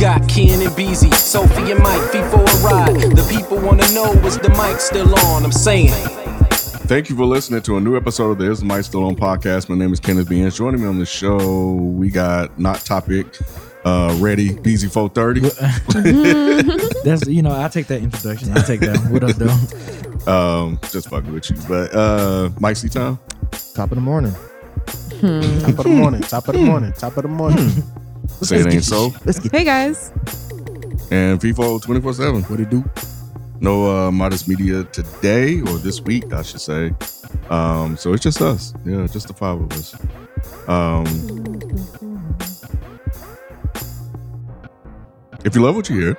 Got Ken and Beezy, Sophie and Mike, feet for a ride. The people wanna know is the mic still on? I'm saying. Thank you for listening to a new episode of the Is the Mic Still On podcast. My name is Kenneth Beans. Joining me on the show, we got Not Topic, uh, Ready, BZ 430. That's you know, I take that introduction. I take that. What up, though? um, just fucking with you. But uh, Mike C Town. Top of the morning. Top of the morning. Top of the morning. Top of the morning. Say it ain't so. Let's get Hey guys. And FIFO 24 7. what it do. No uh, modest media today, or this week, I should say. Um, so it's just us. Yeah, just the five of us. Um, if you love what you hear,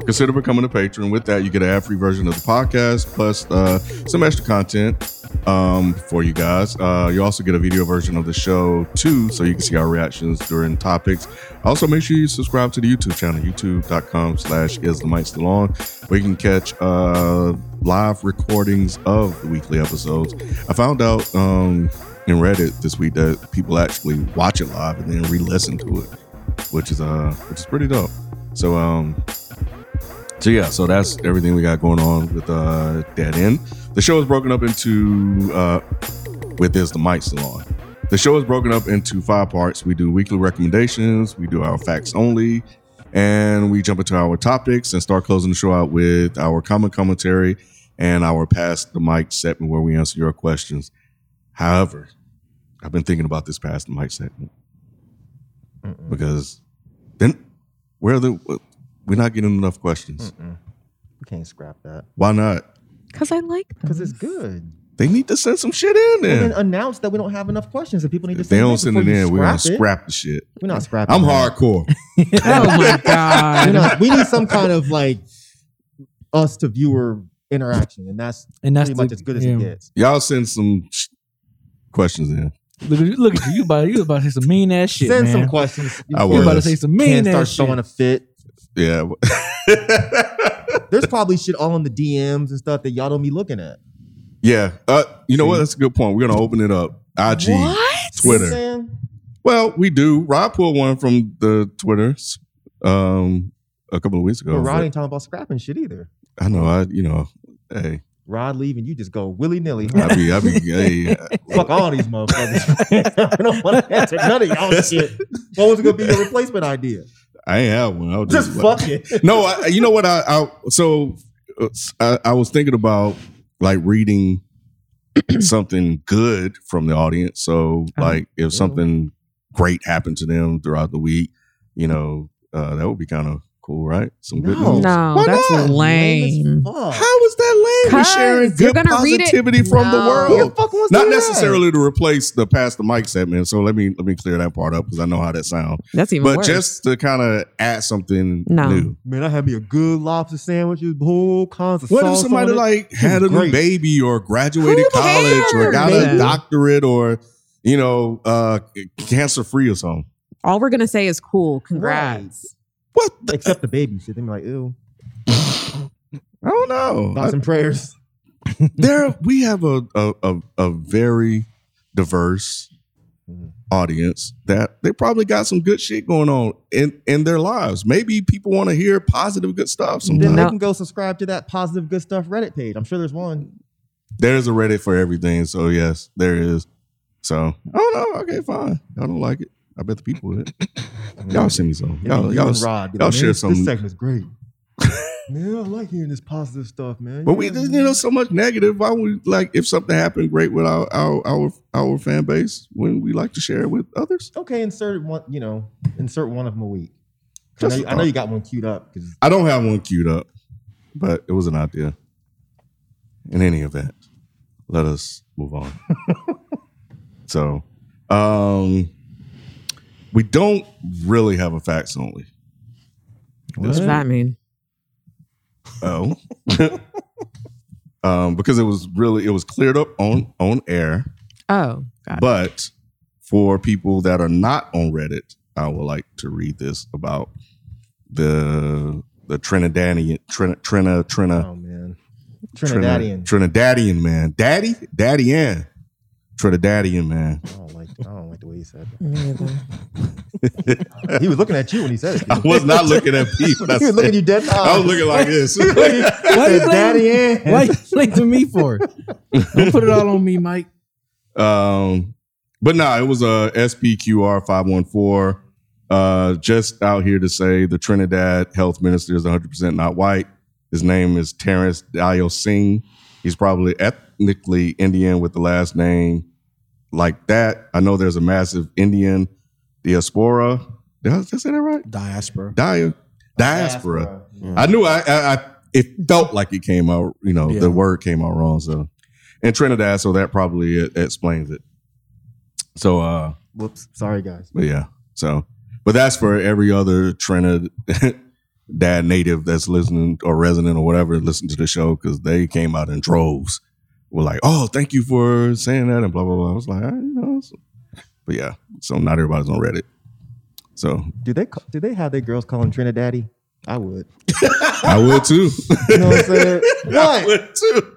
consider becoming a patron. With that, you get an ad-free version of the podcast plus uh, some extra content um, for you guys. Uh, you also get a video version of the show too, so you can see our reactions during topics. Also, make sure you subscribe to the YouTube channel, youtube.com slash is the mic still on, where you can catch uh, live recordings of the weekly episodes. I found out um, in Reddit this week that people actually watch it live and then re-listen to it, which is uh which is pretty dope. So um so yeah, so that's everything we got going on with uh Dead End. The show is broken up into uh with this the mic salon. The show is broken up into five parts. We do weekly recommendations, we do our facts only, and we jump into our topics and start closing the show out with our common commentary and our past the mic segment where we answer your questions. However, I've been thinking about this past the mic segment because then where are the we're not getting enough questions. We can't scrap that Why not? Because I like them. because it's good. They need to send some shit in And then there. announce that we don't have enough questions and people need to. If they send don't in send it in, we're gonna scrap the shit. We're not scrapping. I'm that. hardcore. Oh my We're god. not- we need some kind of like us to viewer interaction, and that's And that's pretty much the- as good as yeah. it gets. Y'all send some sh- questions in. Look at you, look at you. You about, you about to say some mean ass shit, Send man. some questions. I you was. about to say some mean Can't start ass shit. throwing a fit. Yeah. There's probably shit all in the DMs and stuff that y'all don't be looking at. yeah. Uh, you know what? That's a good point. We're gonna open it up. IG, What? You know what I'm Twitter. saying? Well, we do. Rob pulled one from the Twitters um a couple of weeks ago. But Rod but ain't talking about scrapping shit either. I know. I you know. Hey, Rod leaving, you just go willy nilly. I be I be hey. Fuck all these motherfuckers. I don't want to answer none of y'all shit. What was gonna be your replacement idea? I ain't have one. I was Just just fuck it. no, I, you know what? I, I so uh, I, I was thinking about like reading something good from the audience. So Uh-huh. like if something great happened to them throughout the week, you know, uh, that would be kind of cool, right? Some good No. news. No, Why that's not? lame. Fuck. How is that lame? We're 'Cause sharing you're good read it- positivity from the world. Who the fuck wants Not do necessarily to replace the past the mic segment. So let me let me clear that part up because I know how that sounds. That's even But worse. just to kind of add something No. new. Man, I had me a good lobster sandwich, with whole kinds of What if somebody on it. like had a new Great. baby or graduated Who college or got a doctorate or you know uh cancer free or something? All we're gonna say is cool. Congrats. What? The, Except the baby shit. They be like, ew. I don't know. Thoughts and prayers. there we have a, a a a very diverse audience that they probably got some good shit going on in in their lives. Maybe people want to hear positive good stuff. Then Sometimes they can go subscribe to that positive good stuff Reddit page. I'm sure there's one. there's a Reddit for everything. So yes, there is. So I don't know. Okay, fine. Y'all don't like it. I bet the people would. Y'all send me some. Y'all, y'all, Rod, y'all share "Man, some. This segment's great. man, I like hearing this positive stuff, man. But we, you know, so much negative. Why would like if something happened great with our our our, our fan base, when we like to share it with others? okay, insert one. You know, insert one of them a week. I know, you, I know you got one queued up because I don't have one queued up, but it was an idea. In any event, let us move on. so, um, we don't really have a facts only. What does that mean? Oh, um, because it was really it was cleared up on on air. Oh, got it. But for people that are not on Reddit, I would like to read this about the the Trinidadian Trina Trina Trina oh man, Trinidadian. Trinidadian man, Daddy Daddy Ann Trinidadian man. I don't like. I don't like the way he said it. He was looking at you when he said it. I was not looking at people. he was looking at you dead. I was looking like this. Why you Daddy blaming- Ann. Why you blaming me for? it? Don't put it all on me, Mike. Um, but no, it was a SPQR five one four. Uh, just out here to say the Trinidad health minister is 100 percent not white. His name is Terrence Deyalsingh. He's probably ethnically Indian with the last name like that. I know there's a massive Indian diaspora. Did I, did I say that right? Diaspora. Dia, diaspora. I knew I, I, I it felt like it came out, you know, Yeah. the word came out wrong. So in Trinidad, so that probably it, explains it. So uh Whoops. Sorry, guys. but yeah. So but that's for every other Trinidad native that's listening or resident or whatever listen to the show because they came out in droves. We're like, oh, thank you for saying that and blah blah blah. I was like, "Ah, you know, so- but yeah. So not everybody's on Reddit. So Do they ca- do they have their girls call him Trinidaddy? I would. I would too. You know what I'm saying? I what? would too.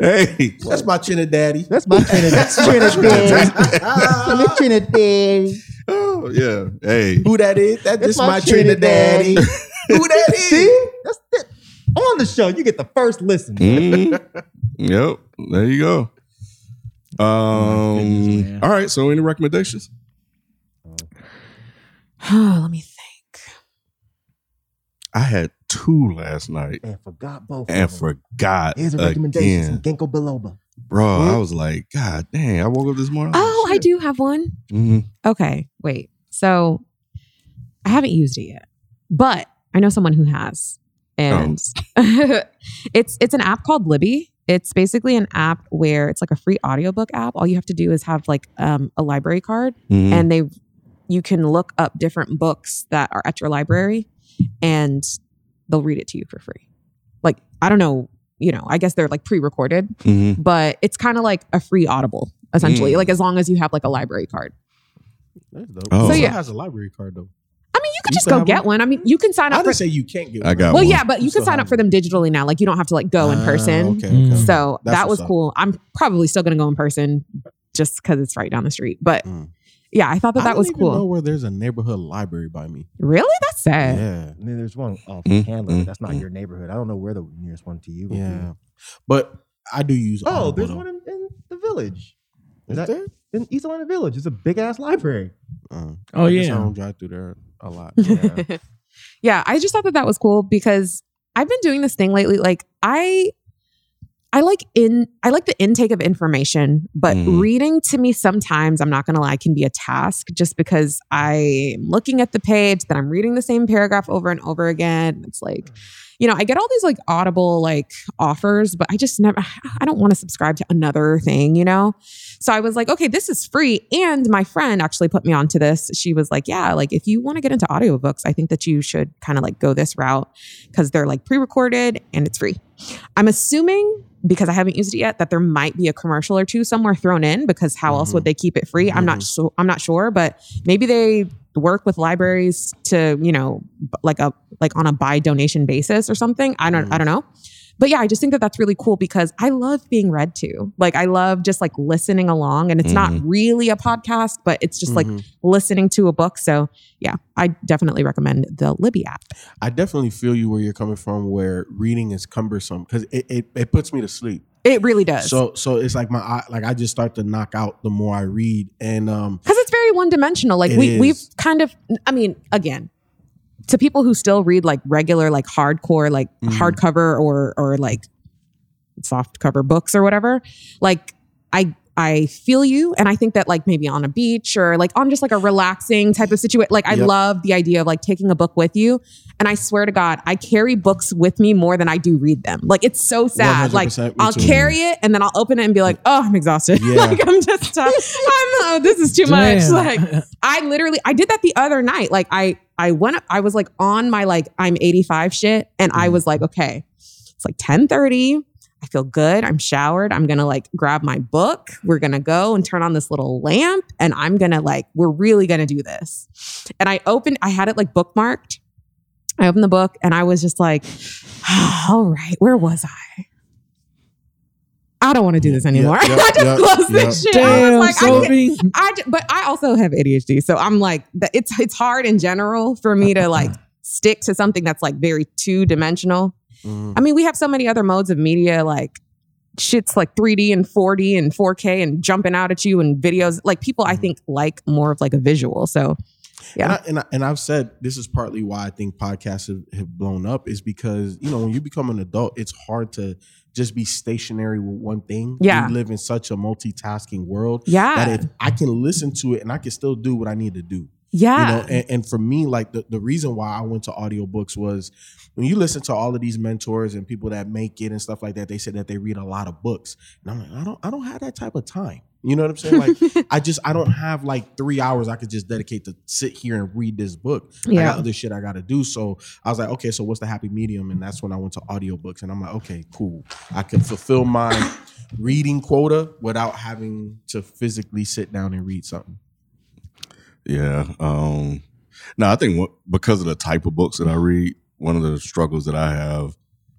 Hey, That's my Trinidaddy. That's my Trinidad. Trinidad. Miss Trinidad. Oh yeah. Hey. Who that is? That's, That's just my my Trinidaddy. Who that is? See? That's it. On the show, you get the first listen. Mhm. Yep. There you go. Um. goodness, all right. So, any recommendations? Let me think. I had two last night And forgot both. and of them. forgot Here's a recommendation again, from Ginkgo biloba. bro. I was like, God dang! I woke up this morning. Oh, I do have one. hmm Okay, wait. So I haven't used it yet, but I know someone who has, and it's it's an app called Libby. It's basically an app where it's like a free audiobook app. All you have to do is have like um, a library card, Mm-hmm. and they you can look up different books that are at your library, and they'll read it to you for free. Like I don't know, you know, I guess they're like pre-recorded, hmm but it's kind of like a free Audible essentially. Mm. Like as long as you have like a library card. That's dope. Oh. So So, yeah, yeah. has a library card though. I mean, you could You just go get one. I mean, you can sign up for. didn't say you can't get. I got Well, one. yeah, but you You can sign up for them digitally now. Like you don't have to like go in Ah, person. Okay, okay. So That's that was cool. I'm probably still gonna go in person just because it's right down the street. But Mm. yeah, I thought that I that don't was even Know cool. where there's a neighborhood library by me. Really, that's sad. Yeah, And then there's one off Mm, Chandler. mm, but that's not mm. your neighborhood. I don't know where the nearest one to you. would be. yeah. But I do use. Oh, Audible, there's one in, in the village. Is that- there? In East Atlanta Village. It's a big ass library. Uh, Oh, I yeah. I don't drive through there a lot. Yeah. yeah, I just thought that that was cool because I've been doing this thing lately. Like I, I like in I like the intake of information, but Mhm. reading to me sometimes I'm not gonna lie can be a task just because I'm looking at the page, then I'm reading the same paragraph over and over again. It's like, you know, I get all these like audible like offers, but I just never I don't want to subscribe to another thing, you know? So I was like, okay, this is free. And my friend actually put me onto this. She was like, yeah, like if you want to get into audiobooks, I think that you should kind of like go this route because they're like pre-recorded and it's free. I'm assuming because I haven't used it yet that there might be a commercial or two somewhere thrown in because how else would mm-hmm. they keep it free? I'm not mm-hmm. sure. I'm not sure, but maybe they work with libraries to, you know, like a like on a by donation basis or something. I don't I mm. don't know. But yeah, I just think that that's really cool because I love being read to. Like I love just like listening along, and it's not Mhm. really a podcast, but it's just like Mhm. listening to a book. So yeah, I definitely recommend the Libby app. I definitely feel you where you're coming from, where reading is cumbersome because it, it it puts me to sleep. It really does. So so it's like my eye, like I just start to knock out the more I read, and um, because it's very one dimensional. Like we we've kind of, I mean, again, to people who still read like regular, like hardcore, like Mhm. hardcover or or like soft cover books or whatever, like I I feel you, and I think that like maybe on a beach or like on just like a relaxing type of situation. Like I Yep. love the idea of like taking a book with you, and I swear to God, I carry books with me more than I do read them. Like it's so sad. Like I'll too. carry it and then I'll open it and be like, oh, I'm exhausted. Yeah. like I'm just, uh, I'm, oh, this is too much. Like I literally, I did that the other night. Like I, I went, up- I was like on my like I'm 85 shit, and I was like, okay, it's like 10:30. I feel good. I'm showered. I'm gonna like grab my book. We're gonna go and turn on this little lamp, and I'm gonna like, we're really gonna do this. And I opened, I had it like bookmarked. I opened the book, and I was just like, all right, where was I? I don't want to do this anymore. yep, I just yep, closed yep. this shit. I Damn, was like, I can't- Sophie. I j- but I also have ADHD, so I'm like. It's it's hard in general for me to like stick to something that's like very two dimensional. Mhm. I mean, we have so many other modes of media, like shit's like 3D and 4D and 4K and jumping out at you and videos. Like people, I think like more of like a visual. So And, Yeah. And, I, and I've said this is partly why I think podcasts have, have blown up is because you know when you become an adult, it's hard to just be stationary with one thing. Yeah. we live in such a multitasking world yeah, that if I can listen to it and I can still do what I need to do. Yeah, You know, and, and for me, like the, the reason why I went to audiobooks was when you listen to all of these mentors and people that make it and stuff like that, they said that they read a lot of books. And I'm like, I don't I don't have that type of time. You know what I'm saying? Like I just I don't have like three hours I could just dedicate to sit here and read this book. I Yeah. got other shit I gotta do. So I was like, okay, so what's the happy medium? And that's when I went to audiobooks. And I'm like, okay, cool. I can fulfill my reading quota without having to physically sit down and read something. Yeah. Um no, I think what, because of the type of books that I read, one of the struggles that I have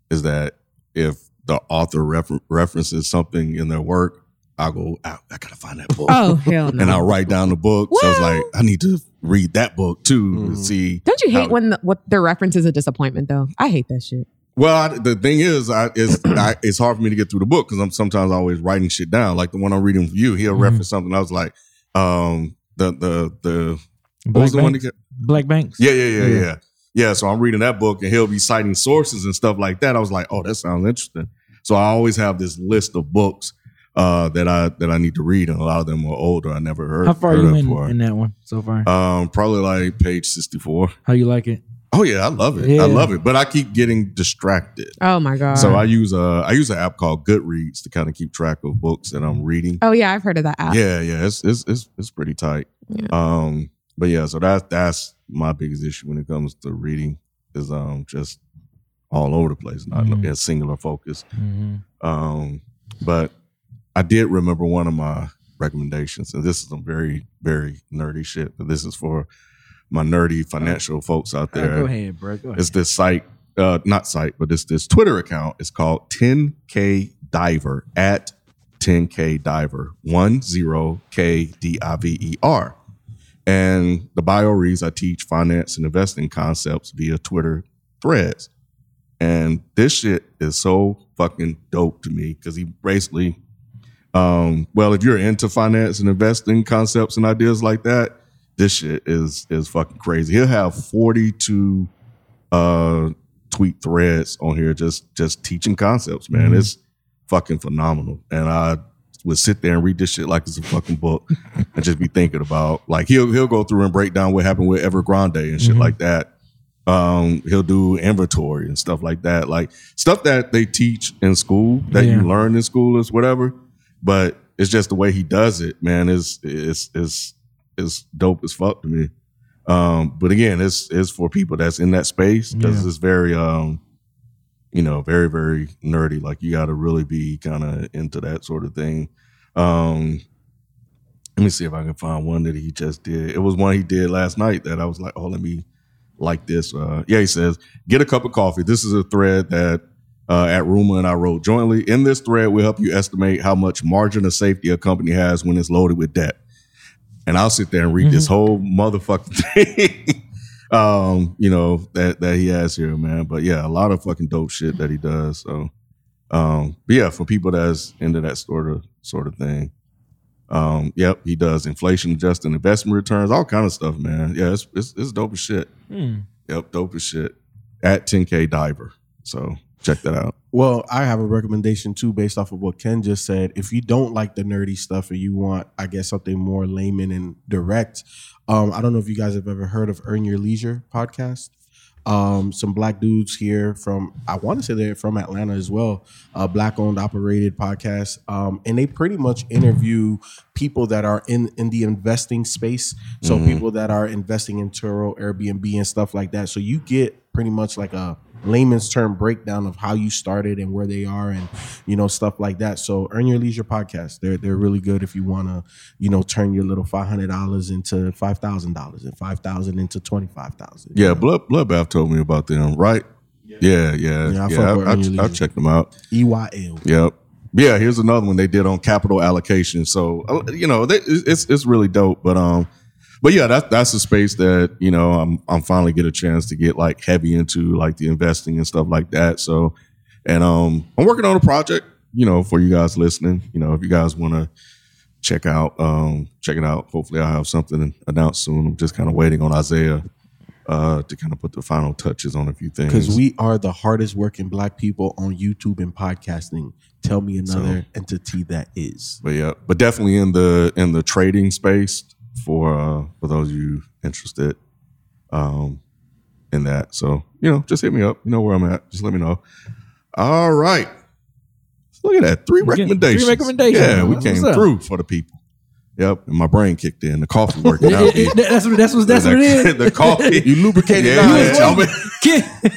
is that if the author refer- references something in their work, I'll go, I, I gotta find that book. oh hell no. And I'll write down the book. So it's Well- like, I need to read that book too Mhm. to see. Don't you hate how- when the, what their reference is a disappointment though? I hate that shit. Well, I, the thing is, I, is I, it's hard for me to get through the book because I'm sometimes always writing shit down. Like the one I'm reading for you, he'll Mhm. reference something. I was like, um, the the the Black was the one? Banks? That, Black Banks. yeah, yeah, yeah, Yeah. yeah, yeah. So I'm reading that book, and he'll be citing sources and stuff like that. I was like, oh, that sounds interesting. So I always have this list of books uh, that I that I need to read, and a lot of them are older. I never heard. How far are heard you in, in that one so far? Um, probably like page sixty four. How you like it? Oh yeah, I love it. Yeah. I love it, but I keep getting distracted. Oh my god. So I use a I use an app called Goodreads to kind of keep track of books that I'm reading. oh yeah, I've heard of that app. Yeah, yeah, it's it's it's, it's pretty tight. Yeah. Um, but yeah, so that's that's my biggest issue when it comes to reading is um just all over the place, not Mhm. a singular focus. Mm-hmm. Um, but I did remember one of my recommendations, and this is some very very nerdy shit. But this is for my nerdy financial folks out there. go ahead, bro. Go ahead. It's this site, uh, not site, but it's this Twitter account. It's called 10K Diver at 10K Diver, 10K D I V E R. And the bio reads I teach finance and investing concepts via Twitter threads. And this shit is so fucking dope to me because he basically, um, well, if you're into finance and investing concepts and ideas like that, this shit is is fucking crazy. He'll have 42 uh tweet threads on here just just teaching concepts, man. Mhm. It's fucking phenomenal. And I would sit there and read this shit like it's a fucking book and just be thinking about like he'll he'll go through and break down what happened with Evergrande and shit Mhm. like that. Um, he'll do inventory and stuff like that, like stuff that they teach in school that Yeah. you learn in school is whatever. But it's just the way he does it, man. Is is is is dope as fuck to me. Um, but again, it's it's for people that's in that space because Yeah. it's very um, you know, very very nerdy. Like you got to really be kind of into that sort of thing. Um, let me see if I can find one that he just did. It was one he did last night that I was like, oh, let me like this. Uh, yeah, he says, get a cup of coffee. This is a thread that uh, at Rumor and I wrote jointly. In this thread, we'll help you estimate how much margin of safety a company has when it's loaded with debt. And I'll sit there and read this whole motherfucking thing. um, you know, that that he has here, man. But yeah, a lot of fucking dope shit that he does. So um, but yeah, for people that's into that sort of sort of thing. Um, yep, he does inflation adjusted investment returns, all kind of stuff, man. Yeah, it's it's, it's dope as shit. Hmm. Yep, dope as shit. At 10K Diver. So check that out. Well, I have a recommendation too, based off of what Ken just said. If you don't like the nerdy stuff and you want, I guess, something more layman and direct, um, I don't know if you guys have ever heard of Earn Your Leisure podcast. Um, some black dudes here from, I want to say they're from Atlanta as well, a black owned operated podcast. Um, and they pretty much interview people that are in, in the investing space. So Mhm. people that are investing in Turo, Airbnb, and stuff like that. So you get pretty much like a layman's term breakdown of how you started and where they are and you know stuff like that so earn your leisure podcast they're they're really good if you want to you know turn your little $500 into $5000 and 5000 into 25000 Yeah, Blood Bloodbath told me about them, right? Yeah, yeah, Yeah, yeah. I I, I, I checked them out. EYL Yep. Yeah, here's another one they did on capital allocation. So uh, you know, they, it's it's really dope. But um, but yeah, that's that's a space that you know I'm I'm finally get a chance to get like heavy into like the investing and stuff like that. So, and um, I'm working on a project. You know, for you guys listening. You know, if you guys want to check out um check it out. Hopefully, I'll have something announced soon. I'm just kind of waiting on Isaiah. Uh, to kind of put the final touches on a few things because we are the hardest working black people on youtube and podcasting tell me another entity that is but yeah, but definitely in the in the trading space for uh for those of you interested um in that. So, you know, just hit me up. You know where I'm at. Just let me know. All right. Look at that. Three We get- recommendations. three recommendations. Yeah, we What's came through for the people. Yep. And my brain kicked in. The coffee working out. It- that's what that's what that's what it is. the coffee. you lubricated Yeah, now, yeah. tell me.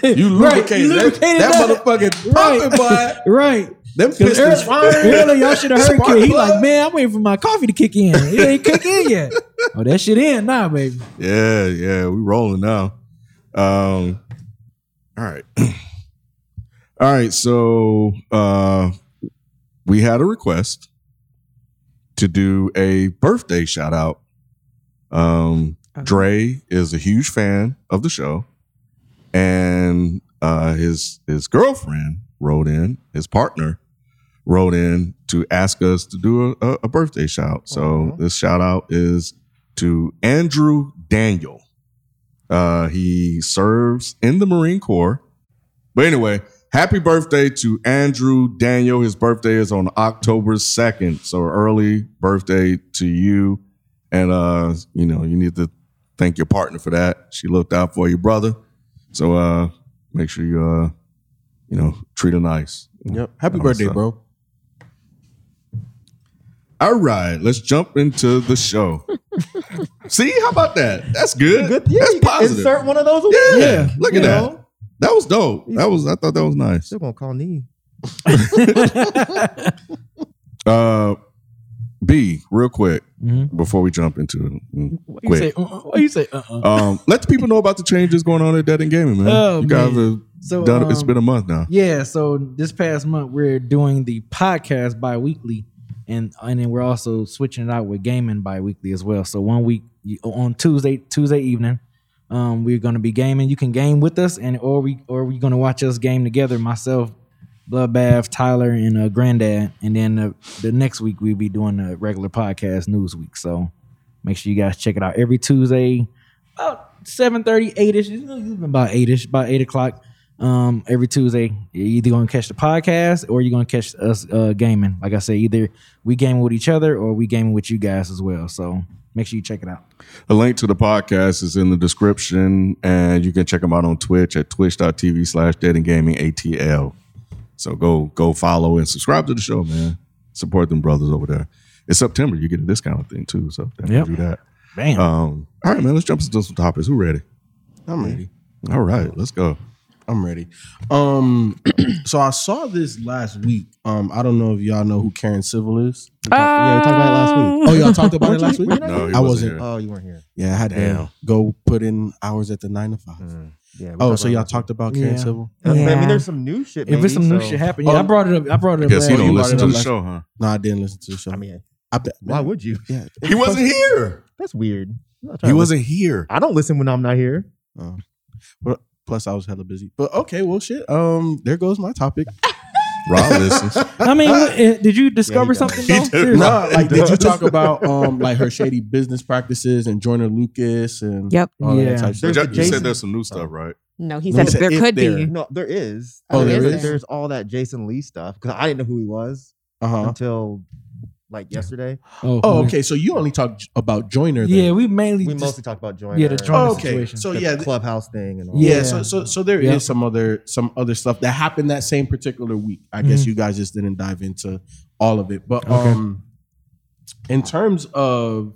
You Right, lubricated. you That- lubricated that that. motherfucking Right. popping boy Right. Them 'Cause pistons early, fine early y'all should have heard Spark kid. He plug. like, man, I'm waiting for my coffee to kick in. It ain't kick in yet. Oh, that shit in now, baby. Yeah, yeah, we rolling now. Um, all right, all right. So uh, we had a request to do a birthday shout out. Um, Dre is a huge fan of the show, and uh, his his girlfriend wrote in, his partner wrote in to ask us to do a, a, birthday shout. So this shout out is to Andrew Daniel. Uh, he serves in the Marine Corps. But anyway, happy birthday to Andrew Daniel. His birthday is on October 2nd. So early birthday to you. And uh, you know, you need to thank your partner for that. She looked out for your brother. So uh make sure you uh you know treat her nice. yep happy birthday uh, bro All right, let's jump into the show. See, how about that? That's good. Good. Yeah, That's you positive. insert one of those. Yeah, Yeah, look at that. know. That was dope. That was I thought that was nice. Still gonna call me. Uh B, real quick Mhm. before we jump into it. mm, What you say? Uh-uh. What you say? Uh-uh. Um, let the people know about the changes going on at Dead End Gaming, man. Oh, you guys man. have So, done it's um, been a month now. Yeah, so this past month we're doing the podcast bi-weekly and and then we're also switching it out with gaming bi-weekly as well. So one week on Tuesday Tuesday evening, um, we're going to be gaming. You can game with us and or we or we're going to watch us game together. Myself, Bloodbath, Tyler, and uh, Granddad, and then uh, the next week we'll be doing a regular podcast news week. So make sure you guys check it out every Tuesday about 7.30, 8ish. It's about 8ish, about 8 o'clock. Um, every Tuesday, you're either gonna catch the podcast or you're gonna catch us uh gaming. Like I said, either we gaming with each other or we gaming with you guys as well. So make sure you check it out. A link to the podcast is in the description, and you can check them out on Twitch at twitch.tv slash dead end gaming ATL. So go go follow and subscribe to the show, man. Support them brothers over there. It's September, you get a discount thing too. So Yep. do that. Bam. Um, all right, man, let's jump into some topics. Who ready? i'm ready All right, let's go. I'm ready. Um, so I saw this last week. Um, I don't know if y'all know who Karen Civil is. yeah, we talked about it last week. Oh, y'all talked about it last week. Were you not No, he I wasn't wasn't. here. Oh, you weren't here. Yeah, I had Damn. to go put in hours at the nine to five. Mm, Yeah. Oh, so y'all talked about Karen Yeah. Civil? last week. I mean, there's some new shit. If it's some maybe, new shit happening, yeah, I Oh. brought it up. I brought it I up. guess he don't week. listen to the show, huh? No, I didn't listen to the show. I mean, I bet, why would you? Yeah, He wasn't here. That's weird. I'm not trying He wasn't here. I don't listen when I'm not here. Oh. But plus, I was hella busy. But okay, well, shit. Um, there goes my topic. Rob listens. I mean, what- eh, did you discover does. something? He though? does. Seriously. no, like, did you talk about um, like her shady business practices and Joyner Lucas and Yep. all that Yeah. type of There's stuff? you said Jason- there's some new stuff, right? No, he No, said he said there if could there- be. No, there is. Oh, I there mean. There's all that Jason Lee stuff because I didn't know who he was Uh huh. until like yesterday. Oh, Oh, okay. So you only talked about Joyner. Then. Yeah, we mainly We just, mostly talked about Joyner. yeah the Joyner Oh, okay. situation. So the yeah, th- clubhouse thing and all. yeah. Yeah. So so so there is Yeah. some other some other stuff that happened that same particular week. I guess Mhm. you guys just didn't dive into all of it. But Okay. um, in terms of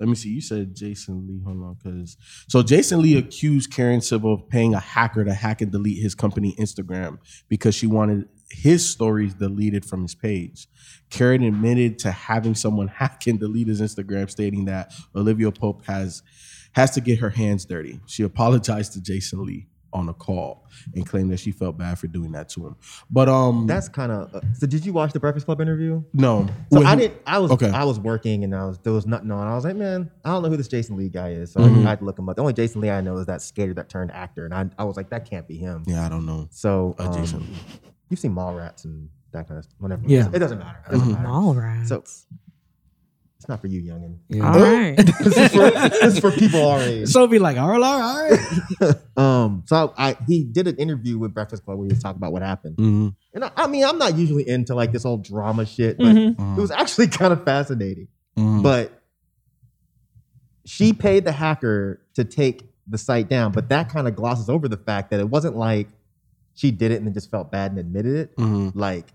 let me see. You said Jason Lee. Hold on, because so Jason Lee accused Karen Civil of paying a hacker to hack and delete his company Instagram because she wanted his stories deleted from his page. Karen admitted to having someone hack and delete his Instagram, stating that Olivia Pope has has to get her hands dirty. She apologized to Jason Lee on a call and claimed that she felt bad for doing that to him. But um, That's kind of. Uh, so did you watch the Breakfast Club interview? no. So Wait, I didn't. I was Okay. I was working and I was there was nothing on. I was like, man, I don't know who this Jason Lee guy is. So Mhm. I had to look him up. The only Jason Lee I know is that skater that turned actor, and I, I was like, that can't be him. Yeah, I don't know. So Uh, um, Jason Lee. You've seen Mallrats and that kind of stuff. Whatever. Yeah. it doesn't matter. It doesn't Mhm. matter. All right. So it's not for you, youngin. Yeah. all right. this, is for, this is for people our age. So be like, all right, all right. um, so I he did an interview with Breakfast Club where he was talking about what happened. Mm-hmm. And I, I mean, I'm not usually into like this whole drama shit, but Mhm. it was actually kind of fascinating. Mm-hmm. But she paid the hacker to take the site down, but that kind of glosses over the fact that it wasn't like she did it and then just felt bad and admitted it. Mm-hmm. Like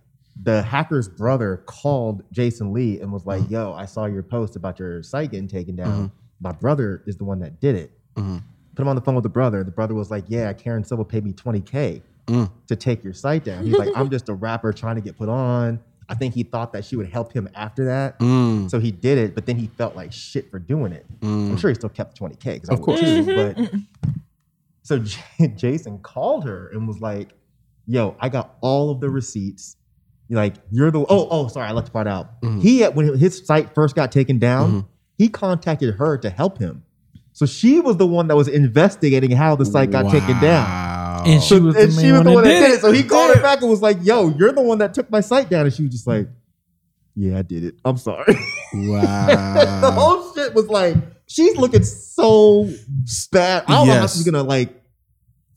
the hacker's brother called Jason Lee and was like, "Yo, I saw your post about your site getting taken down. My brother is the one that did it." Mhm. Put him on the phone with the brother. The brother was like, "Yeah, Karen Civil paid me 20k Mm. to take your site down." He's like, "I'm just a rapper trying to get put on." I think he thought that she would help him after that. Mm. So he did it, but then he felt like shit for doing it. I'm Mm. sure he still kept 20K because I Of course. too. But so J- Jason called her and was like, "Yo, I got all of the receipts. Like you're the oh oh sorry, I left the part out. Mhm. He had, when his site first got taken down, Mhm. he contacted her to help him. So she was the one that was investigating how the site got taken down. And she So- was and the she main was the one one that that did it. So he called her back and was like, "Yo, you're the one that took my site down." And she was just like, "Yeah, I did it. I'm sorry." Wow. the whole shit was like, she's looking so bad. I don't know how she's gonna like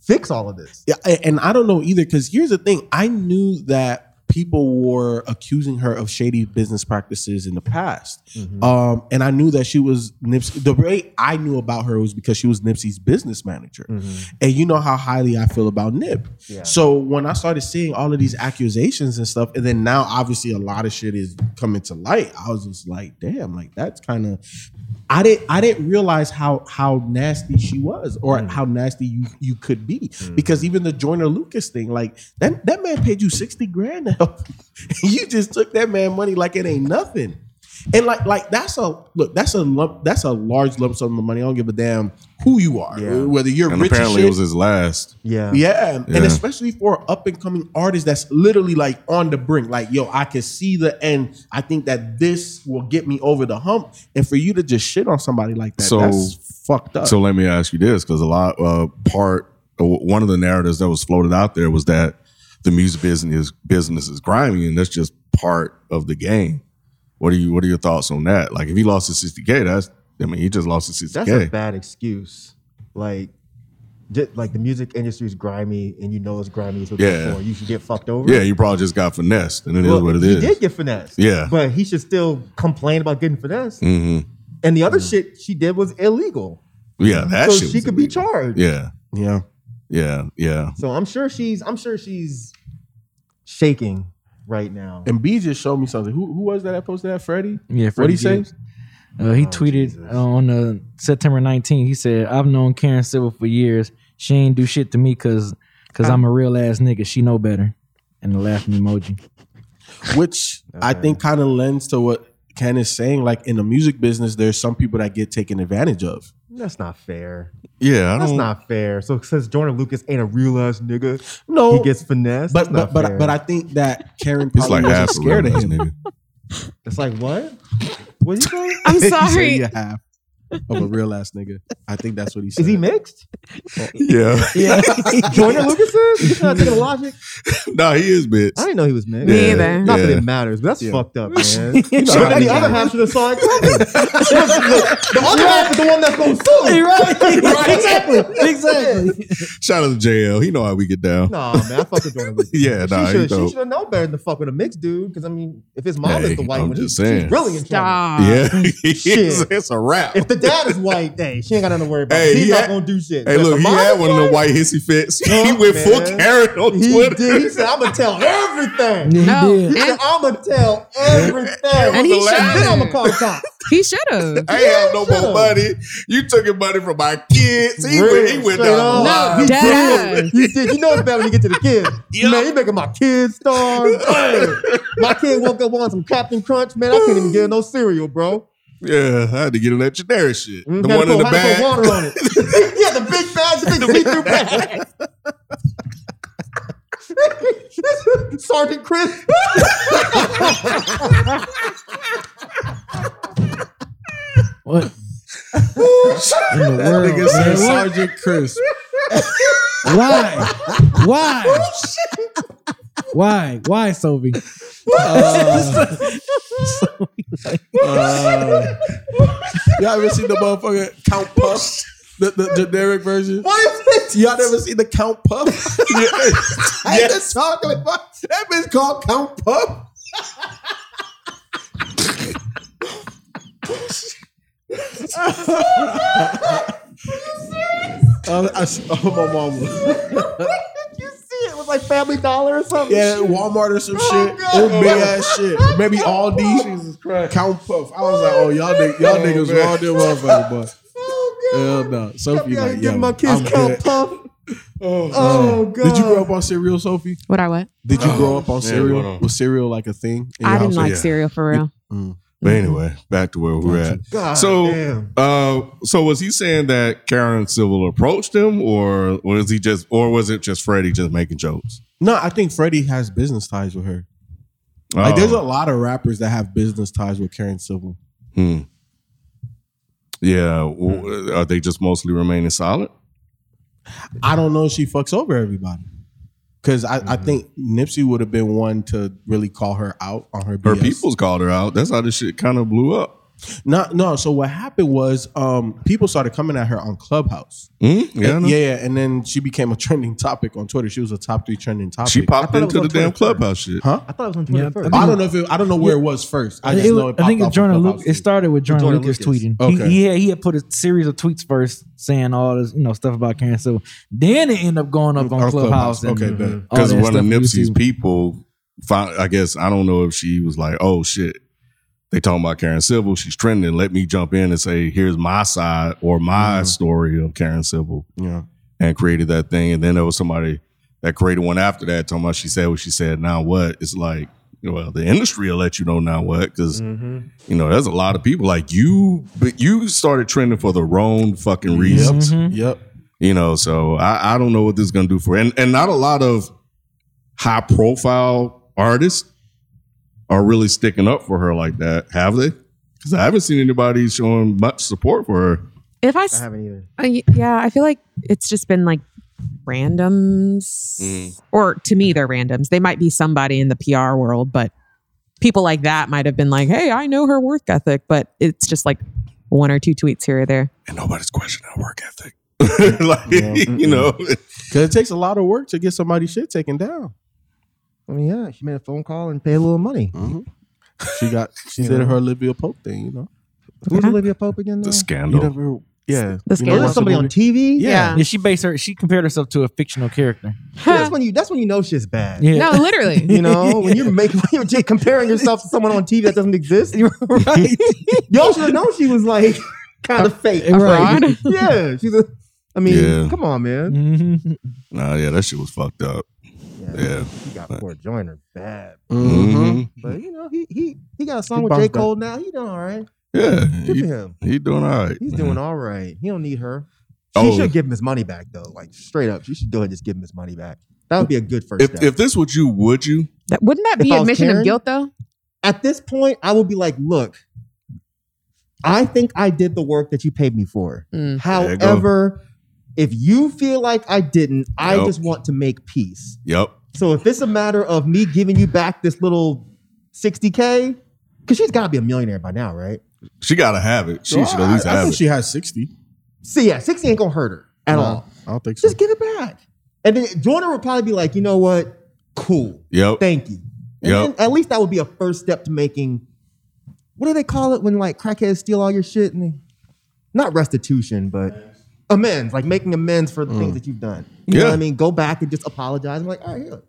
fix all of this. Yeah, and I don't know either because here's the thing: I knew that people were accusing her of shady business practices in the past, Mm-hmm. um, and I knew that she was Nipsey. The way I knew about her was because she was Nipsey's business manager, and you know how highly I feel about Nip. Mm-hmm. Yeah. So when I started seeing all of these accusations and stuff, and then now obviously a lot of shit is coming to light, I was just like, damn, like that's kind of. I didn't. I didn't realize how how nasty she was, or Mm. how nasty you you could be. Because even the Joyner Lucas thing, like that that man paid you sixty grand to help. you just took that man money like it ain't nothing. And like like that's a look. That's a lump. That's a large lump sum of money. I don't give a damn who you are, Yeah. whether you're And rich. as apparently shit, it was his last. Yeah. yeah. and especially for up and coming artist that's literally like on the brink. Like, yo, I can see the end. I think that this will get me over the hump. And for you to just shit on somebody like that, So- that's fucked up. So let me ask you this, because a lot uh, part uh, one of the narratives that was floated out there was that the music business business is grimy, and that's just part of the game. What are you What are your thoughts on that? Like, if he lost his sixty k, that's I mean, he just lost his 60k. That's a bad excuse. Like, just, like the music industry is grimy, and you know it's grimy. So Yeah. therefore you should get fucked over. Yeah, you probably just got finessed, and it is Well, what it he is. did get finessed. Yeah. but he should still complain about getting finessed. hmm And the other shit she did was illegal. Yeah, that so shit she was could be charged. Yeah, yeah. yeah, yeah. So I'm sure she's I'm sure she's shaking right now. And B just showed me something. Who who was that that posted that? Freddie? Yeah, What he Freddie say? Uh, he Oh, tweeted Jesus. on uh, September 19th. He said, "I've known Karen Civil for years. She ain't do shit to me because Cause I'm a real ass nigga. She know better. And the laughing emoji. which I think kind of lends to what Ken is saying. Like in the music business, there's some people that get taken advantage of. That's not fair. Yeah, I That's don't. not fair. So since Joyner Lucas ain't a real ass nigga, No, he gets finessed. but but but, but I think that Karen It's probably like wasn't half scared of him. nigga. it's like what? What you saying? I'm He said sorry. he a half of a real ass nigga. I think that's what he said. Is he mixed? Yeah, Yeah. Joyner Lucas is? You not taking the logic? nah, he is bitch. I didn't know he was mixed. Me Yeah, either. Not that it matters, but that's Yeah. fucked up, man. You know So the other half should have saw it coming. The other half is the one that's going to sue. right. Right, exactly. exactly. Shout out to JL. He know how we get down. Nah, man, I fuck with Joyner Lucas. Yeah, nah, she he should, dope. she should have known better than to fuck with a mixed dude. Because I mean, if his mom Hey, is the white I'm one, just he's, saying. she's really in trouble. Stop. Yeah, Shit. it's, it's a wrap. If the dad is white, hey, she ain't got nothing to worry about. Hey, He's he not had- gonna do shit. Hey, But look, he had one of the white, white hissy fits. he Fuck, went full man. Karen on He Twitter. did. He said, "I'm gonna tell everything." No, He said, and "I'm gonna tell everything." And he And then should. I'm gonna call the cops. he should have. I ain't have no more money. You took your money from my kids. He Real, went, he went down on. the No, line. He dead did. He did. You know it's bad when you get to the kids. Man, you making my kids starve. My kid woke up on some Captain Crunch. Man, I can't even get no cereal, bro. Yeah, I had to get him that generic shit. Mm, the one to in the had to put bag. water on it. yeah, the big bag, the big see-through bag. Sergeant Chris. What? In the That world, nigga said man, what? Sergeant Chris. Why? Why? Why? Why, Sophie? Uh, y'all ever seen the motherfucker Count Puff? The, the generic version? What is Y'all never seen the Count Puff? I ain't just talking about that bitch called Count Puff. Are Uh, I, oh, my mama. you see it? It was like Family Dollar or something. Yeah, Walmart or some Oh, shit. God. It was big ass shit. Oh, Maybe Aldi. Jesus Christ. Count Puff. I was like, oh, y'all, nigg- y'all Oh, niggas man. raw there, motherfucker, boy. Oh, Hell no. Sophie me out here like, giving yo, my kids I'm Count good. Puff. Oh, oh God. Did you grow up on cereal, Sophie? What I what? Did you oh, grow up on Yeah, cereal? what on? Was cereal like a thing? in I your didn't house? like yeah. cereal for real. Mm. But anyway, back to where we're at. God So, uh, so was he saying that Karen Civil approached him, or was he just, or was it just Freddie just making jokes? No, I think Freddie has business ties with her. Like, there's a Oh, lot of rappers that have business ties with Karen Civil. hmm. Yeah, w- are they just mostly remaining silent? I don't know if she fucks over everybody. Because I, I mm-hmm. think Nipsey would have been one to really call her out on her Her people's called her out. That's how this shit kind of blew up. No, no. So what happened was um, people started coming at her on Clubhouse. Hmm? Yeah, And- yeah, yeah, and then she became a trending topic on Twitter. She was a top three trending topic. She popped into the damn Twitter clubhouse shit. huh? I thought it was on Yeah, Twitter I first. I don't know if it, I don't know where it was first. I just It know was- it I think it's off Jordan on Luke. It started with Jordan, Joyner Lucas, Lucas. tweeting. Okay. He, he had he had put a series of tweets first saying all this, you know, stuff about Karen Civil. Then it ended up going up on, On Clubhouse. Clubhouse. and Okay, all. Because that one of stuff we Nipsey's people found, I guess, I don't know if she was like, oh shit, they talking about Karen Civil. She's trending. Let me jump in and say, here's my side or my Mhm. story of Karen Civil Yeah. and created that thing. And then there was somebody that created one after that talking about she said what she said. Now what? It's like, well, the industry will let you know now what because Mm-hmm. you know there's a lot of people like you, but you started trending for the wrong fucking reasons. Mhm. Yep. You know, so I, I don't know what this is gonna do for and and not a lot of high profile artists are really sticking up for her like that, have they? Because I haven't seen anybody showing much support for her. If I, I s- haven't either. y- yeah, I feel like it's just been like randoms, Mm. or to me, they're randoms. They might be somebody in the PR world, but people like that might have been like, "Hey, I know her work ethic," but it's just like one or two tweets here or there. And nobody's questioning her work ethic. like, Yeah, you know, Because it takes a lot of work to get somebody's shit taken down. I mean, yeah, she made a phone call and paid a little money. Mhm. She got she did know. her Olivia Pope thing, you know. Who's Olivia Pope again? the though? You scandal. never, yeah. The You know Was what's it somebody on movie? TV? Yeah. Yeah, she based her. She compared herself to a fictional character. that's when you. That's when you know shit's bad. Yeah, No, literally. You know, when you're making, when you're j- comparing yourself to someone on TV that doesn't exist, right. y'all should have known she was like kind of fake. Right. Fraud. Yeah, she's a I mean, Yeah. come on, man. Mhm. Nah, yeah, that shit was fucked up. Yeah. He got poor Joyner bad. Mhm. But you know, he he he got a song He with J. bounced back. Cole now. He doing all right. Yeah, Good he, for him. he doing all right. He's man. doing all right. He don't need her. She Oh. should give him his money back though. Like straight up. She should go ahead and just give him his money back. That would be a good first If step. if this was you, would you? That, wouldn't that If be I was admission Karen- of guilt though? At this point, I would be like, look, I think I did the work that you paid me for. Mm. There you. However, if you feel like I didn't, I just want to make peace. Yep. So if it's a matter of me giving you back this little 60K, because she's got to be a millionaire by now, right? She gotta have it. She Well, should at least I, I have think it. she has 60. See, yeah, 60 ain't going to hurt her at No, all. I don't think so. Just give it back. And then Jordan would probably be like, you know what? Cool. Yep. Thank you. And Yep. then at least that would be a first step to making, what do they call it when like crackheads steal all your shit? And they, not restitution, but amends, like making amends for the things mm. that you've done. You know Yeah. what I mean? Go back and just apologize. I'm like, all right, here.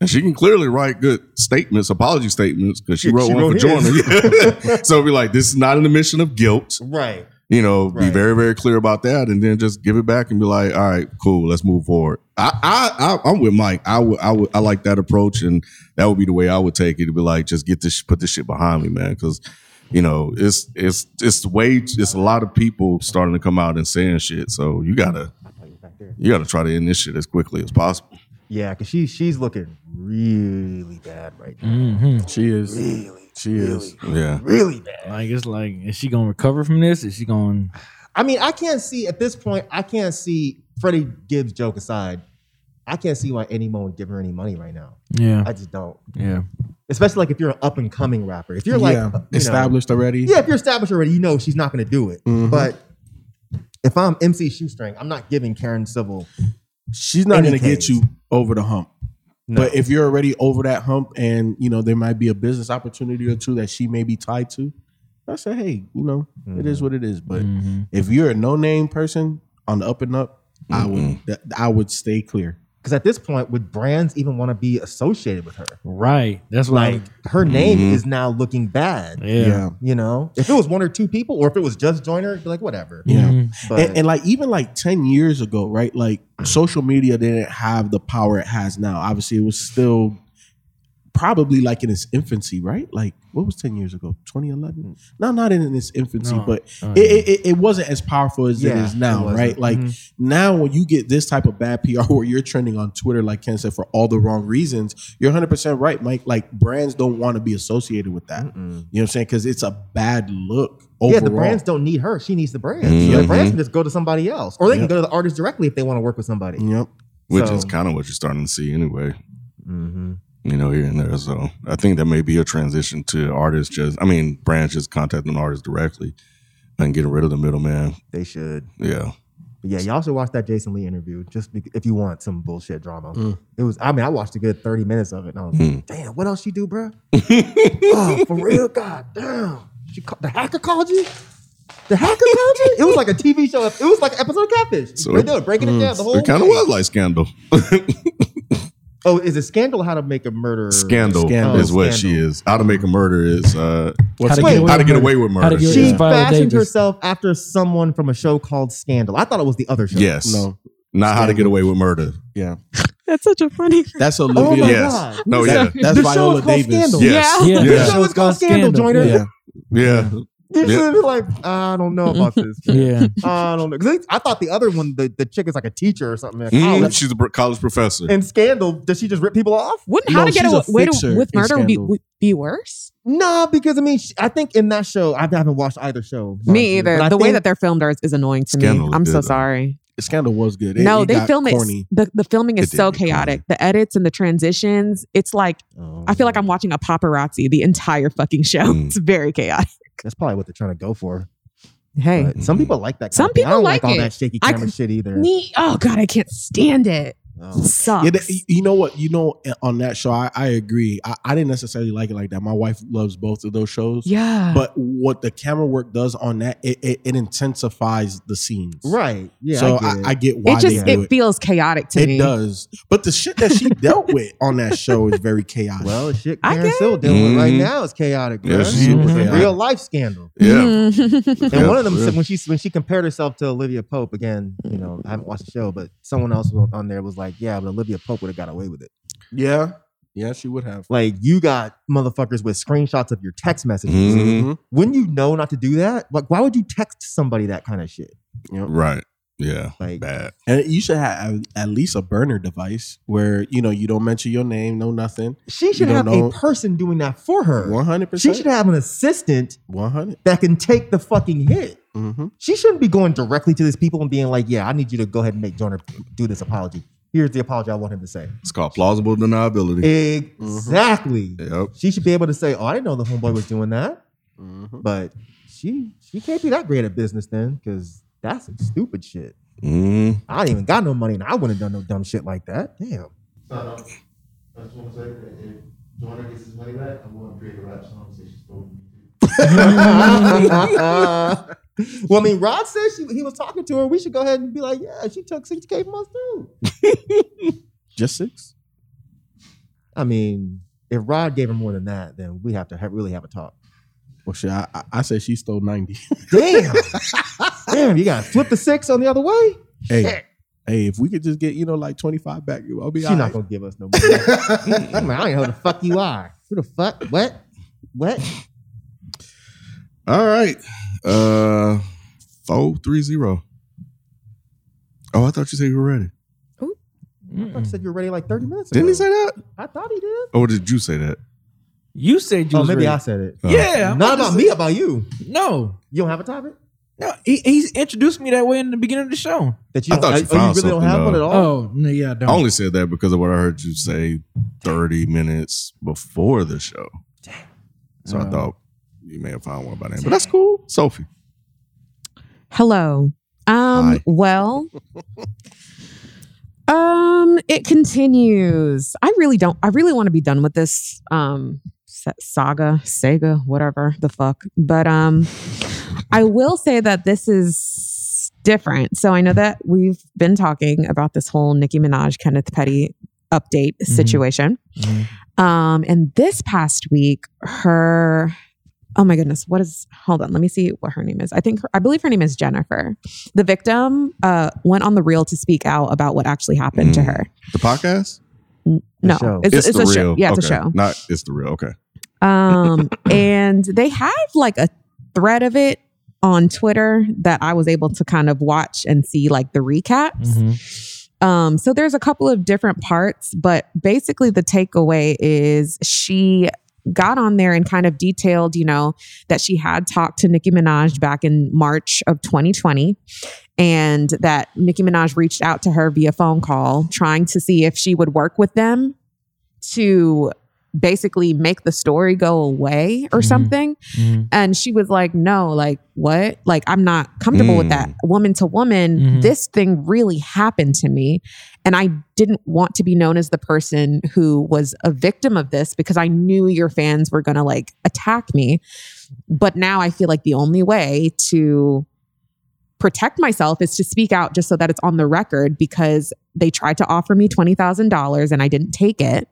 And she can clearly write good statements, apology statements, because she Yeah, wrote she one wrote for his. Joyner. so be like, this is not an admission of guilt. Right. You know, be Right. very, very clear about that, and then just give it back and be like, all right, cool, let's move forward. I, I, I I'm with Mike. I would, I would, I like that approach, and that would be the way I would take it. To be like, just get this, put this shit behind me, man, because you know, it's, it's, it's way, it's a lot of people starting to come out and saying shit. So you gotta, you gotta try to end this shit as quickly as possible. Yeah, because she, she's looking really bad right now. Mhm. She is. Really, She is. Yeah. really bad. Like it's like, is she gonna recover from this? Is she going? I mean, I can't see at this point. I can't see Freddie Gibbs joke aside. I can't see why anyone would give her any money right now. Yeah, I just don't. yeah. Especially like if you're an up and coming rapper. If you're like yeah, you know- established already. yeah, if you're established already, you know she's not going to do it. Mhm. But if I'm MC Shoestring, I'm not giving Karen Civil. She's not going to get you over the hump. No. But if you're already over that hump and you know there might be a business opportunity or two that she may be tied to, I say, hey, you know, it is what it is. But Mhm. if you're a no name person on the up and up, I would I would stay clear. Because at this point, would brands even want to be associated with her? Right. That's what. Like her name Mhm. is now looking bad. I, yeah. You know, if it was one or two people, or if it was just Joyner, be like whatever. Yeah. Mhm. But and, and like even like 10 years ago, right? Like social media didn't have the power it has now. Obviously, it was still probably like in its infancy, right? Like what was 10 years ago? 2011? No, not in its infancy, No. but Oh, it, it, it- it wasn't as powerful as it Yeah, is it now, wasn't. right? Like Mhm. now when you get this type of bad PR where you're trending on Twitter, like Ken said, for all the wrong reasons, you're 100% right, Mike. Like brands don't want to be associated with that. You know what I'm saying? Because it's a bad look overall. yeah, the brands don't need her. She needs the brands. Mhm. The brands can just go to somebody else, or they can go to the artist directly if they want to work with somebody. Yep. Which So- is kind of what you're starting to see anyway. Mm-hmm. You know, here and there. So I think that may be a transition to artists just, I mean, brands just contacting artists directly and getting rid of the middleman. They should. Yeah. But yeah, y'all should watch that Jason Lee interview just bec if you want some bullshit drama. Mm. It was. I mean, I watched a good thirty minutes of it, and I was Mm. like, "Damn, what else she do, bro? oh, for real? God damn! She ca- the hacker called you. The hacker called you. It was like a TV show. It was like an episode of Catfish. So they it- do breaking it down. The whole. It kind of was like Scandal. Oh, is it scandal? How to make a murder? Scandal, Scandal. is what Scandal. she is. How to make a murder is uh, How to get away how to with get murder. away with murder. get- She Yeah. Fashioned Davis. herself after someone from a show called Scandal. I thought it was the other show. Yes. No. Not how to get away with murder. Yeah. That's such a funny. That's Oh Olivia. my Yes. god. No, yeah. that? That's the show Viola is called Davis. Scandal. Yes. Yeah. The Yeah. show is called Scandal, Joyner. Yeah. Yeah. You Yeah. should be like, I don't know about this. Yeah. I don't know. 'Cause I thought the other one, the, the chick is like a teacher or something at Mm, she's a college professor. In Scandal, does she just rip people off? Wouldn't No, how to get away fixer with murder would be, would be worse? No, because I mean, she, I think in that show, I haven't watched either show. Me you, either. but I The way that they're filmed are, is annoying to Scandal me. I'm so though. sorry. Scandal was good. It- no, it they got film corny. it. The, the filming is It so get corny. chaotic. The edits and the transitions. It's like Oh, I feel like I'm watching a paparazzi the entire fucking show. Mm. It's very chaotic. That's probably what they're trying to go for. Hey, But some mm-hmm. people like that. Some of. I people don't like all it. that shaky camera could- shit either. me. Oh god, I can't stand it. Sucks. Yeah, that- you know what? You know, on that show, I, I agree. I, I didn't necessarily like it like that. My wife loves both of those shows. Yeah. But what the camera work does on that, it, it, it intensifies the scenes. Right. Yeah. so I get I, it. I get why it just they do it it. feels chaotic to It me. It does. But the shit that she dealt with on that show is very chaotic. Well, the shit I Karen get Still dealing with right Mhm. now is chaotic. Yeah, bruh. she's It was a chaotic. real life scandal. Yeah. Mhm. And Yeah, one of them for said when she when she compared herself to Olivia Pope again, you know, I haven't watched the show, but someone else on there was like, yeah, but Olivia Pope would have got away with it. yeah. Yeah, she would have. Like you got motherfuckers with screenshots of your text messages. Mhm. Mhm. Wouldn't you know not to do that? Like, why would you text somebody that kind of shit? Right. Yeah. Like- bad. And you should have at least a burner device where you know you don't mention your name, no nothing. She should have know- a person doing that for her. 100%. She should have an assistant one hundred. that can take the fucking hit. Mm-hmm. She shouldn't be going directly to these people and being like, "Yeah, I need you to go ahead and make Joyner do this apology. Here's the apology I want him to say." It's called plausible deniability. Exactly. Yep. She should be able to say, "Oh, I didn't know the homeboy was doing that," Mm-hmm. but she she can't be that great at business then, because that's some stupid shit. Mm. I ain't even got no money, and I wouldn't have done no dumb shit like that. Damn. I just want to say that if Joyner gets his money back, I'm going to create a rap song and say she stole me. Mm. well, I mean, Rod said she, he was talking to her. We should go ahead and be like, "Yeah, she took six k from us too." Just six. I mean, if Rod gave her more than that, then we have to have, really have a talk. Well, shit, I, I, I said she stole ninety. Damn, damn, you got to flip the six on the other way. hey, Shit. hey, if we could just get you know like twenty five back, I'll be. She's not right. gonna give us no money. I'm like, I ain't know who the fuck you are. Who the fuck? What? What? All right. Uh four three zero. Oh, I thought you said you were ready. Oh, I thought you said you were ready like 30 minutes ago. Didn't he say that? I thought he did. Or did you say that? You said you Oh, was maybe ready. I said it. Oh. Yeah, I'm Not about about me, say- about you. No, You don't have a topic no. He, he's introduced me that way in the beginning of the show. that you. I Don't, thought you oh, you found really don't something, have one at all. Oh no, yeah, I don't. I only said that because of what I heard you say 30 minutes before the show. So I Oh. thought you may have found one by then. But that's cool. Sophie. Hello. Um, Hi. well, um, it continues. I really don't, I really want to be done with this um sa- saga, Sega, whatever the fuck. But um, I will say that this is different. So I know that we've been talking about this whole Nicki Minaj, Kenneth Petty update situation. Um, and this past week, her oh my goodness, what is hold on, let me see what her name is. I think her, I believe her name is Jennifer. The victim uh went on the Real to speak out about what actually happened to Mm. her. The podcast? No, show. it's, it's, the a real. show. Yeah, it's okay. a show. Not it's the real. Okay. Um, and they have like a thread of it on Twitter that I was able to kind of watch and see like the recaps. Um, so there's a couple of different parts, but basically the takeaway is she got on there and kind of detailed, you know, that she had talked to Nicki Minaj back in March of 2020 and that Nicki Minaj reached out to her via phone call trying to see if she would work with them to basically make the story go away or Mhm. something. Mhm. And she was like, no, like, what? Like, I'm not comfortable with that. Woman to woman, Mhm. this thing really happened to me. And I didn't want to be known as the person who was a victim of this because I knew your fans were going to like attack me. But now I feel like the only way to protect myself is to speak out just so that it's on the record because they tried to offer me $20,000 and I didn't take it,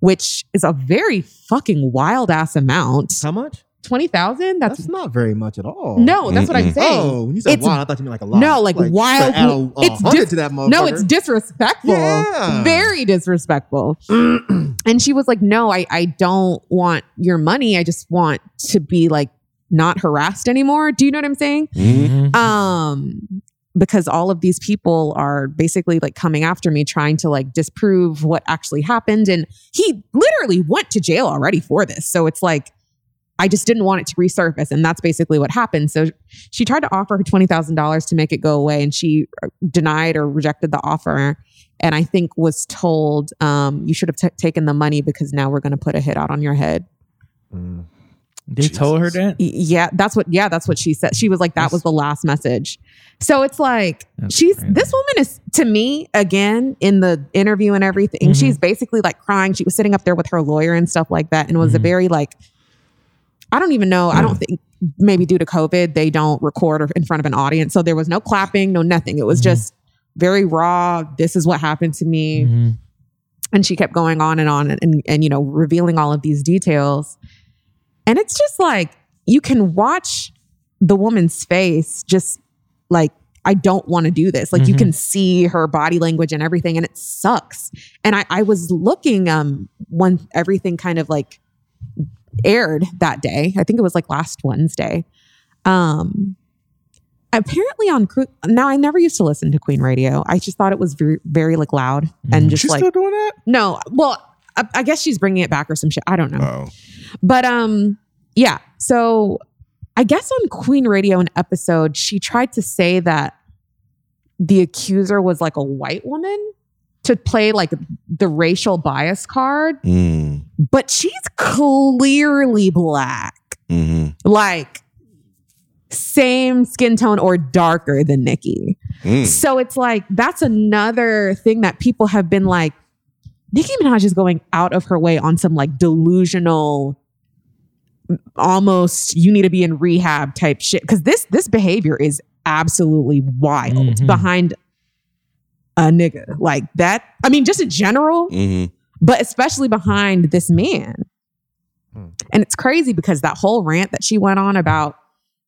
which is a very fucking wild ass amount. How much? 20,000? That's, That's not very much at all. no, that's what I'm saying. Oh, when you said It's- wild, I thought you meant like a lot. No, like, wild- to add a, a it's hundred dis- to that motherfucker. No, it's disrespectful. Yeah. Very disrespectful. and she was like, No, I, I don't want your money. I just want to be like not harassed anymore. Do you know what I'm saying? Mhm. Um, because all of these people are basically like coming after me, trying to like disprove what actually happened. And he literally went to jail already for this. So it's like, I just didn't want it to resurface. And that's basically what happened. So she tried to offer her $20,000 to make it go away. And she uh, denied or rejected the offer. And I think was told, um, you should have t- taken the money because now we're going to put a hit out on your head. Mm. They told her that. Yeah, that's what. Yeah, that's what she said. She was like, that was the last message. So it's like That's she's crazy. this woman is to me again in the interview and everything. Mm-hmm. She's basically like crying. She was sitting up there with her lawyer and stuff like that, and was a Mm-hmm. very like. I don't even know. I don't think maybe due to COVID they don't record in front of an audience, so there was no clapping, no nothing. It was Mm-hmm. just very raw. This is what happened to me Mhm. and she kept going on and on and, and and you know revealing all of these details and it's just like you can watch the woman's face just like i don't want to do this like you can see her body language and everything and it sucks and i i was looking um when everything kind of like aired that day i think it was like last wednesday um apparently on now i never used to listen to queen radio i just thought it was very very like loud and just She's like still doing that? no, well, I, I guess she's bringing it back or some shit. I don't know. Oh. But um, yeah. So I guess on Queen Radio, an episode, she tried to say that the accuser was like a white woman to play like the racial bias card, Mm. but she's clearly black, Mm-hmm. like same skin tone or darker than Nicki. Mm. So it's like that's another thing that people have been like, Nicki Minaj is going out of her way on some like delusional, almost you need to be in rehab type shit. Cause this this behavior is absolutely wild Mhm. behind a nigga. Like that, I mean, just in general, Mm-hmm. but especially behind this man. And it's crazy because that whole rant that she went on about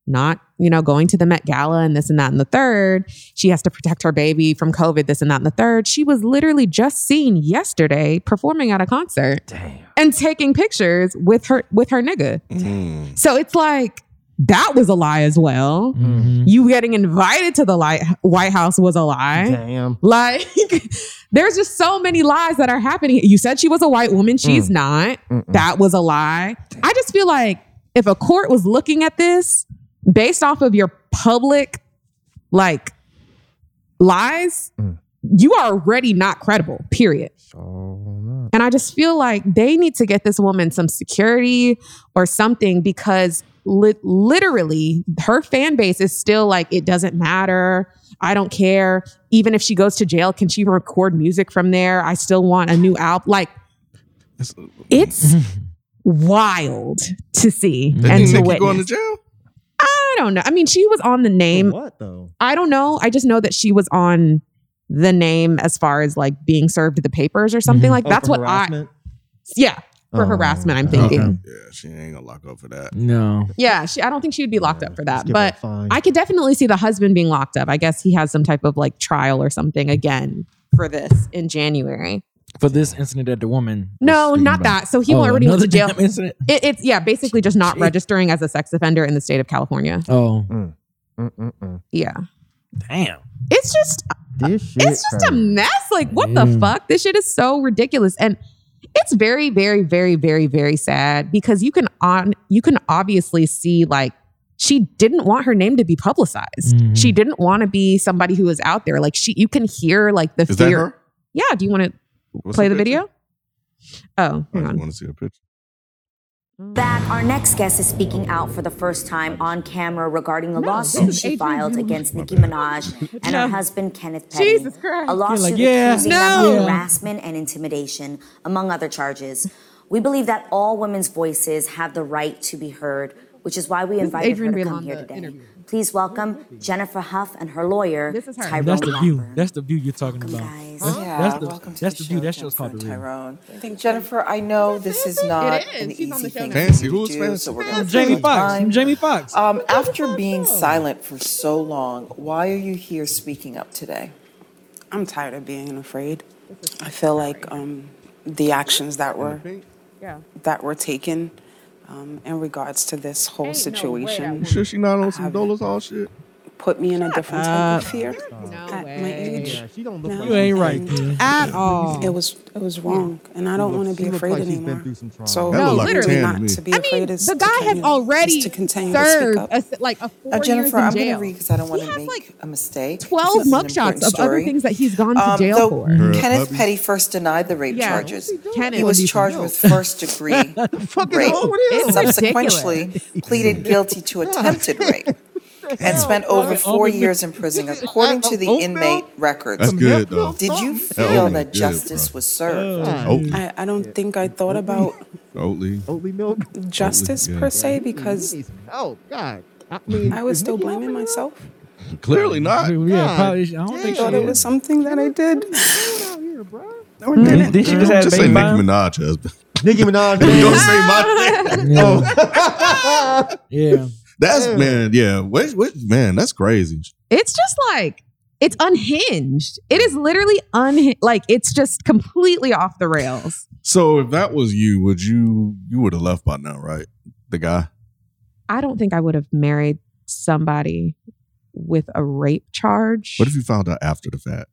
not, you know, going to the Met Gala and this and that and the third, she has to protect her baby from COVID, this and that and the third. She was literally just seen yesterday performing at a concert Damn. and taking pictures with her with her nigga. Mm. So it's like that was a lie as well. Mhm. You getting invited to the li- White House was a lie. Damn. Like, there's just so many lies that are happening. You said she was a white woman. She's not. That was a lie. I just feel like if a court was looking at this based off of your public, like, lies, mm. you are already not credible, period. And I just feel like they need to get this woman some security or something because li- literally her fan base is still like, it doesn't matter. I don't care. Even if she goes to jail, can she record music from there? I still want a new album. Like, it's wild to see They and think to Nicki going to jail? I don't know. I mean, she was on the name. What though? I don't know. I just know that she was on the name as far as like being served the papers or something mm-hmm. like Oh, that's for what harassment? I yeah for Oh, harassment I'm okay. thinking Yeah, she ain't gonna lock up for that. No. yeah she, I don't think she would be locked up for that give her a but. I could definitely see the husband being locked up I guess he has some type of like trial or something again for this in January For this incident that the woman. no not about. that so he Oh, already went to jail incident. it, it's yeah basically just not registering as a sex offender in the state of California Oh, Mm-mm-mm. yeah damn. it's just This shit. it's just a mess. Like, what the Mm. fuck? This shit is so ridiculous. And it's very, very, very, very, very sad because you can on you can obviously see like she didn't want her name to be publicized. Mhm. She didn't want to be somebody who was out there. Like she you can hear like the Is that fear. her? Yeah. Do you want to What's play her the video? Oh, I hang just on. want to see a picture. Back, our next guest is speaking out for the first time on camera regarding a lawsuit she Adrian filed Brody. against Nicki Minaj and her husband Kenneth Petty. Jesus Christ. A lawsuit like, yeah, accusing no. them of Yeah. harassment and intimidation, among other charges. We believe that all women's voices have the right to be heard, which is why we is invited Adrian her to come here today. interview. Please welcome Jennifer Hough and her lawyer, This is her. Tyrone That's the view. That's the view you're talking Welcome, about. guys. Yeah, That's the- welcome to that's the the view. That show's called Jennifer The and Real. Tyrone. I think Jennifer, I know this is not is. an She's on easy the show thing now. for Fancy. you to Who's do, fancy? so we're gonna Jamie take our Foxx. time. Jamie Foxx. Um, after being silent for so long, why are you here speaking up today? I'm tired of being afraid. I feel like um, the actions that were Yeah. that were taken um, in regards to this whole Ain't no way situation You sure she not on some have- dollars all shit? Put me in a different type of fear. No at my way. age. Yeah, she don't look No. like You ain't right, been- At all. It was it was wrong, and I don't looks- want to be looks afraid like she's been anymore. through some trauma. So That look No, like literally tan not to me. to be I afraid mean, is the to guy has continue- already is to continue to served speak up. a, like a four Uh, Jennifer, years in I'm jail. going to read because I don't want He to has, make like, a mistake. 12 This is an mugshots important of other story. things that he's gone to Um, jail though for. Her Kenneth hubby? Petty first denied the rape Yeah. charges. Kenneth He was need some charged with first degree fuck is rape. wrong with him? It's Subsequently pleaded guilty to attempted rape and spent over four years in prison, according to the inmate records. That's good though. Did you feel oatmeal that good, justice bro. was served? Oatly, I, I don't think I thought about Oatly. Oatly milk. justice yeah. per se because Oh God. I mean, I was still blaming helping myself. Clearly not. Oh, yeah, probably. I don't think I thought it was something that I did out here, bro. or Did, didn't. Mm-hmm. did she just have Just say baby Nicki by him? Minaj husband. Nicki Minaj. Don't say my name. Oh. Yeah. That's Yeah. man. Yeah. What? What? Man, that's crazy. It's just like it's unhinged. It is literally unhinged. Like it's just completely off the rails. So if that was you, would you? You would have left by now, right? The guy. I don't think I would have married somebody with a rape charge. What if you found out after the fact?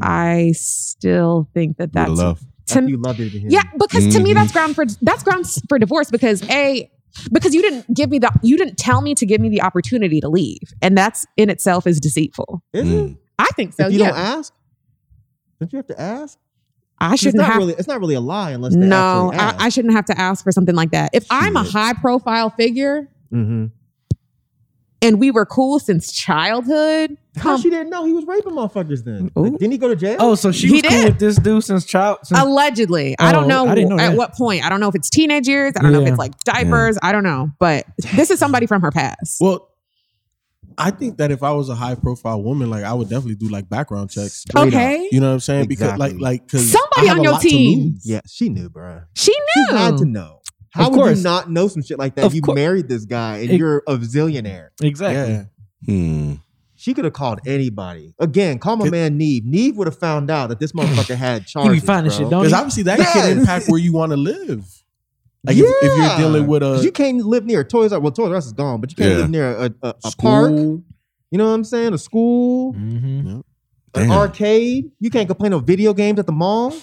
I still think that Would have that's left. to you loved it. Yeah, because to me that's mm-hmm. ground for that's grounds for divorce because a because you didn't give me the you didn't tell me to give me the opportunity to leave, and that's in itself is deceitful. Is Mm. it? I think so. if you yeah, don't ask, don't you have to ask? I shouldn't not have. really. It's not really a lie unless they no, actually I. I shouldn't have to ask for something like that. If I'm a high profile figure mm-hmm. And we were cool since childhood, How come she didn't know he was raping motherfuckers then? Ooh. Like, didn't he go to jail? Oh, so she He was cool with this dude since child. Since, allegedly. I don't Oh, know, I didn't know at that. what point. I don't know if it's teenage years. I don't know if it's like diapers. I don't know, but this is somebody from her past. Well, I think that if I was a high profile woman, like I would definitely do like background checks. Straight okay, You know what I'm saying? Because like like because Somebody on your team. Yeah, she knew, bro. she knew. She knew. had to know. How Of would course. you not know some shit like that? Of you cour- married this guy and Ex- you're a zillionaire. exactly. Yeah. Hmm. She could have called anybody. Again, call my Could- man Nev. Nev would have found out that this motherfucker had He charges. be finding bro. shit, don't Because obviously that Yes. can impact where you want to live. Like if, if you're dealing with 'Cause a you can't live near a Toys R Us. Well, Toys R Us is gone, but you can't Yeah. live near a, a, a school, park. You know what I'm saying? A school, Mm-hmm. an Damn. arcade. You can't complain of video games at the mall.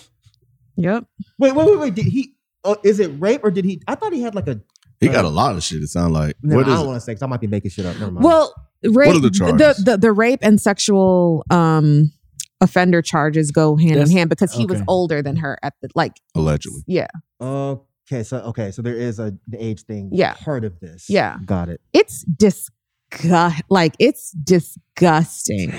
Yep. Wait, wait, wait, wait. Did he? Uh, is it rape or did he? I thought he had like a. He got a lot of shit. It sounds like. No, what I is don't it? want to say because I might be making shit up. Never mind. Well, rape. are the charges? The, the rape and sexual um offender charges go hand That's- in hand because he was okay. older than her at the like. Allegedly. Yeah, okay, so okay, so there is a the age thing. Yeah. part of this. Yeah. got it. it's disgust. Like it's disgusting.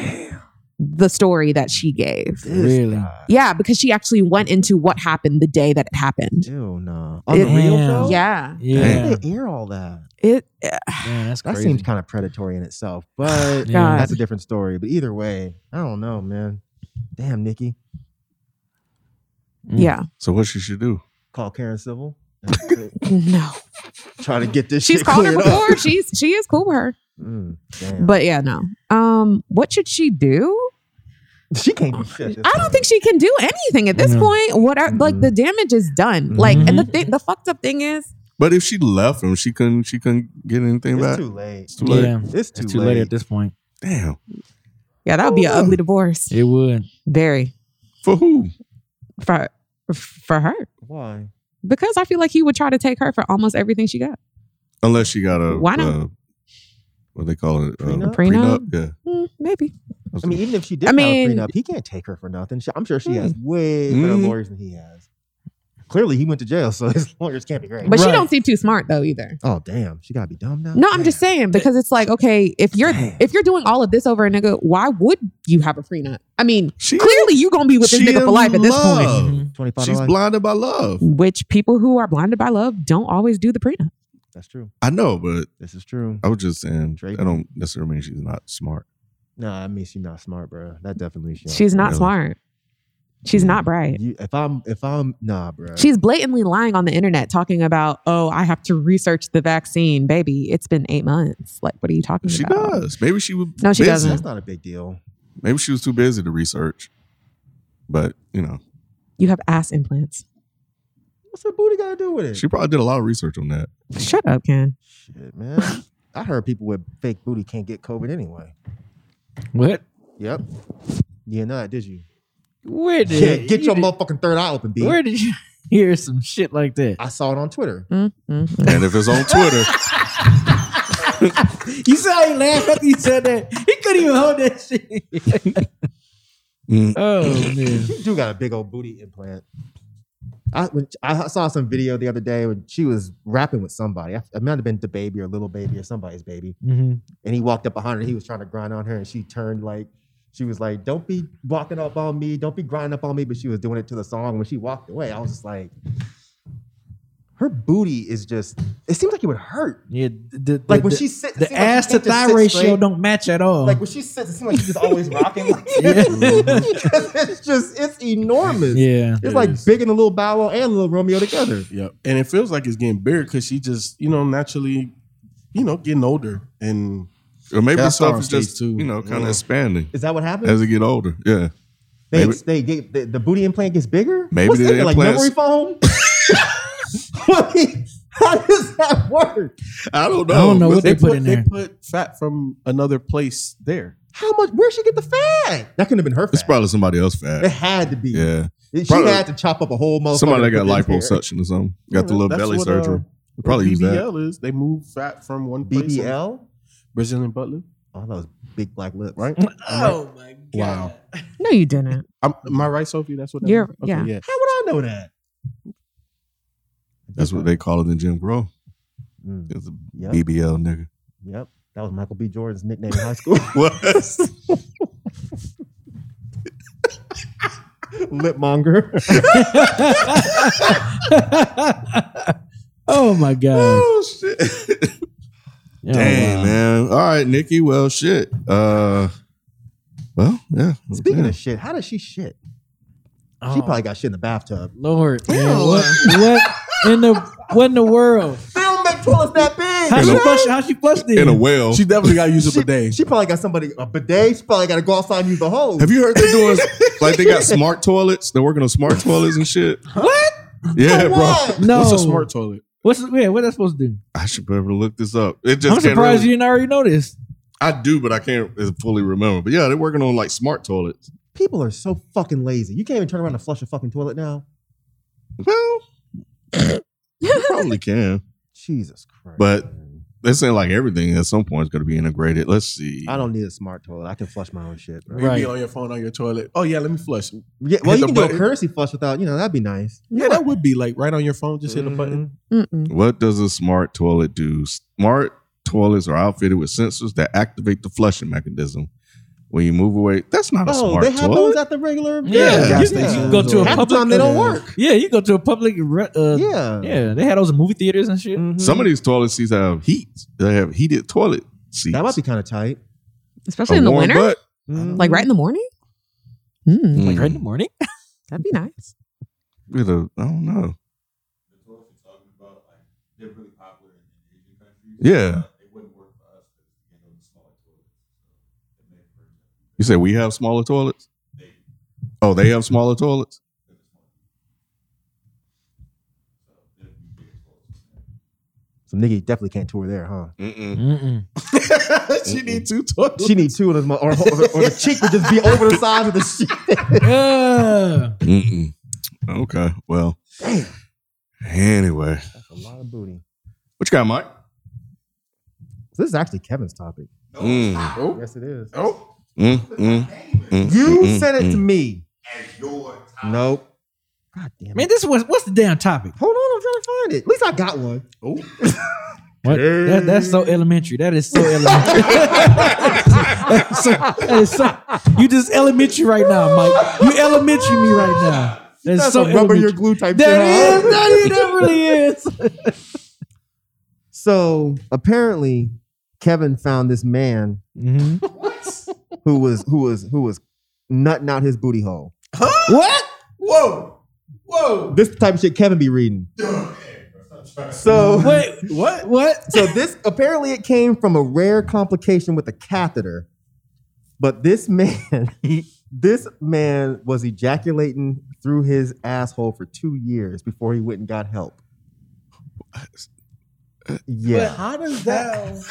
The story that she gave. Really? Yeah, because she actually went into what happened the day that it happened. Ew, no. On the real show. Yeah, How Yeah. did they air all that? it. Man, that's That seems kind of predatory in itself, but Yeah. that's a different story. But either way, I don't know, man. Damn, Nicki, Mm. Yeah, So what she should do? call Karen Civil. no. Try to get this. She's shit called her cleared up. before. She's she is cool with her. Mm. But yeah, no. Um, what should she do? she can't do shit. I don't think she can do anything at this No. point. What are, like the damage is done. Like, and the thing, the fucked up thing is, But if she left him, she couldn't. She couldn't get anything it's back. too late. It's too late. Yeah. It's too, It's too late. late at this point. Damn. yeah, that would be an ugly divorce. It would. Very For who? for for her Why? because I feel like he would try to take her for almost everything she got. Unless she got a. Why not? Uh, what they call it? Uh, Prenup? Prenup? Yeah. Mm, maybe. I mean, even if she did I have mean- a prenup, he can't take her for nothing. She- I'm sure she has way better Mhm. lawyers than he has. Clearly, he went to jail, so his lawyers can't be great. But she don't seem too smart though either. oh damn, she gotta be dumb now. No, I'm just saying because it's like okay, if you're Damn. if you're doing all of this over a nigga, why would you have a prenup? I mean, She- clearly you gonna be with this nigga for life at this point. love. Mhm. twenty five. She's blinded by love. Which people who are blinded by love don't always do the prenup. That's true. I know, but This is true. I was just saying Drake. that don't necessarily mean she's not smart. No, I mean she's not smart, bro. That definitely she. She's not Really? smart. She's not bright. You, if I'm, if I'm, nah, bro. She's blatantly lying on the internet talking about, oh, I have to research the vaccine. Baby, it's been eight months. Like, what are you talking She about? She does. Maybe she was. No, she busy. doesn't. That's not a big deal. Maybe she was too busy to research. But you know, You have ass implants. What's her booty got to do with it? she probably did a lot of research on that. Shut up, Ken. Shit, man. I heard people with fake booty can't get COVID anyway. What? Yep. You didn't know that, did you? Where did Yeah, get you your did- motherfucking third eye open, B. Where did you hear some shit like that? I saw it on Twitter. And if it's on Twitter, you saw how he laughed after you said that. He couldn't even hold that shit. Mm. oh man. You do got a big old booty implant. I when I saw some video the other day when she was rapping with somebody. I, it might have been the baby or little baby or somebody's baby. Mhm. And he walked up behind her. He was trying to grind on her, and she turned like she was like, "Don't be walking up on me. Don't be grinding up on me." But she was doing it to the song. When she walked away, I was just like, her booty is just. It seems like it would hurt. Yeah, the, Like when the- she sit- it the seems like ass to thigh ratio straight. don't match at all. Like when she sits, it seems like she's just always rocking. Like, Yeah. it's just it's enormous. Yeah. it's It like is. big in the little Bow Wow and little Romeo together. Yep. And it feels like it's getting bigger because she just, you know, naturally, you know, getting older and or maybe That's stuff is just too. you know kind of Yeah. expanding Is that what happens? as it get older. Yeah, They, maybe they get the, the booty implant gets bigger. Maybe What's the in like memory foam. I mean, How does that work? I don't know. I don't know what they, put, in there. They put fat from another place there. How much? Where'd she get the fat? That couldn't have been her it's probably somebody else fat. It had to be. Yeah, She Probably- had to chop up a whole motherfucker. somebody that got put in there. liposuction or something. Got the little belly what, surgery. Uh, probably use that. BBL is they move fat from one place. BBL? Brazilian butt lift. Oh, that was big black lips. Right? Oh my god! Wow. No, you didn't. I'm, am I right, Sophie? That's what that You're- is? Okay, yeah. How would I know that? That's what they call it in Jim Crow. Mm. It's a Yep. BBL nigga. Yep. That was Michael B. Jordan's nickname in high school. What? Lipmonger. oh my god! oh shit. Oh, Dang wow. man. All right, Nicki. Well, shit. Uh, well, yeah. Speaking yeah. of shit, how does she shit? Oh, She probably got shit in the bathtub. Lord, man, what, what in the what in the world? They don't make toilets that big. How she flush? How she flushed it? in a well. She definitely got to use a bidet. she probably got somebody a bidet. She probably got to go outside and use the hose. Have you heard they're doing like they got smart toilets? They're working on smart toilets and shit. What? Yeah, For bro. what? No. What's a smart toilet? What's yeah? What that supposed to do? I should be able to look this up. It just I'm can't surprised really- you didn't already know this. I do, but I can't fully remember. But yeah, they're working on like smart toilets. People are so fucking lazy. You can't even turn around and flush a fucking toilet now. Well, you probably can, Jesus Christ. but man. they're like everything at some point is going to be integrated. Let's see. I don't need a smart toilet. I can flush my own shit. Bro. You Right. be on your phone on your toilet. Oh yeah, let me flush. Yeah, well, Hit you the can do a button. courtesy flush without, you know, that'd be nice. Yeah, that would be like right on your phone. Just hit a button. Mm-mm. What does a smart toilet do? Smart toilets are outfitted with sensors that activate the flushing mechanism. When you move away, that's not a Oh, smart they have toilet. those at the regular Yeah, gas you, stations you go to a Half public. time they don't uh, work. Yeah, you go to a public. Uh, Yeah. yeah. They had those in movie theaters and shit. Mhm. Some of these toilet seats have heat. They have heated toilet seats. That might be kind of tight. Especially A in the winter, butt. like right in the morning. Mm, Like right in the morning. that'd be nice. With a, I don't know. Talking about different popular heating factors. Yeah. You said we have smaller toilets? Oh, they have smaller toilets? So Nicki definitely can't tour there, huh? Mm-mm. Mm-mm. she need two toilets. She need two of them, or, or, or the cheek would just be over the size of the shit. Yeah. Mm-mm. Okay. Well, Damn, anyway. that's a lot of booty. What you got, Mike? So this is actually Kevin's topic. Mm. Oh, Yes, it is. oh. Mm, mm, mm, You sent it to me. Nope. God damn it. Man, this was what's the damn topic? Hold on, I'm trying to find it. At least I got one. Oh. What? That, that's so elementary. That is so elementary. That's so, that is so, you just elementary right now, Mike. You elementary me right now. That's, That's so a rubber your glue type That shit, is, huh? that is, that really is. So apparently, Kevin found this man Mhm. Who was who was who was nutting out his booty hole. What? Whoa. Whoa. This type of shit Kevin be reading. So Wait, what? What? so this apparently it came from a rare complication with a catheter. But this man, this man was ejaculating through his asshole for two years before he went and got help. Yeah. But How does that?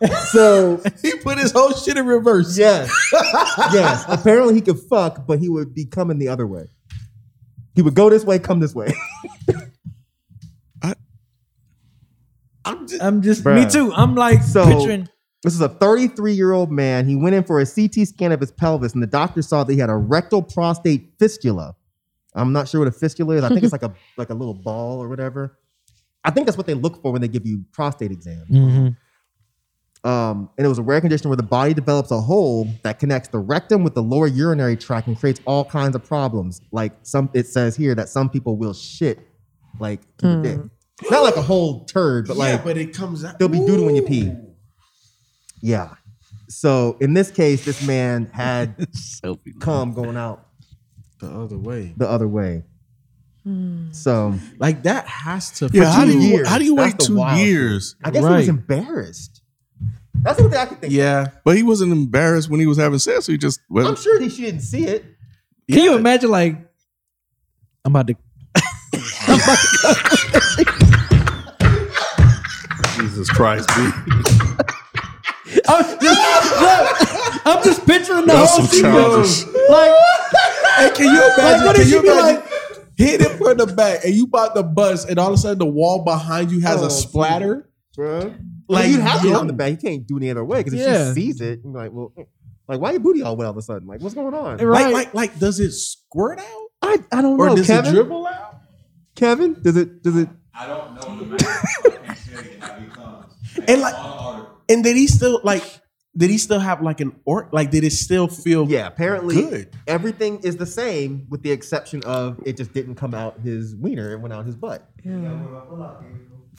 So he put his whole shit in reverse. Yes. yes. Apparently he could fuck, but he would be coming the other way. He would go this way, come this way. I'm just, I'm just Bruh. me too. I'm like So picturing. this is a 33 year old man. He went in for a CT scan of his pelvis, and the doctor saw that he had a rectal prostate fistula. I'm not sure what a fistula is. I think it's like a like a little ball or whatever. I think that's what they look for when they give you prostate exams. Mhm. Um, and it was a rare condition where the body develops a hole that connects the rectum with the lower urinary tract and creates all kinds of problems. Like some, it says here that some people will shit like through Mm. the dick. Not like a whole turd, but yeah, like but it comes out. there'll be doodle when you pee. Yeah. So in this case, this man had cum going out the other way. the other way. So Like that has to. Yeah, how do you years. how do you wait two years? I guess he was embarrassed. That's what I could think. Yeah, but he wasn't embarrassed when he was having sex. He just I'm sure that she didn't see it. Can you imagine like I'm about to Jesus Christ, B. I'm just, look, I'm just picturing the That's whole some childish- Like, Hey, can you imagine? Like, what can if you she be imagine? hit it from the back, and you about to bust, and all of a sudden the wall behind you has Oh, a splatter. Bro. Like, Like you have to yo. on the back. You can't do any other way because if Yeah. she sees it, you're like, well, like why your booty all wet all of a sudden? Like what's going on? Like, like, like, does it squirt out, I, I don't or know. does Kevin, it dribble out? Kevin, does it does it? I don't know the man. I can't tell you how he comes. And like, and did he still like? Did he still have like an or like? Did it still feel? Yeah, apparently good. everything is the same with the exception of it just didn't come out his wiener. It went out his butt.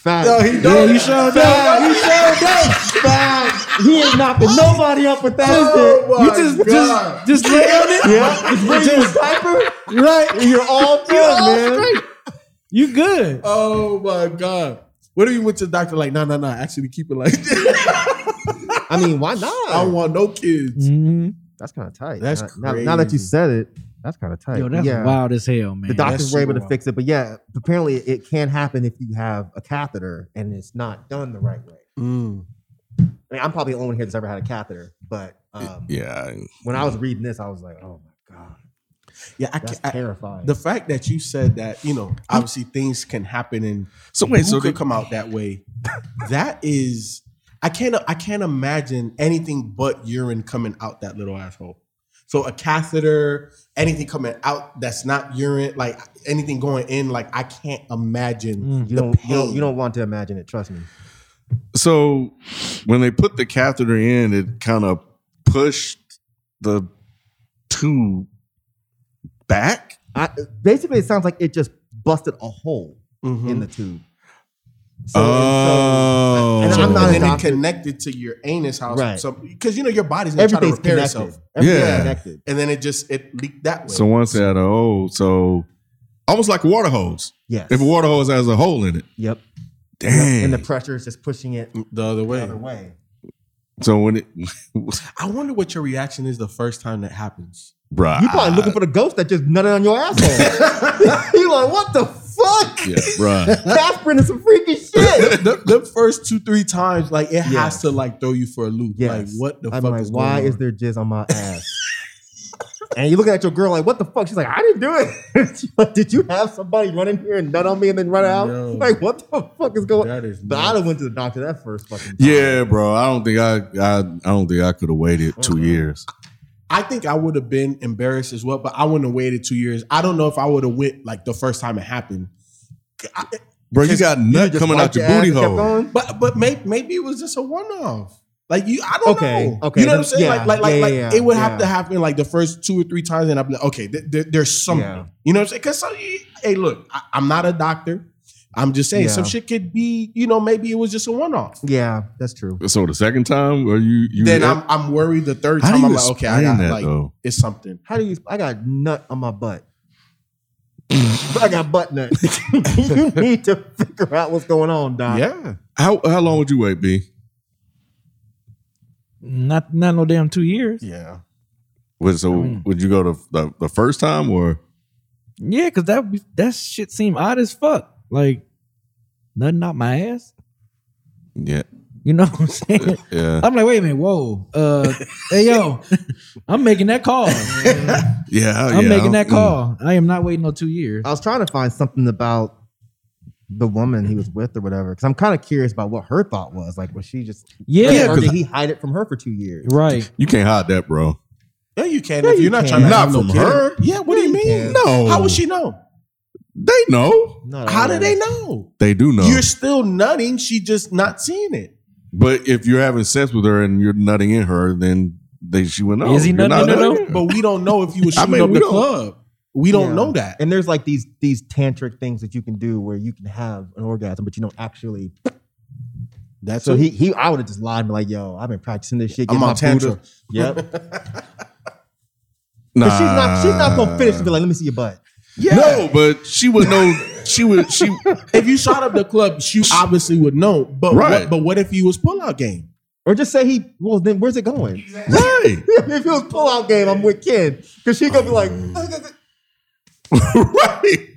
Fact. No, he yeah, don't. you showed Fact. up. You showed up. Fact. He ain't knocking nobody up with that Oh shit. my You just, God. just, just lay on it. Yeah, just bring you a diaper. Right. And you're all good, all man. You good. Oh my god! What if you went to the doctor like, no, no, no, actually keep it like that. I mean, why not? I don't want no kids. Mm-hmm. That's kind of tight. That's now, now, now that you said it, that's kind of tight. Yo, that's yeah. wild as hell, man. The doctors That's were able super to wild. fix it, but yeah, apparently it can happen if you have a catheter and it's not done the right way. Mm. I mean, I'm probably the only one here that's ever had a catheter, but um, yeah. when I was reading this, I was like, oh my god, Yeah, I that's can't. I- terrifying. the fact that you said that, you know, obviously things can happen and So wait, who so could they- come out that way. that is, I can't, I can't imagine anything but urine coming out that little asshole. So a catheter, anything coming out that's not urine, like anything going in, like I can't imagine you the don't, you don't, you don't want to imagine it. Trust me. So when they put the catheter in, it kind of pushed the tube back. I, basically, it sounds like it just busted a hole Mhm. in the tube. So, Oh. and So- I'm not and a then it connected to your anus house, Right. So because you know your body's gonna try to repair connected. itself, Everything's Yeah. connected. and then it just it leaked that way. So once it had a hole, so almost like a water hose. Yes. If a water hose has a hole in it. Yep. Dang. And the pressure is just pushing it the other way. the other way. So when it, I wonder what your reaction is the first time that happens. right? You probably looking for the ghost that just nutted on your asshole. you like, what the fuck? Yeah, right. Aspirin is some freaky shit. the, the first two three times, like it Yes. has to like throw you for a loop. Yes. Like what the I'm fuck like, is going why on? is there jizz on my ass? and you're looking at your girl like, what the fuck? She's like, I didn't do it. Like, Did you have somebody run in here and nut on me and then run out? No. Like, what the fuck is going That is But I'd have went to the doctor that first fucking time. Yeah, bro. I don't think I, I, I don't think I could have waited two Uh-uh. years. I think I would have been embarrassed as well, but I wouldn't have waited two years. I don't know if I would have went like the first time it happened. I- Bro, you got nut coming out your your booty hole. But but maybe maybe it was just a one off. Like you, I don't Okay, know. okay, you know what I'm saying? yeah, like like like, yeah, like it would yeah. have to happen like the first two or three times, and I'm like, okay, th- th- there's something. Yeah. You know what I'm saying? Because so, hey, look, I, I'm not a doctor. I'm just saying Yeah. some shit could be, you know, maybe it was just a one off. Yeah, that's true. So the second time, or you, you Then I'm I'm worried the third time. I'm like, okay, I got that, like though? it's something. How do you I got nut on my butt. I got butt nut. you need to figure out what's going on, Doc. Yeah. how how long would you wait, B? Not not no damn two years. Yeah. Would so would you go to the, the first time or Yeah, because that that shit seemed odd as fuck. Like nothing out my ass. yeah? You know what I'm saying? Yeah. I'm like, wait a minute, whoa, uh, hey yo, I'm making that call. Yeah, I'm yeah, making that mm. call. I am not waiting no two years. I was trying to find something about the woman he was with or whatever because I'm kind of curious about what her thought was. Like, was she just Yeah, or 'cause did he hide it from her for two years? Right. You can't hide that, bro. Yeah, you can Yeah, if you you're not can. trying to Not have no from kid. her. Yeah, what do you mean? can. No. How would she know? They know. Not How do they know? They do know. You're still nutting. She just not seeing it. but if you're having sex with her and you're nutting in her, then they she would know. Is he You're nutting not in her, nutting though? But we don't know if you was I shooting mean, up we the don't- club. We don't Yeah. know that. And there's like these these tantric things that you can do where you can have an orgasm, but you don't actually. That's So it. he he I would have just lied and be like, "Yo, I've been practicing this shit." I'm getting on tantra. Buddha." Yep. Nah. She's not she's not gonna finish and be like, "Let me see your butt." Yeah. No, but she would know. She would. She if you shot up the club, she obviously would know. But Right. what, but what if he was pullout game? Or just say he. Well, then where's it going? right. if it was pull out game, I'm with Ken because she gonna be like, oh. right.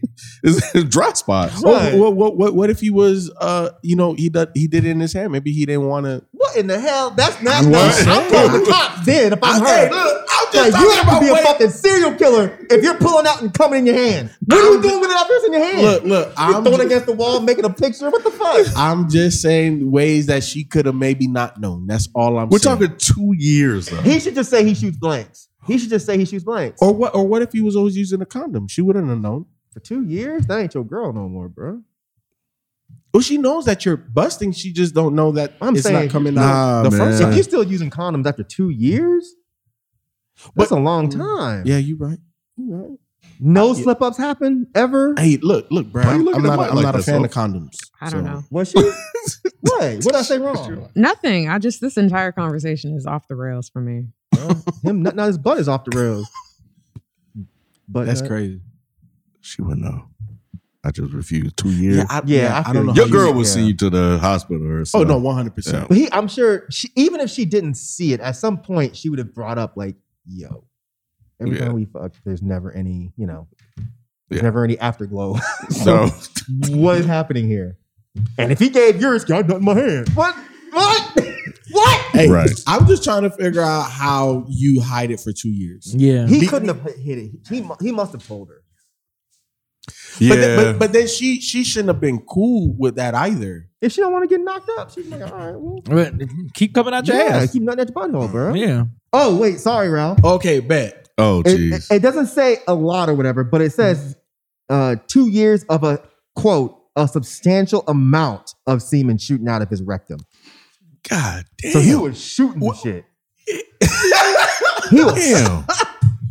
It's a dry spot. Right. What, what, what, what if he was, uh, you know, he did, he did it in his hand. Maybe he didn't want to. "What in the hell? That's not. What? I'm calling the cops then if I'm Hey, her. look, I'm just Like, you talking have to be a way- fucking serial killer if you're pulling out and coming in your hand. What are you doing with it after it's in your hand? Look, look, You're I'm throwing ju- against the wall, making a picture. What the fuck? I'm just saying ways that she could have maybe not known. That's all I'm saying. We're saying. talking two years though. He should just say he shoots blanks. He should just say he shoots blanks. Or what? Or what if he was always using a condom? She wouldn't have known. For two years? That ain't your girl no more, bro. Well, she knows that you're busting. She just don't know that I'm it's saying- not coming Nah, out the man. first If you're still using condoms after two years, that's a long time. yeah, you're right. You're right. No slip ups happen ever. Hey, look, look, bro. I'm, I'm not. Mike I'm like not a fan so? of condoms. I don't So- know. Was she? what? What did I say wrong? Nothing. I just this entire conversation is off the rails for me. Him nutting out his butt is off the rails. But That's uh, crazy. She wouldn't know. I just refused. Two years. Yeah, I, Yeah, yeah, I I, don't know. Your how girl you, would yeah. send you to the hospital or Oh no, one hundred percent. But he, I'm sure, she, even if she didn't see it, at some point she would have brought up like, "Yo, every Yeah. time we fuck, there's never any, you know, there's Yeah. never any afterglow." so, So what is happening here? And if he gave yours, got nut in my hand. What? What? What? Hey, Right. I'm just trying to figure out how you hide it for two years. Yeah. He Be- couldn't have hit it. He mu- he must have told her. yeah, But, then, but but then she she shouldn't have been cool with that either. If she don't want to get knocked up, she's like, all right, well, But Keep coming out your yeah, ass. keep nutting at your butthole, bro. Yeah. Oh wait, sorry, Ralph. Okay, bet. oh It, jeez. it- it doesn't say a lot or whatever, but it says uh, two years of a quote a substantial amount of semen shooting out of his rectum. God damn. So he was shooting the shit. he was damn.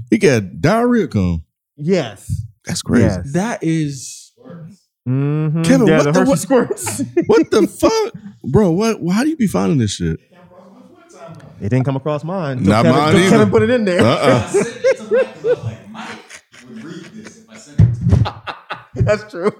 he got diarrhea come. yes. That's crazy. Yes. That is Mm-hmm. Kevin, yeah, what the the- what- squirts. What the fuck, bro? What? Why do you be finding this shit? it didn't come across mine. until Not Kevin, mine either. Kevin put it in there. Uh-uh. like, Mike would read this if I sent it to him. That's true.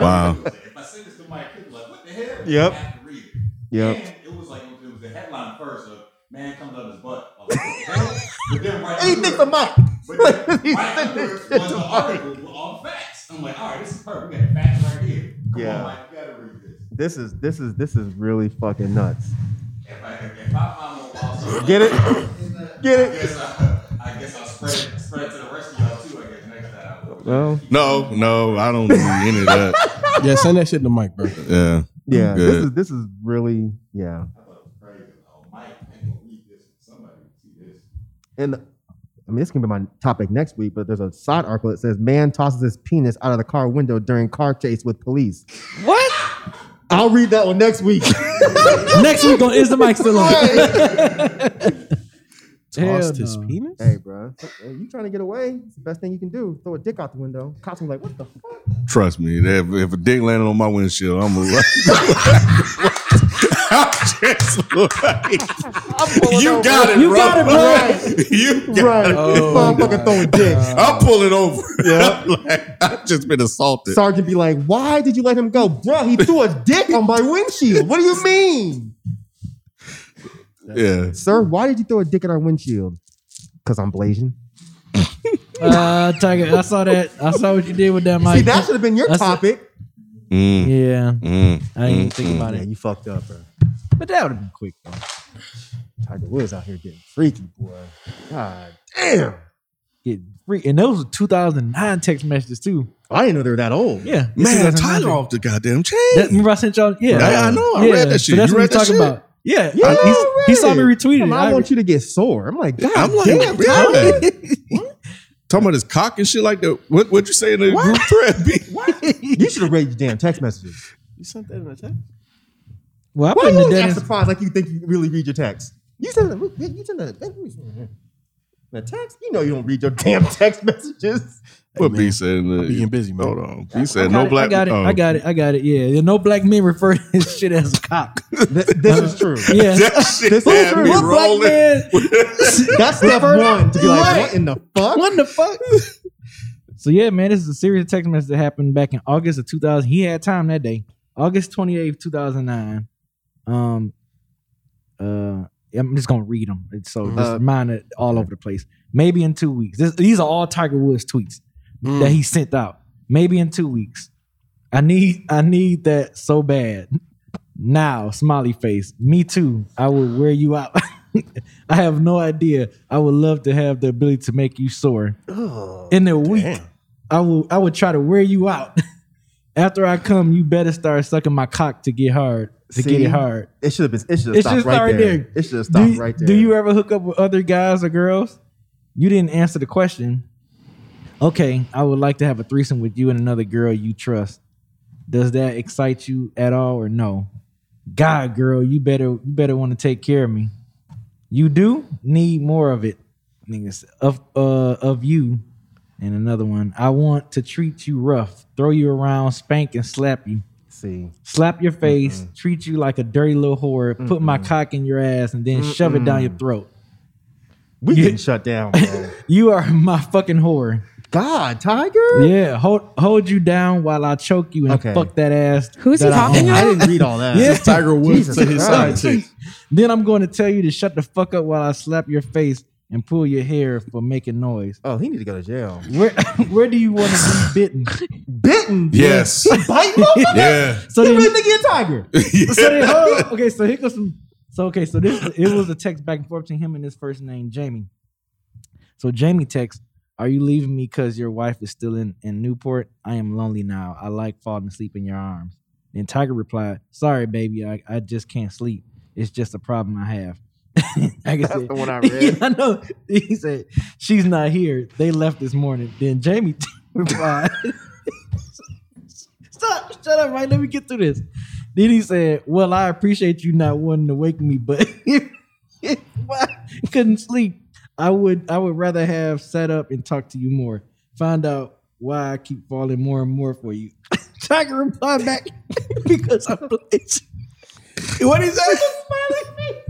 Wow. If I sent this to Mike, he'd be like, what the hell? Yep. I have to read it. Yep. And it was like, it was the headline first of, man comes out his butt. I was like, what the? But then right Anything for Mike. But He's then right sending under was an article with all facts. I'm like, all right, this is perfect. We got facts right here. Come Yeah. on, Mike, you gotta read this. This is this is this is really fucking nuts. If I, if, if I find one also, Get it? Get I it? guess, I, I guess I'll spread it, spread it to the rest of y'all too. I guess next time. Well, No, no, I don't need any of that. yeah. Send that shit to Mike, bro. Yeah. yeah. Good. This is this is really yeah. Oh, Mike, ain't gonna read this. Somebody see this. And I mean, this can be my topic next week, but there's a side article that says man tosses his penis out of the car window during car chase with police. What? I'll read that one next week. Next week on Is the Mic Still On? Hell Tossed his penis. hey, bro, you trying to get away? It's the best thing you can do. Throw a dick out the window. Cops will be like, what the fuck? Trust me, if, if a dick landed on my windshield, I'm gonna. I'm just like, you got it, You bro. got it, bro. you got Right. it. this motherfucker throwing dicks. I'm pulling over. Yeah, like, I've just been assaulted. Sergeant be like, why did you let him go? Bro, he threw a dick on my windshield. What do you mean? Yeah, Sir, why did you throw a dick in our windshield? Because I'm blazing. Uh, Tiger, I saw that. I saw what you did with that mic. See, that should have been your That's- topic. Mm, Yeah, mm, I didn't even mm, think mm. about Yeah, it. you fucked up, bro. But that would have been quick though. Tiger Woods out here getting freaky, boy. God damn. Get freaky. and those were 2009 text messages too. I didn't know they were that old. Yeah, Man, 2009 Tiger off the goddamn chain. That, remember I sent y'all? Yeah, I- I know. I yeah. read that So shit. that's You what read that talking shit? about. Yeah, Yeah, I- he saw me read. retweeted Come it. on, I I- want you to get sore. I'm like, God I'm like, damn, yeah. Talking about his cock and shit like that. What what'd you say in the group thread? You should have read your damn text messages. You sent that in a text? Well, I Why put you the always dead act surprised like you think you really read your text? You send the you send the, the text. You know you don't read your damn text messages. What B said in the being busy, man. Hold on. B I said no it, black I got it. oh. I got it. I got it. Yeah, Yeah, no black men refer to his shit as a cock. Th- this is true. Yeah, That shit This is true. me what black man? That's step one to be like, Right. what in the fuck? What in the fuck? so yeah, man, this is a series of text messages that happened back in August of 2000. He had time that day, August 28th, 2009. Um, uh, I'm just gonna read them. So just Uh, mine it all over the place. Maybe in two weeks. This, these are all Tiger Woods tweets that he sent out. Maybe in two weeks. I need I need that so bad. Now, smiley face. Me too. I will wear you out. I have no idea. I would love to have the ability to make you sore. In a week, damn. I will I would try to wear you out. After I come, you better start sucking my cock to get hard. To get it hard. It should have been. It should have stopped right there. there. It should have Do stopped you- right there. Do you ever hook up with other guys or girls? You didn't answer the question. Okay, I would like to have a threesome with you and another girl you trust. Does that excite you at all or no? God, girl, you better you better want to take care of me. You do need more of it, niggas. Of uh of you. And another one. I want to treat you rough, throw you around, spank and slap you. See, Slap your face, treat you like a dirty little whore, put my cock in your ass, and then shove it down your throat. we You- getting shut down, bro. You are my fucking whore. God, Tiger. Yeah, hold hold you down while I choke you and Okay. fuck that ass. Who's he that I talking own. I didn't read all that. Yeah. Tiger Woods Jesus to his side Christ. chick. Then I'm going to tell you to shut the fuck up while I slap your face and pull your hair for making noise. Oh, he need to go to jail. Where where do you want to be bitten? Bitten. Yes. Bite motherfucker. Yeah. So He then, really think he a tiger. so then hold okay, so here goes some. So okay, so this it was a text back and forth between him and his first name Jamie. So Jamie texts, "Are you leaving me because your wife is still in in Newport? I am lonely now. I like falling asleep in your arms." Then Tiger replied, "Sorry, baby, I, I just can't sleep. It's just a problem I have." I guess That's the one I read. Yeah, I know. He said, "She's not here. They left this morning." Then Jamie replied. Stop! Shut up! Right, let me get through this. Then he said, "Well, I appreciate you not wanting to wake me, but if I couldn't sleep, I would. I would rather have sat up and talked to you more. Find out why I keep falling more and more for you." Tiger replied back, "Because I'm blazing." What is that?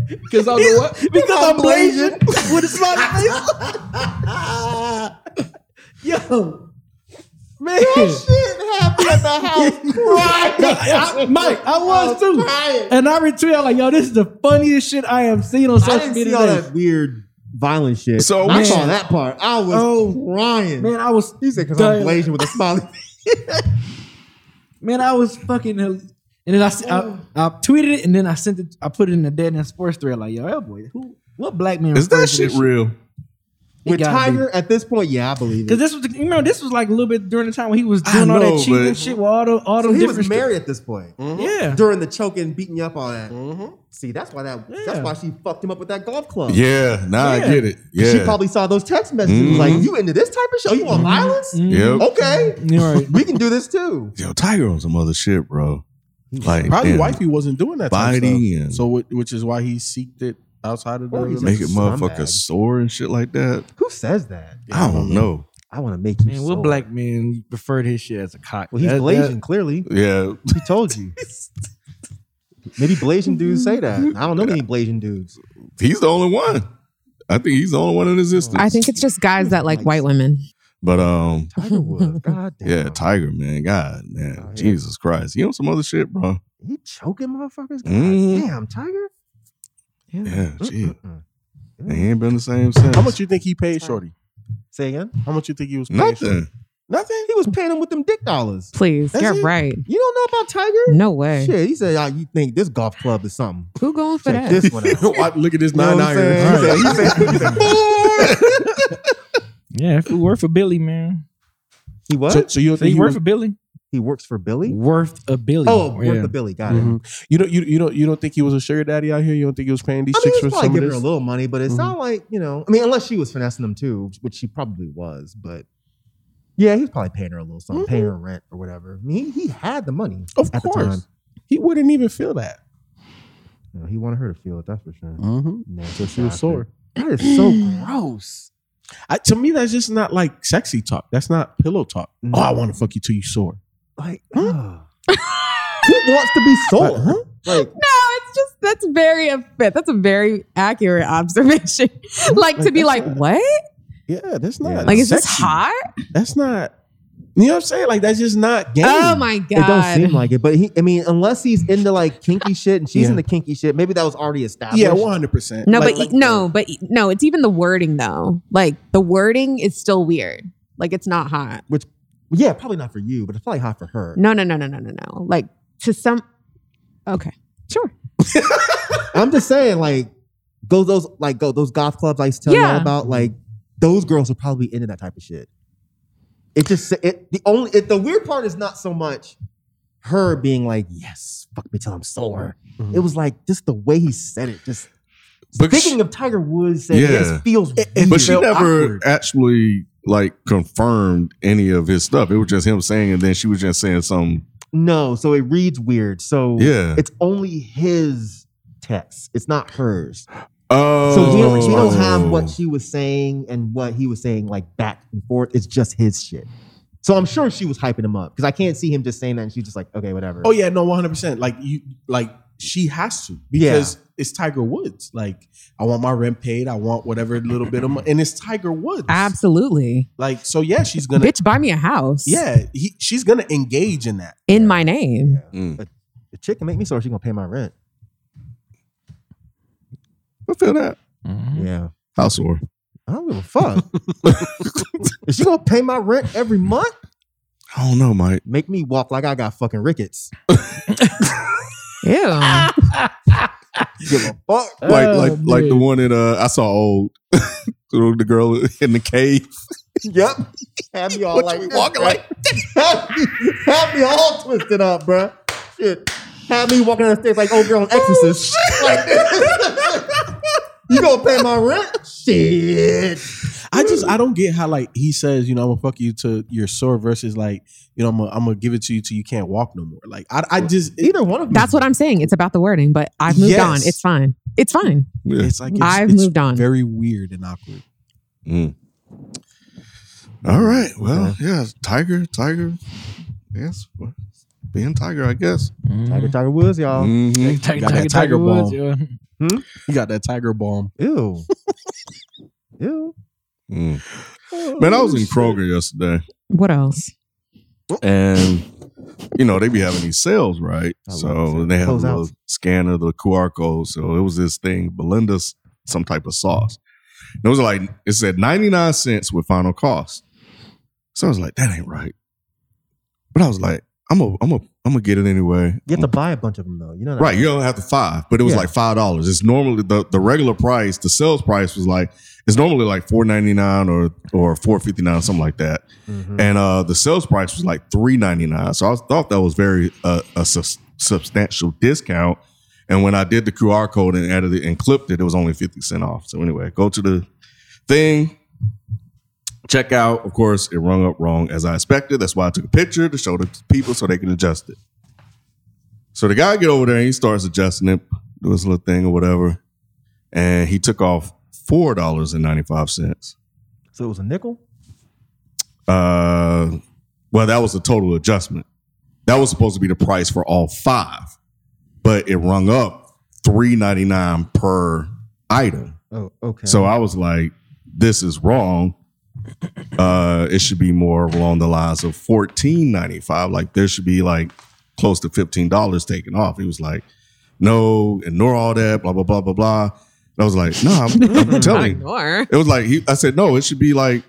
Because I'm the what? Because I'm blazing with a smiley face. Yo, man. happy at the house crying. I- Mike, I was too. crying. And I retweeted, like, yo, this is the funniest shit I have seen on I social didn't media see all that weird violent shit. So, I saw that part. I was Oh, crying. Man, I was he said because I'm blazing with a smiley. Man, I was fucking. And then oh. I tweeted it, and then I sent it. I put it in the dead end sports thread. Like, yo, boy, who, what black man Is that refers shit real? It With gotta be. Tiger at this point, yeah, I believe it. Because this was, you know, this was like a little bit during the time when he was I doing all know, that cheating but- shit with all the all so the he different was stuff. married at this point. Mm-hmm. Yeah, During the choking, beating you up, all that. Mm-hmm. See, that's why that. That's why she fucked him up with that golf club. Yeah. Now I get it. Yeah. She probably saw those text messages. and was Like, you into this type of show? You want violence? Yep. Okay, You're right. we can do this too. Yo, Tiger on some other shit, bro. Like Probably wifey wasn't doing that type of biting stuff. and- So, wh- which is why he seeked it outside of the Or he's make it relationship. motherfucker sore and shit like that. Who says that? I don't know. I want to make you. man, what sore. black man preferred his shit as a cock? Well, he's That- blazing. that- clearly, Yeah. he told you. Maybe blazing dudes say that. I don't know any blazing dudes. He's the only one. I think he's the only one in existence. I think it's just guys that like white women. But um, Tiger Woods. God damn. yeah, Tiger, man, God, man, Oh, yeah. Jesus Christ, he on some other shit, bro. He choking motherfuckers. God Mhm. damn, Tiger. Yeah, gee, Mm-mm. he ain't been the same since. How much you think he paid Shorty? Say again. How much you think he was paying Shorty? Nothing. Nothing. He was paying him with them dick dollars. Please, That's you're it? right. You don't know about Tiger? No way. Shit, he said, "Ah, you think this golf club is something? Who going for Check that? this one out." Look at this You nine what I'm saying? iron. He said- Yeah, if it worth for Billy, man. He what? So, so you don't So think he he worth was, for Billy? He works for Billy. Worth a Billy. Oh, worth yeah. the Billy. Got it. Mhm. you don't you, you don't you don't think he was a sugar daddy out here? You don't think he was paying these I mean, chicks he's for probably some of giving her a little money, but it's Mhm. not like you know. I mean, unless she was finessing them too, which she probably was. But yeah, he's probably paying her a little something, paying her rent or whatever. I mean, he, he had the money Of at the course. time. He wouldn't even feel that. You know, he wanted her to feel it. That's for sure. Mm-hmm. Man, So she was bastard. sore. That is so gross. I, to me, that's just not like sexy talk. That's not pillow talk. Oh, I want to fuck you till you sore. Like, ugh. who wants to be sore? Huh? Like, No, it's just that's very a fit. That's a very accurate observation. like to be like, not- what? Yeah, that's not Like, is this hot? That's not. You know what I'm saying? Like that's just not oh game. Oh my god! it don't seem like it. But he, I mean, unless he's into like kinky shit and she's Yeah. into kinky shit, maybe that was already established. Yeah, one hundred percent. no, but no, but no, it's even the wording though. Like the wording is still weird. Like it's not hot. Which, yeah, probably not for you, but it's probably hot for her. No, no, no, no, no, no, no. Like to some. Okay, sure. I'm just saying, like, go those like go those golf clubs I used to tell Yeah. y'all about. Like, those girls are probably into that type of shit. It just it the only it, the weird part is not so much her being like, "Yes, fuck me till I'm sore." Mm-hmm. It was like just the way he said it. Just But speaking she- of Tiger Woods, said, Yeah. yeah, it feels. but she never awkward. actually like confirmed any of his stuff. It was just him saying, and then she was just saying something. No, so it reads weird. So Yeah. it's only his text. It's not hers. Oh, So we don't, we don't have what she was saying and what he was saying like back and forth. It's just his shit. So I'm sure she was hyping him up because I can't see him just saying that and she's just like, okay, whatever. Oh yeah, no, one hundred percent. Like you, like she has to because it's Tiger Woods. Like I want my rent paid. I want whatever little bit of money, and it's Tiger Woods. Absolutely, Like so, yeah, she's gonna. bitch, buy me a house. Yeah, he, she's gonna engage in that. in my name. Mm. The chick can make me so she gonna pay my rent. I feel that. Yeah. How sore? I don't give a fuck. Is she gonna pay my rent every month? I don't know, Mike. Make me walk like I got fucking rickets. Yeah. Give a fuck. Like, Oh, like, like the one that uh, I saw old, the girl in the cave. Yep. Have me all What like you this, walking bruh. like have, me, have me all twisted up, bruh. Shit. Have me walking down the stairs like old girl on Exorcist. like this. You gonna pay my rent? Shit. I just I don't get how like he says, you know, I'm gonna fuck you to your sore versus like, you know, I'm gonna, I'm gonna give it to you till you can't walk no more. Like I, I just Either one of them. That's what I'm saying. It's about the wording, but I've moved on. It's fine. It's fine. Yeah. it's like it's, I've it's moved on. Very weird and awkward. Mm. All right. Well, yeah, Tiger, Tiger. Yes, well, being Tiger, I guess. Tiger Tiger Woods, y'all. Mhm. Tiger, Got Tiger, that Tiger Tiger Woods, bomb. yeah. You got that tiger bomb. Ew. Ew. Mm. Man, I was in Kroger yesterday, What else? and you know they be having these sales, right? I So sales. they have a Closeouts. little scanner, the QR code. So it was this thing, Belinda's some type of sauce. And it was like it said ninety nine cents with final cost. So I was like, that ain't right. But I was like, I'm gonna, I'm gonna, I'm gonna get it anyway. You have to buy a bunch of them though. You know that. Right, you don't have to five, but it was Yeah. like five dollars. It's normally the, the regular price, the sales price was like it's normally like four ninety nine or or four fifty nine, something like that. Mhm. And uh the sales price was like three ninety nine. So I thought that was very uh, a sus- substantial discount. And when I did the QR code and added it and clipped it, it was only fifty cent off. So anyway, go to the thing, check out. Of course, it rung up wrong as I expected. That's why I took a picture to show the people so they can adjust it. So the guy get over there and he starts adjusting it, do his little thing or whatever, and he took off four dollars and ninety five cents. So it was a nickel. Uh, well, that was a total adjustment. That was supposed to be the price for all five, but it rung up three ninety nine per item. Oh, okay. So I was like, this is wrong. Uh, it should be more along the lines of fourteen ninety five. Like there should be like close to fifteen dollars taken off. He was like, no, ignore all that, blah blah blah blah blah. And I was like, no, I'm, I'm telling you. Ignore. It was like he, I said, no, it should be like.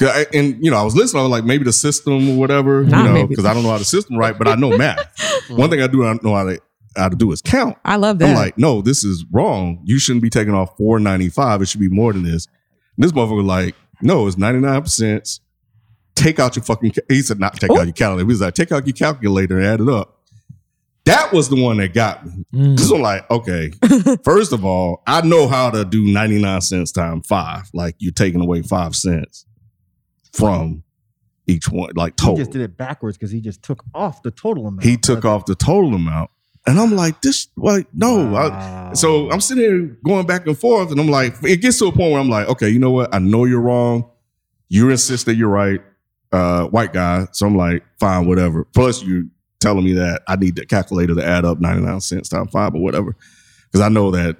I- and you know, I was listening. I was like, maybe the system or whatever, Nah, you know, because I don't know how the system right, but I know math. One thing I do I know how to how to do is count. I love that. I'm like, no, this is wrong. You shouldn't be taking off four ninety five. It should be more than this. And this motherfucker was like, no, it's ninety nine percent. Take out your fucking. ca- He said, not take out oh. your calculator. He was like, take out your calculator and add it up. That was the one that got me. Mm. Because I'm like, okay, first of all, I know how to do 99 cents times five. Like you're taking away five cents from each one, like total. He total. just did it backwards because he just took off the total amount. He took off the total amount. And I'm like, this, like, no. I- so I'm sitting here going back and forth, and I'm like, it gets to a point where I'm like, okay, you know what? I know you're wrong. You insist that you're right, uh, white guy. So I'm like, fine, whatever. Plus, you telling me that I need the calculator to add up 99 cents times five or whatever. Because I know that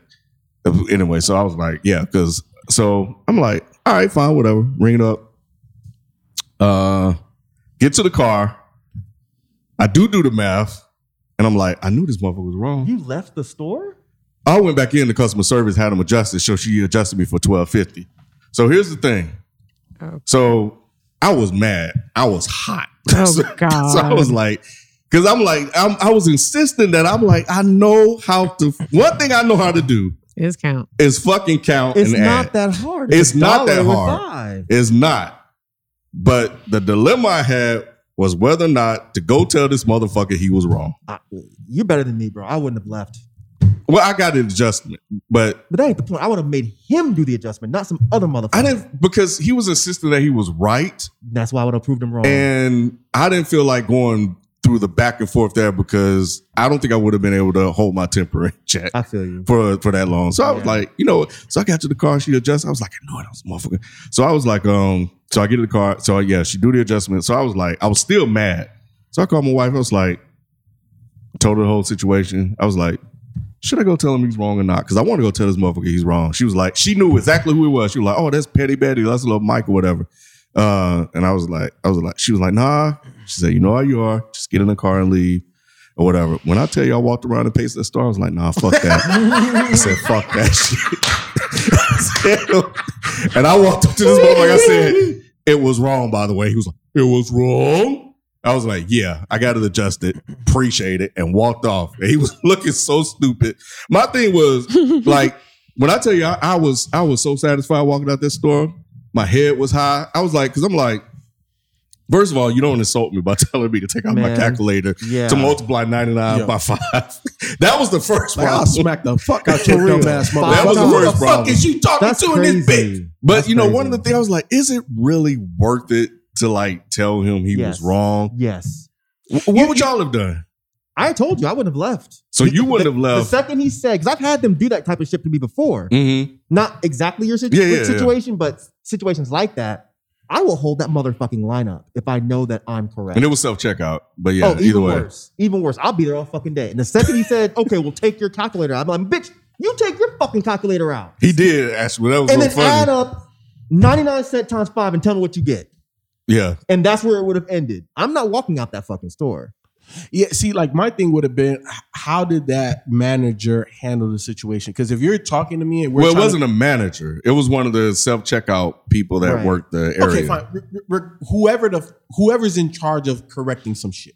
anyway. So I was like, yeah, because so I'm like, all right, fine, whatever. Ring it up. Uh, get to the car. I do do the math, and I'm like, I knew this motherfucker was wrong. You left the store? I went back in. The customer service had them adjusted, so she adjusted me for twelve fifty. So here's the thing. Oh, so I was mad. I was hot. Oh, so, God. so I was like, because I'm like, I'm, I was insisting that I'm like, I know how to. One thing I know how to do Is count. is fucking count. It's and not add. that hard. It's a not that hard. It's not. But the dilemma I had was whether or not to go tell this motherfucker he was wrong. I- you're better than me, bro. I wouldn't have left. Well, I got an adjustment, but But that ain't the point. I would have made him do the adjustment, not some other motherfucker. I didn't because he was insisting that he was right, That's why I would have proved him wrong. and I didn't feel like going through the back and forth there because I don't think I would have been able to hold my temper in check. I feel you. for for that long. So I was like, you know, so I got to the car, she adjusted. I was like, I know it, I was a motherfucker. So I was like, um, so I get in the car. So yeah, she do the adjustment. So I was like, I was still mad. So I called my wife. I was like, told her the whole situation. I was like, should I go tell him he's wrong or not? Because I want to go tell this motherfucker he's wrong. She was like, she knew exactly who he was. She was like, oh, that's Petty Betty. That's little Mike or whatever. Uh, and I was like, I was like, she was like, nah. She said, you know how you are. Just get in the car and leave or whatever. When I tell you I walked around and paced the store, I was like, nah, fuck that. I said, fuck that shit. I said- and I walked up to this motherfucker. Like I said, it was wrong, by the way. He was like, it was wrong. I was like, yeah, I got it adjusted, appreciate it, and walked off. And he was looking so stupid. My thing was like, when I tell you I, I was I was so satisfied walking out this store, my head was high. I was like, because I'm like, first of all, you don't insult me by telling me to take out my calculator yeah. to multiply 99 Yeah. by five. that was the first Like, I'll smack the fuck out your dumb ass motherfucker. That was the Who the fuck is you talking That's to in this bitch? But That's you know, crazy. one of the things I was like, is it really worth it to like tell him he Yes. was wrong? Yes. Wh- What would y'all have done? I told you I wouldn't have left. So you wouldn't have left. The second he said, because I've had them do that type of shit to me before. Mm-hmm. Not exactly your situ- Yeah, yeah, yeah. situation, but situations like that. I will hold that motherfucking lineup if I know that I'm correct. And it was self checkout. But yeah, oh, either even way. worse. Even worse. I'll be there all fucking day. And the second he said, okay, we'll take your calculator out, I'm like, bitch, you take your fucking calculator out. He did actually. That was and then funny. add up 99 cent times five and tell me what you get. yeah. And that's where it would have ended. I'm not walking out that fucking store. Yeah, see, like my thing would have been, how did that manager handle the situation? Because if you're talking to me and we're well, it wasn't a manager. It was one of the self checkout people that Right. worked the area. okay, fine, R- r- whoever the whoever's in charge of correcting some shit,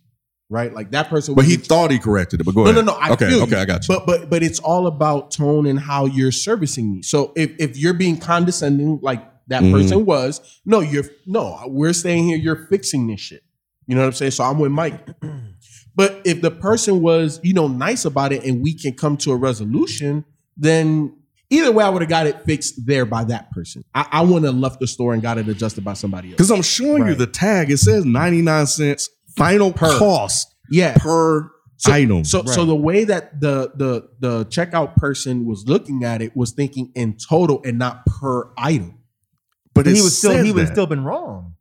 right? Like that person. But he thought he corrected it. But go no, ahead. no, no. I okay, okay, you. I got you. But but but it's all about tone and how you're servicing me. So if if you're being condescending, like that Mhm. person was, no, you're no. We're staying here. You're fixing this shit. You know what I'm saying? So I'm with Mike. But if the person was, you know, nice about it and we can come to a resolution, then either way, I would have got it fixed there by that person. I, I wouldn't have left the store and got it adjusted by somebody else. Because I'm showing you the tag. It says 99 cents final Per. cost Yeah. per So, item. So so the way that the the the checkout person was looking at it was thinking in total and not per item. but he it was still says he would have still been wrong.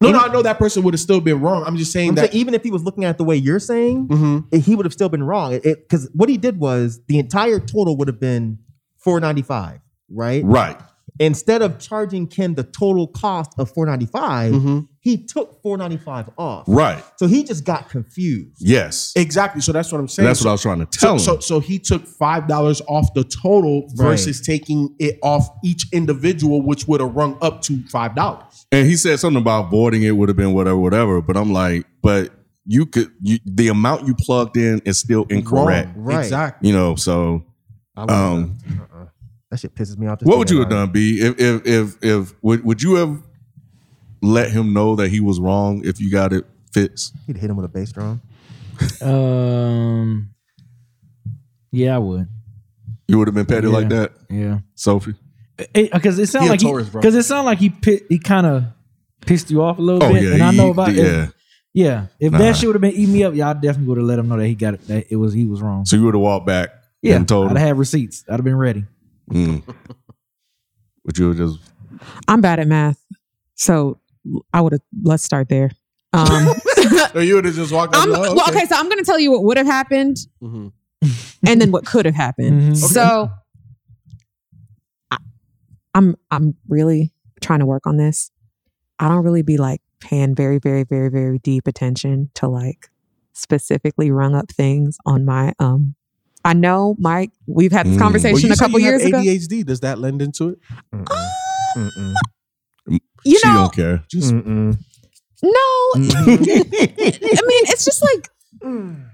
No, no, I know that person would have still been wrong. I'm just saying I'm that saying even if he was looking at it the way you're saying, Mhm. he would have still been wrong. Because what he did was the entire total would have been 495, right? Right. Instead of charging Ken the total cost of 495, Mhm. He took four ninety five off. Right. So he just got confused. Yes. Exactly. So that's what I'm saying. That's what I was trying to tell so, him. So, so he took five dollars off the total versus taking it off each individual, which would have rung up to five dollars. And he said something about voiding it would have been whatever, whatever. But I'm like, but you could you, the amount you plugged in is still incorrect. Wrong. Right. Exactly. You know, so I um have- uh-uh. That shit pisses me off. what would you have done, B? If if if if would would you have let him know that he was wrong if you got it fixed? it. He'd hit him with a bass drum. Um, yeah, I would. You would have been petty like that? Yeah. Sophie? Because it, He sounded like he because it sounded like he pi- he kind of pissed you off a little Oh, bit, yeah, and I know about yeah. if, yeah. If Nah. that shit would have been eating me up, y'all definitely would have let him know that he got it. That it was he was wrong. So you would have walked back Yeah, and told I'd have had receipts. I'd have been ready. Mm. Would you have just I'm bad at math, so I would have. Let's start there. Um, So you would have just walked. up, I'm, oh, well, okay, so I'm going to tell you what would have happened, Mhm. and then what could have happened. Mhm. So, I, I'm I'm really trying to work on this. I don't really be like paying very, very, very, very deep attention to like specifically rung up things on my um. I know, Mike. We've had this Mm. Well, conversation you a couple you have years ago. ADHD. Does that lend into it? Mm-mm. You she know, don't care. Just Mm-mm. no. Mm. I mean, it's just like mm.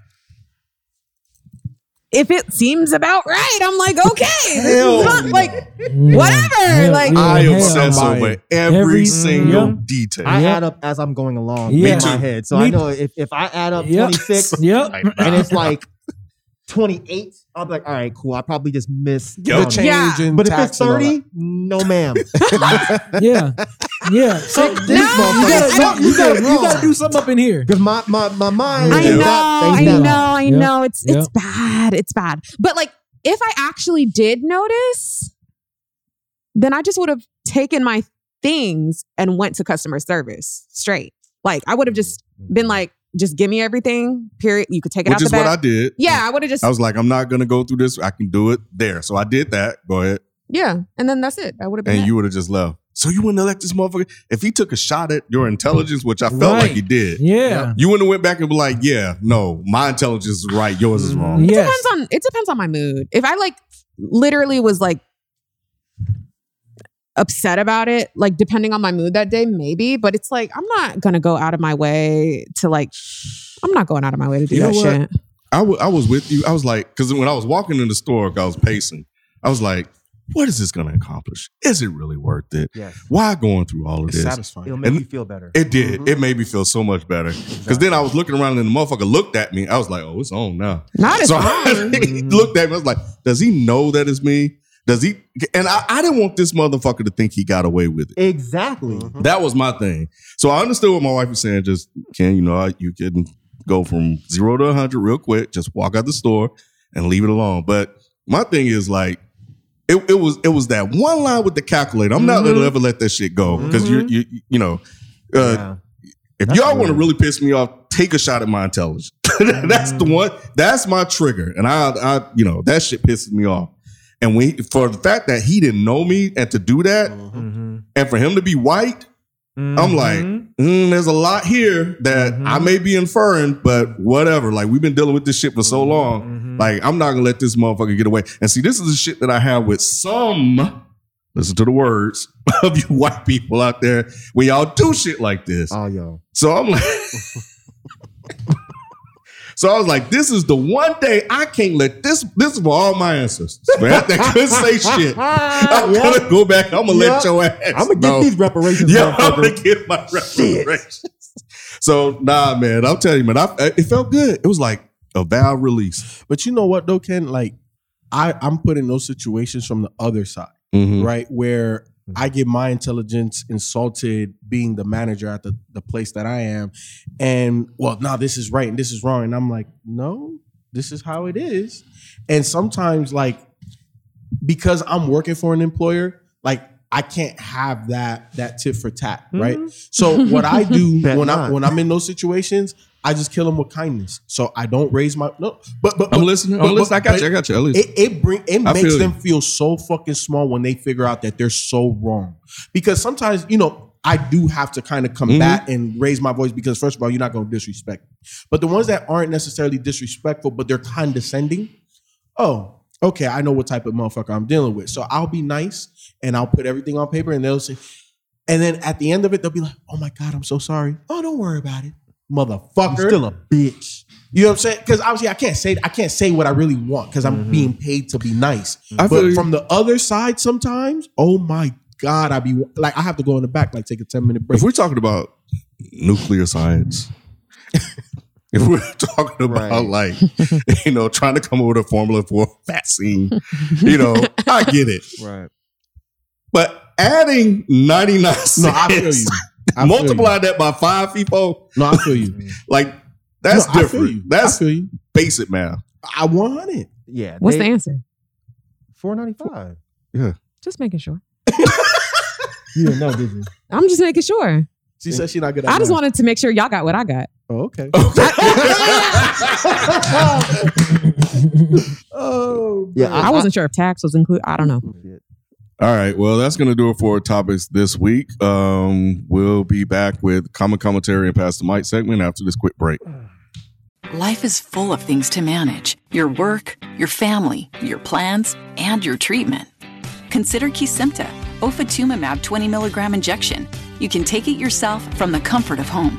if it seems about right, I'm like, okay, this is not like whatever. Like I obsess over every, Every- mm, single Yep. detail. I Yep. add up as I'm going along Yeah. in my head. So Me I know if, if I add up Yep. 26 Yep. and it's like 28, I'll be like, all right, cool. I probably just missed. Yo, the change Yeah. in But if it's 30, no ma'am. Yeah, yeah. So This you gotta, you, gotta, you gotta do something up in here. Because my, my, my mind I is know, not I know, off. I Yep. know. It's Yep. it's bad. It's bad. But like, if I actually did notice, then I just would have taken my things and went to customer service straight. Like, I would have just been like, just give me everything. Period. You could take it Which out is the what. I did. Yeah, I would have just. I was like, I'm not gonna go through this. I can do it there. So I did that. Go ahead. yeah, and then that's it. I would have been. And it. you would have just left. So you wouldn't elect this motherfucker. If he took a shot at your intelligence, which I felt like he did, Yeah. you wouldn't have went back and be like, yeah, no, my intelligence is right, yours is wrong. Mm, it depends on it depends on my mood. If I like literally was like upset about it, like depending on my mood that day, maybe. But it's like I'm not gonna go out of my way to like I'm not going out of my way to do You know that what? shit. I I was with you. I was like, because when I was walking in the store, I was pacing. I was like, what is this going to accomplish? Is it really worth it? Yes. Why going through all of It's this? satisfying. It'll make And you feel better. It did. Mm-hmm. It made me feel so much better. Because then I was looking around and the motherfucker looked at me. I was like, oh, it's on now. Not as So on. he mm-hmm. looked at me. I was like, does he know that it's me? Does he? And I, I didn't want this motherfucker to think he got away with it. Exactly. Mm-hmm. That was my thing. So I understood what my wife was saying. Just can you know I- you can go from zero to hundred real quick. Just walk out the store and leave it alone. But my thing is like. It, it was it was that one line with the calculator. I'm not gonna ever let that shit go because you you you know uh, Yeah. if That's y'all want to really piss me off, take a shot at my intelligence. that's the one. That's my trigger, and I, I, you know, that shit pisses me off. And we, for the fact that he didn't know me and to do that, Mm-hmm. and for him to be white, I'm like, mm-hmm. mm, there's a lot here that mm-hmm. I may be inferring, but whatever. Like we've been dealing with this shit for so mm-hmm. long. Like I'm not gonna let this motherfucker get away. And see, this is the shit that I have with some. Listen to the words of you white people out there when y'all do shit like this. Oh, yo. So I'm like, so I was like, this is the one day I can't let this. This is for all my ancestors, man. They couldn't say shit. I'm Yep. gonna go back. I'm gonna let Yep. your ass. I'm gonna get these reparations, Yeah, I'm gonna get my reparations. So nah, man. I'm telling you, man. I, it felt good. It was like a valve release. But you know what though, Ken? Like I, I'm put in those situations from the other side, Mhm. right? Where I get my intelligence insulted being the manager at the, the place that I am. And well, now this is right and this is wrong. And I'm like, no, this is how it is. And sometimes like because I'm working for an employer, like I can't have that that tit for tat, mm-hmm. right? So what I do when not. I when I'm in those situations, I just kill them with kindness. So I don't raise my no, but but I'm listening. but- I'm listening. I got you. I got you. I listen. It, it bring it I makes feel them you. feel so fucking small when they figure out that they're so wrong. Because sometimes you know I do have to kind of combat mm-hmm. and raise my voice because first of all, you're not going to disrespect. me. But the ones that aren't necessarily disrespectful, but they're condescending. Oh, okay, I know what type of motherfucker I'm dealing with. So I'll be nice and I'll put everything on paper, and they'll say, and then at the end of it, they'll be like, "Oh my god, I'm so sorry." Oh, don't worry about it, motherfucker. You're still a bitch. You know what I'm saying? Because obviously I can't say I can't say what I really want because I'm mm-hmm. being paid to be nice. I but you. from the other side, sometimes, oh my god, I be like I have to go in the back, like take a ten minute break. If we're talking about nuclear science, if we're talking about like, you know, trying to come up with a formula for a vaccine, you know, I get it. Right. But adding 99 cents, No, I feel you. I feel multiply that by five people. No, I feel you. like, that's No, I feel different. you. That's I feel you. basic math. I 100. Yeah. What's the answer? Four ninety five. Yeah. Just making sure. You didn't know, did you? I'm just making sure. She said she's not good at I just math. wanted to make sure y'all got what I got. Oh, okay. oh, Yeah, I, wasn't sure if tax was included. I don't know. All right. Well, that's going to do it for topics this week. Um, we'll be back with common commentary and pass the mic segment after this quick break. Life is full of things to manage your work, your family, your plans, and your treatment. Consider Kesimpta, ofatumumab 20 milligram injection. You can take it yourself from the comfort of home.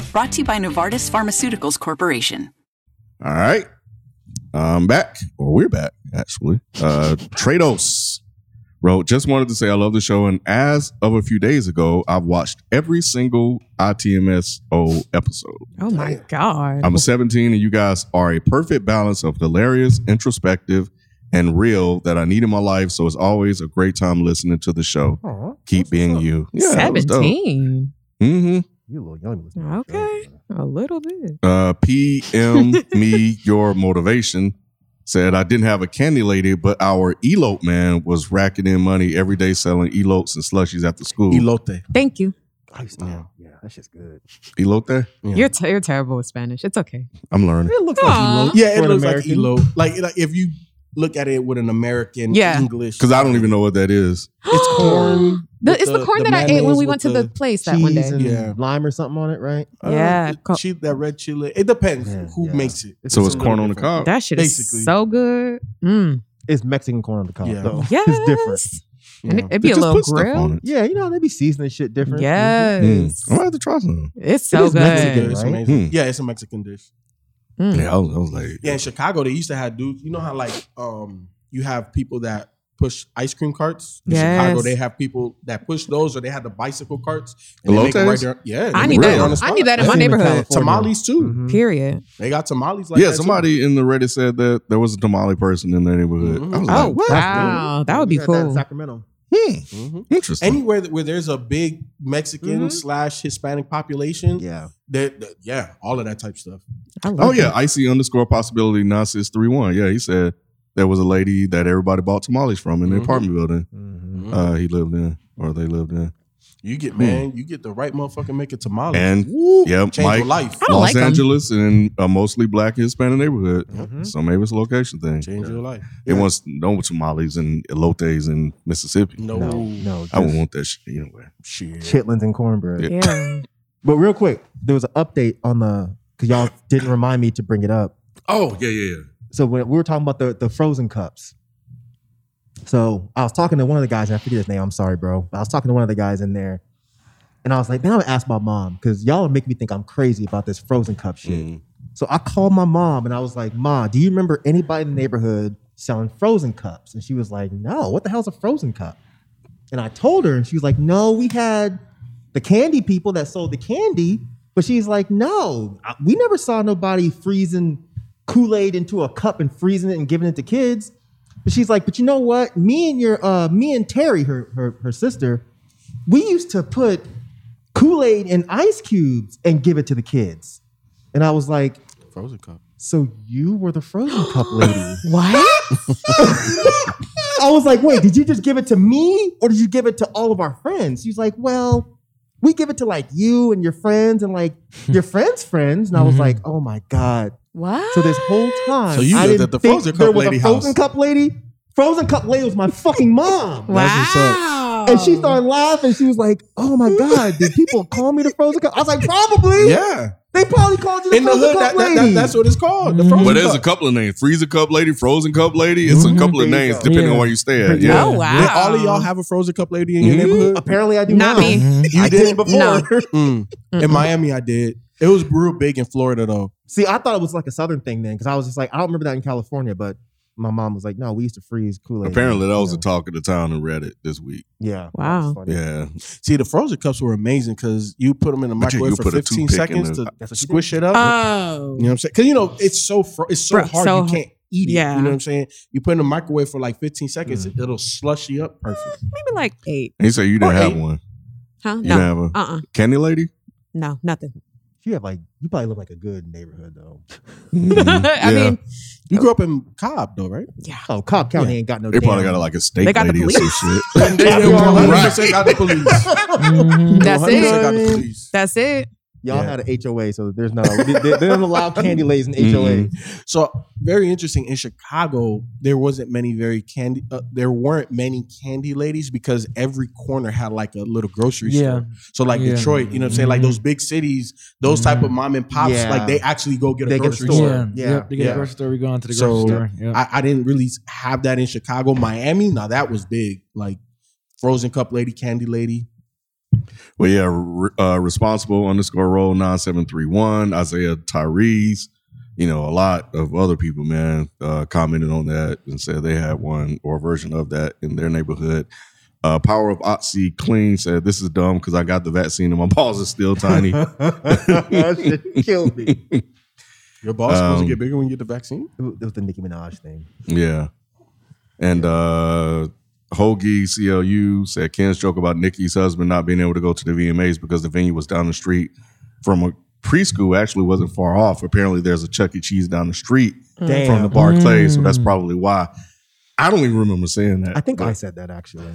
Brought to you by Novartis Pharmaceuticals Corporation. All right. I'm back, or we're back, actually. Uh, Trados wrote, just wanted to say I love the show. And as of a few days ago, I've watched every single ITMSO episode. Oh my God. I'm 17, and you guys are a perfect balance of hilarious, introspective, and real that I need in my life. So it's always a great time listening to the show. Aw, Keep being you. that was dope. 17. Mm-hmm. You a little young. listening. Okay. A little bit. Uh, PM me your motivation said I didn't have a candy lady, but our elope man was racking in money every day selling elopes and slushies after school. Elote. Thank you. I used to, yeah, yeah, that shit's good. Elote? You're, te- you're terrible with Spanish. It's okay. I'm learning. It looks Aw. like elope. Yeah, it for an looks like American. elope. Like, like if you look at it with an American Yeah. English. Because I don't even know what that is. It's corn. The, it's the, corn that I ate when we went to the place that one day. Yeah. lime or something on it, right? Yeah, the co- chi- that red chili. It depends Yeah, who yeah. makes it. So it's a corn on the cob. That shit Basically. is so good. Mm. It's Mexican corn on the cob, Yeah. though. Yes. It's different. And Yeah. it, would be They a little put grill. Yeah, you know they be seasoning shit different. Yes. Mm. I'm gonna have to try some. It's so is good. Mexican, It's amazing. Hmm. Yeah, it's a Mexican dish. Mm. Yeah, I was, I was like, Yeah, in Chicago they used to have dudes. You know how like um you have people that push ice cream carts. In Yes. Chicago they have people that push those, or they have the bicycle carts. and they make it right there. Yeah, I they need that. on the I need that in my That's even neighborhood. California. Tamales too. Mhm. Period. They got tamales like yeah, that too. somebody in the Reddit said that there was a tamale person in their neighborhood. I was Oh, like, wow. That would be We that in cool. Sacramento. Hmm. Mhm. Interesting. Anywhere that- where there's a big Mexican Mhm. slash Hispanic population, Yeah. that that- yeah, all of that type stuff. I love Oh yeah, it. icy underscore possibility nonsense three one. Yeah, he said there was a lady that everybody bought tamales from in the Mhm. apartment building. Mhm. Uh, he lived in or they lived in. You get man, you get the right motherfucker make a tamale. And Woo, yeah, change Mike, your life. I don't Los like 'em. Angeles and a mostly black and Hispanic neighborhood. Mhm. So maybe it's a location thing. Change your life. It wants no tamales and elotes in Mississippi. No, No, no. I wouldn't just want that shit anyway. shit. chitlins and cornbread. Yeah. Yeah. But real quick, there was an update on the because y'all didn't remind me to bring it up. Oh yeah, yeah, yeah. So when we were talking about the the frozen cups. So I was talking to one of the guys, and I forget his name. I'm sorry, bro. But I was talking to one of the guys in there, and I was like, "Man, I'm gonna ask my mom because y'all making me think I'm crazy about this frozen cup shit." Mm. So I called my mom and I was like, "Ma, do you remember anybody in the neighborhood selling frozen cups?" And she was like, "No, what the hell's a frozen cup?" And I told her, and she was like, "No, we had the candy people that sold the candy, but she's like, no, we never saw nobody freezing Kool Aid into a cup and freezing it and giving it to kids." But she's like, "But you know what? Me and your, uh, me and Terry, her her her sister, we used to put Kool Aid and ice cubes and give it to the kids. And I was like, Frozen cup. So you were the frozen cup lady. what? I was like, wait, did you just give it to me or did you give it to all of our friends? She's like, well, we give it to like you and your friends and like your friends' friends. And I was Mhm. like, oh my God. What? So this whole time, So you I lived didn't at the think Frozen there Cup was lady a frozen house. cup lady. Frozen cup lady was my fucking mom. That's what's up. And she started laughing. She was like, "Oh my god, did people call me the frozen cup?" I was like, "Probably." Yeah. They probably called you the In the frozen hood, cup that, that, lady. that, that's what it's called. The frozen But there's a cup. couple of names: freezer cup lady, frozen cup lady. It's a couple of There you names go. depending Yeah. on where you stay at. Yeah. Oh wow. Did all of y'all have a frozen cup lady in your Mhm. neighborhood? Apparently, I do Not now. me. You I did? didn't before. No. Mm. In Miami, I did. It was real big in Florida though. See, I thought it was like a southern thing then, because I was just like, I don't remember that in California, but my mom was like, "No, we used to freeze Kool Aid." Apparently, that was the talk of the town in Reddit this week. Yeah. Wow. Yeah. See, the frozen cups were amazing because you put them in the But microwave you for 15 seconds the- to That's what you squish it up. Oh. You know what I'm saying? Because you know it's so fro- it's so Bro, hard so- you can't eat it. Yeah. You know what I'm saying? You put it in the microwave for like 15 seconds, Mm. it'll slushy up perfect. Maybe like eight. And you say you didn't Or have eight. one. Huh? You no. didn't have a Uh. uh candy lady. No. Nothing. You have like, you probably live like a good neighborhood though. Mm-hmm. I Yeah. mean, You grew up in Cobb though, right? yeah. Oh, Cobb County Yeah. ain't got no. They probably got like a steak They got the lady or some police. shit. They 100% got the police. That's 100% it. got the police. That's it. Y'all Yeah. had an HOA, so there's not. They, they, they don't allow candy ladies in HOA. Mm-hmm. So very interesting. In Chicago, there wasn't many very candy. Uh, there weren't many candy ladies because every corner had like a little grocery Yeah. store. So like Yeah. Detroit, you know what I'm saying? Like those mm-hmm. big cities, those type of mm-hmm. mom and pops, Yeah. like they actually go get a They get grocery store. store. Yeah. Yeah. Yep, they get Yeah. a grocery store. We go into the So grocery store. Yep. I, I didn't really have that in Chicago. Miami, now that was big. Like frozen cup lady, candy lady. Well, yeah, re- uh, responsible underscore roll nine seven three one Isaiah Tyrese. You know, a lot of other people, man, uh, commented on that and said they had one or a version of that in their neighborhood. Uh, Power of Otsy Clean said this is dumb because I got the vaccine and my balls are still tiny. that shit killed me. Your balls supposed Um, to get bigger when you get the vaccine? it was the Nicki Minaj thing. Yeah. And uh Hoagie CLU said Ken's joke about Nicki's husband not being able to go to the VMAs because the venue was down the street from a preschool actually wasn't far off. Apparently there's a Chuck E. Cheese down the street Damn. from the Barclays, so that's Mm. probably why. I don't even remember saying that. I think I said that actually.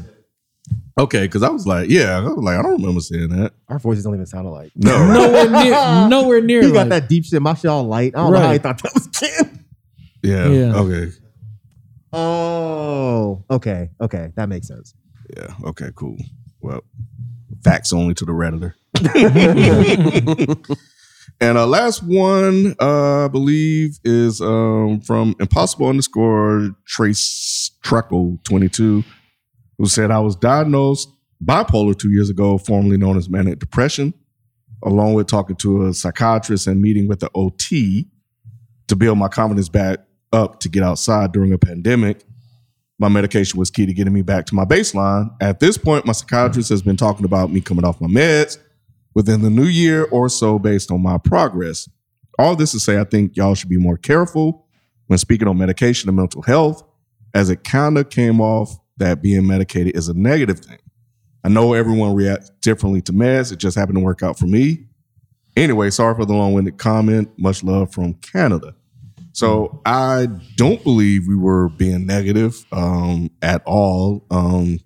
Okay, because I was like, yeah, I was like, I don't remember saying that. Our voices don't even sound alike. No. nowhere near. Nowhere near. He got like- that deep shit. My shit all light. I don't know how he thought that was Ken. Yeah. Yeah. Okay. Oh, okay, okay, that makes sense. Yeah. Okay, cool. Well, facts only to the Redditor. and uh, last one, uh, I believe, is um, from impossible underscore trace treckle 22, who said, I was diagnosed bipolar two years ago, formerly known as manic depression, along with talking to a psychiatrist and meeting with the OT to build my confidence back up to get outside during a pandemic my medication was key to getting me back to my baseline. At this point, my psychiatrist has been talking about me coming off my meds within the new year or so based on my progress. All this to say, I think y'all should be more careful when speaking on medication and mental health, as it kind of came off that being medicated is a negative thing. I know everyone reacts differently to meds. It just happened to work out for me. Anyway, sorry for the long winded comment. Much love from Canada. So I don't believe we were being negative um, at all. Um,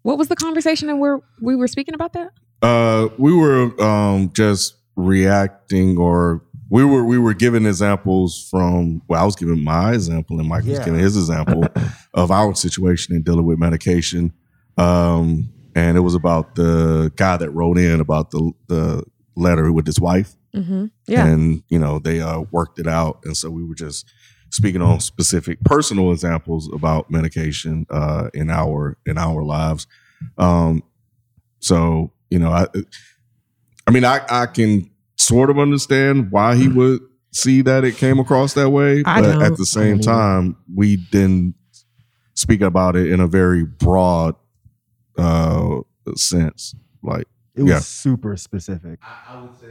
What was the conversation and where we were speaking about that? uh, we were um, just reacting, or we were we were giving examples from. Well, I was giving my example, and Mike was giving his example of our situation in dealing with medication. Um, and it was about the guy that wrote in about the the letter with his wife. Mm-hmm. Yeah. and you know they uh, worked it out and so we were just speaking on specific personal examples about medication uh, in our in our lives um, so you know i i mean i i can sort of understand why he would see that it came across that way I but at the same I mean- time we didn't speak about it in a very broad uh sense like It was Yeah. super specific. I, I would say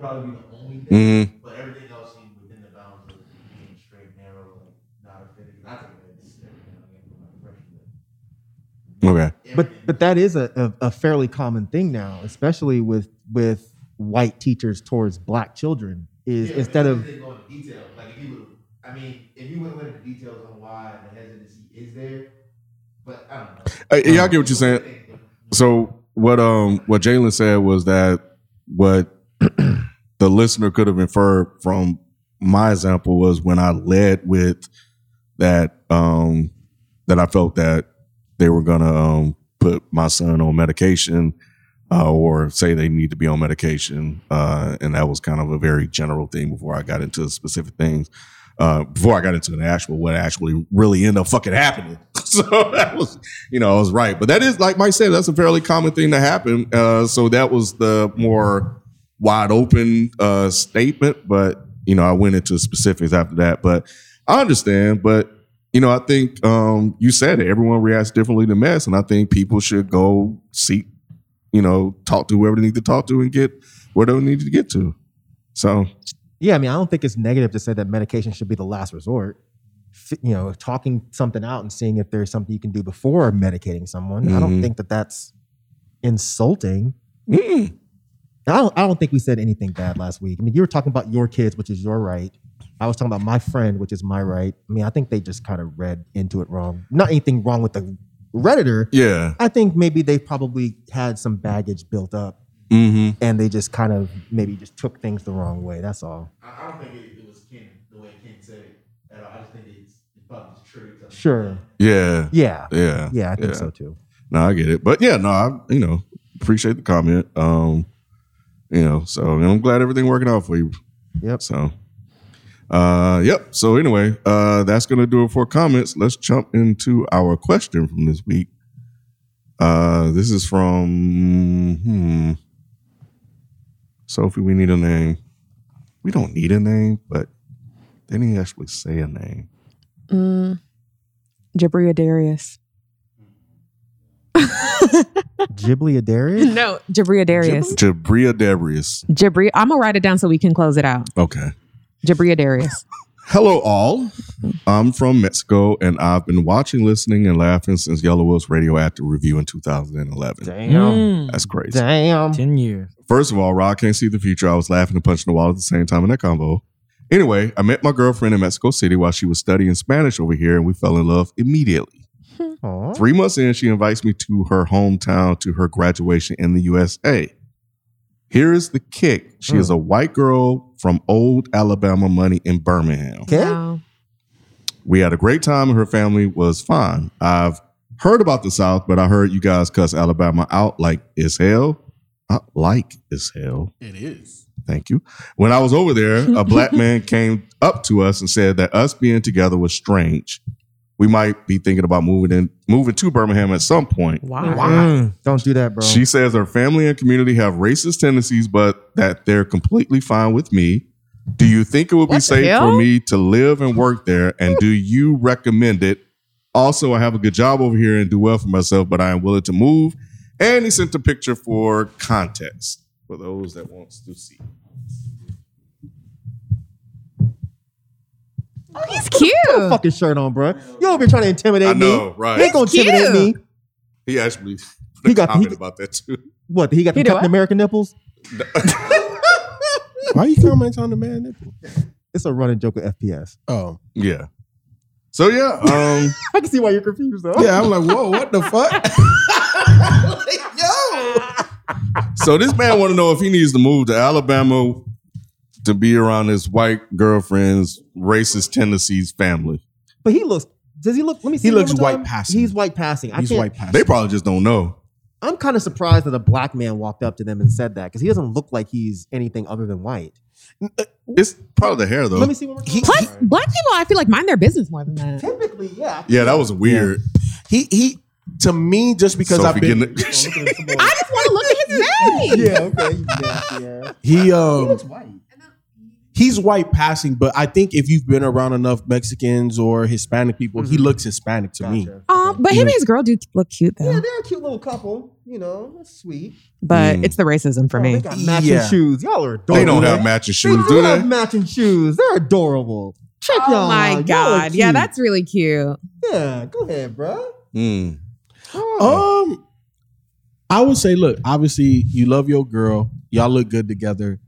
probably be the only thing. Mm-hmm. But everything else seemed within the bounds of being straight, narrow, like not offended. I think that everything I'm from my. Okay. But but that is a, a, a fairly common thing now, especially with with white teachers towards black children. Is yeah, instead of go into detail. Like if you would, I mean, if you would have went into details on why the hesitancy is there, but I don't know. Yeah, I get what you're saying. So what um what Jalen said was that what the listener could have inferred from my example was when I led with that um that I felt that they were gonna um put my son on medication uh, or say they need to be on medication uh, and that was kind of a very general thing before I got into specific things uh, before I got into the actual what actually really ended up fucking happening. so that was, you know, I was right. But that is like Mike said, that's a fairly common thing to happen. Uh, so that was the more wide open uh, statement. But you know, I went into specifics after that. But I understand. But you know, I think um, you said it. Everyone reacts differently to mess, and I think people should go seek, you know, talk to whoever they need to talk to and get where they need to get to. So yeah, I mean, I don't think it's negative to say that medication should be the last resort. You know, talking something out and seeing if there's something you can do before medicating someone. I don't Mhm. think that that's insulting. I don't, I don't think we said anything bad last week. I mean, you were talking about your kids, which is your right. I was talking about my friend, which is my right. I mean, I think they just kind of read into it wrong. Not anything wrong with the Redditor. Yeah. I think maybe they probably had some baggage built up Mm-hmm. and they just kind of maybe just took things the wrong way. That's all. I, I don't think it, it was Ken the way Ken said it at all. I just think it's, it's probably just triggered. Sure. Yeah. Yeah. Yeah. Yeah, I think so too. No, I get it. But yeah, no, I you know, appreciate the comment. Um, you know, so and I'm glad everything working out for you. Yep. So uh yep. So anyway, uh that's gonna do it for comments. Let's jump into our question from this week. Uh this is from hmm. Sophie, we need a name. We don't need a name, but they didn't actually say a name. Mm, Jabria Darius. Ghibli Adarius? no, Jabria Darius. Jabria Debrius. Jabria. I'm gonna write it down so we can close it out. Okay. Jabria Darius. Hello, all. I'm from Mexico, and I've been watching, listening, and laughing since Yelawolf's radioactive review in 2011. Damn. Hmm. That's crazy. Damn. 10 years. First of all, Rod can't see the future. I was laughing and punching the wall at the same time in that convo. Anyway, I met my girlfriend in Mexico City while she was studying Spanish over here, and we fell in love immediately. Aw. Three months in, she invites me to her hometown to her graduation in the USA. Here is the kick. She is a white girl from old Alabama money in Birmingham. Okay. We had a great time and her family was fine. I've heard about the South, but I heard you guys cuss Alabama out like it's hell. Uh, like it's hell. It is. Thank you. When I was over there, a black man came up to us and said that us being together was strange. We might be thinking about moving in, moving to Birmingham at some point. Mm, don't do that, bro. She says her family and community have racist tendencies, but that they're completely fine with me. Do you think it would be safe hell? for me to live and work there? And do you recommend it? Also, I have a good job over here and do well for myself, but I am willing to move. And he sent a picture for context for those that wants to see. Oh, he's cute. Put a fucking shirt on, bro. You over here trying to intimidate me. I know, me? right. You ain't gonna He's intimidate me. He actually put He a got- he comment got- about that too. What? He got He the do Captain what? American nipples? Why are you commenting on the man nipple? It's a running joke of FPS. Oh. Yeah. So yeah, um, I can see why you're confused though. Yeah, I'm like, whoa, what the fuck? Yo! So this man want to know if he needs to move to Alabama to be around his white girlfriend's racist tendencies family. But he looks. Does he look? Let me see. He looks white time. passing. He's white passing. I He's white passing. They probably just don't know. I'm kind of surprised that a black man walked up to them and said that because he doesn't look like he's anything other than white. It's probably the hair though. Let me see what we're talking Plus, about. black people, I feel like mind their business more than that. Typically, yeah. Yeah, that was weird. He he to me just because I've been getting I just want to look at his face. Yeah. Okay. Yeah. Yeah. he um he looks white. He's white passing, but I think if you've been around enough Mexicans or Hispanic people, he looks Hispanic to me. Gotcha. Um, but him and his girl do look cute though. Yeah, they're a cute little couple. You know, that's sweet. But Mm. it's the racism for Oh, me. They got matching Yeah. shoes. Y'all are adorable. They don't have matching shoes, They shoes, do do have matching shoes. They're adorable. Check Oh y'all my out. Y'all god. Yeah, that's really cute. yeah. Go ahead, bro. Mm. Um, I would say, look, obviously you love your girl, y'all look good together,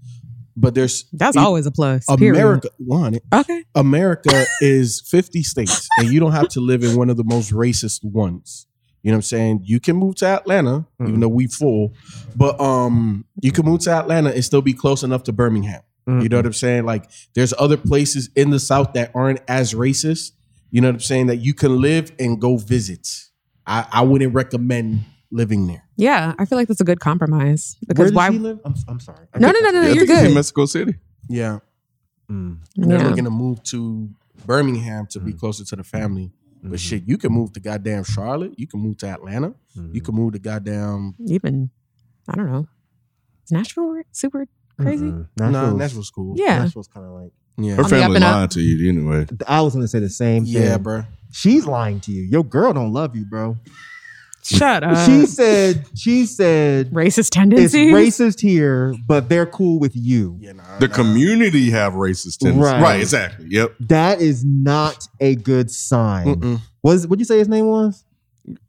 but there's That's it- always a plus. America, one, Okay. America is 50 states, and you don't have to live in one of the most racist ones. You know what I'm saying? You can move to Atlanta, even though we full, but um, you can move to Atlanta and still be close enough to Birmingham. You know what I'm saying? Like, there's other places in the South that aren't as racist. You know what I'm saying? That you can live and go visit. I, I wouldn't recommend living there. Yeah, I feel like that's a good compromise Where because does why? he live? I'm, I'm sorry. I No, think no, no, no, Yeah, I you're think he's in good. Mexico City. Yeah. Mm. And they're Yeah. looking to move to Birmingham to be mm. closer to the family. But mm-hmm. shit, you can move to goddamn Charlotte. You can move to Atlanta. You mm-hmm. can move to goddamn Even, I don't know. Is Nashville super crazy? Mm-mm. No, Nashville's- Nashville's cool. Yeah. Nashville's kind of like. Yeah. Her On the up family and up. lying to you anyway. I was gonna say the same thing. Yeah, bro. She's lying to you. Your girl don't love you, bro. Shut up. She said. She said racist tendencies. it's tendencies. racist here, but they're cool with you. The community have racist tendencies. Right. Right. exactly. Yep. That is not a good sign. Was what'd you say his name was?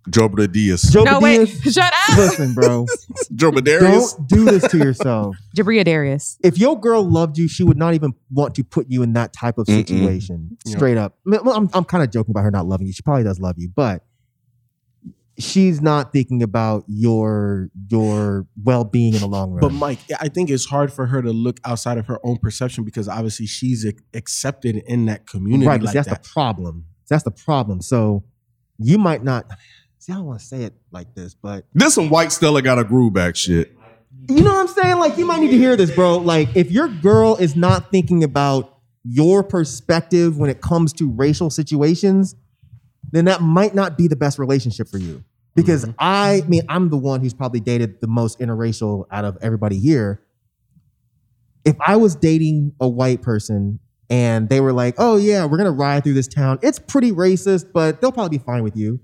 Jobra Diaz. Joe No, wait. Diaz? Shut up. Listen, bro. Jobadarius. Don't do this to yourself. Jabria Darius. If your girl loved you, she would not even want to put you in that type of Mm-mm. situation. Yeah. Straight up. I mean, well, I'm, I'm kind of joking about her not loving you. She probably does love you, but she's not thinking about your your well being in the long run. But Mike, I think it's hard for her to look outside of her own perception because obviously she's ac- accepted in that community. right, like that's that. the problem. That's the problem. So you might not. See, I don't want to say it like this, but This some white Stella got a groove back shit. you know what I'm saying? Like, you might need to hear this, bro. Like, if your girl is not thinking about your perspective when it comes to racial situations, then that might not be the best relationship for you. Because mm-hmm. I mean, I'm the one who's probably dated the most interracial out of everybody here. If I was dating a white person and they were like, oh, yeah, we're going to ride through this town, it's pretty racist, but they'll probably be fine with you.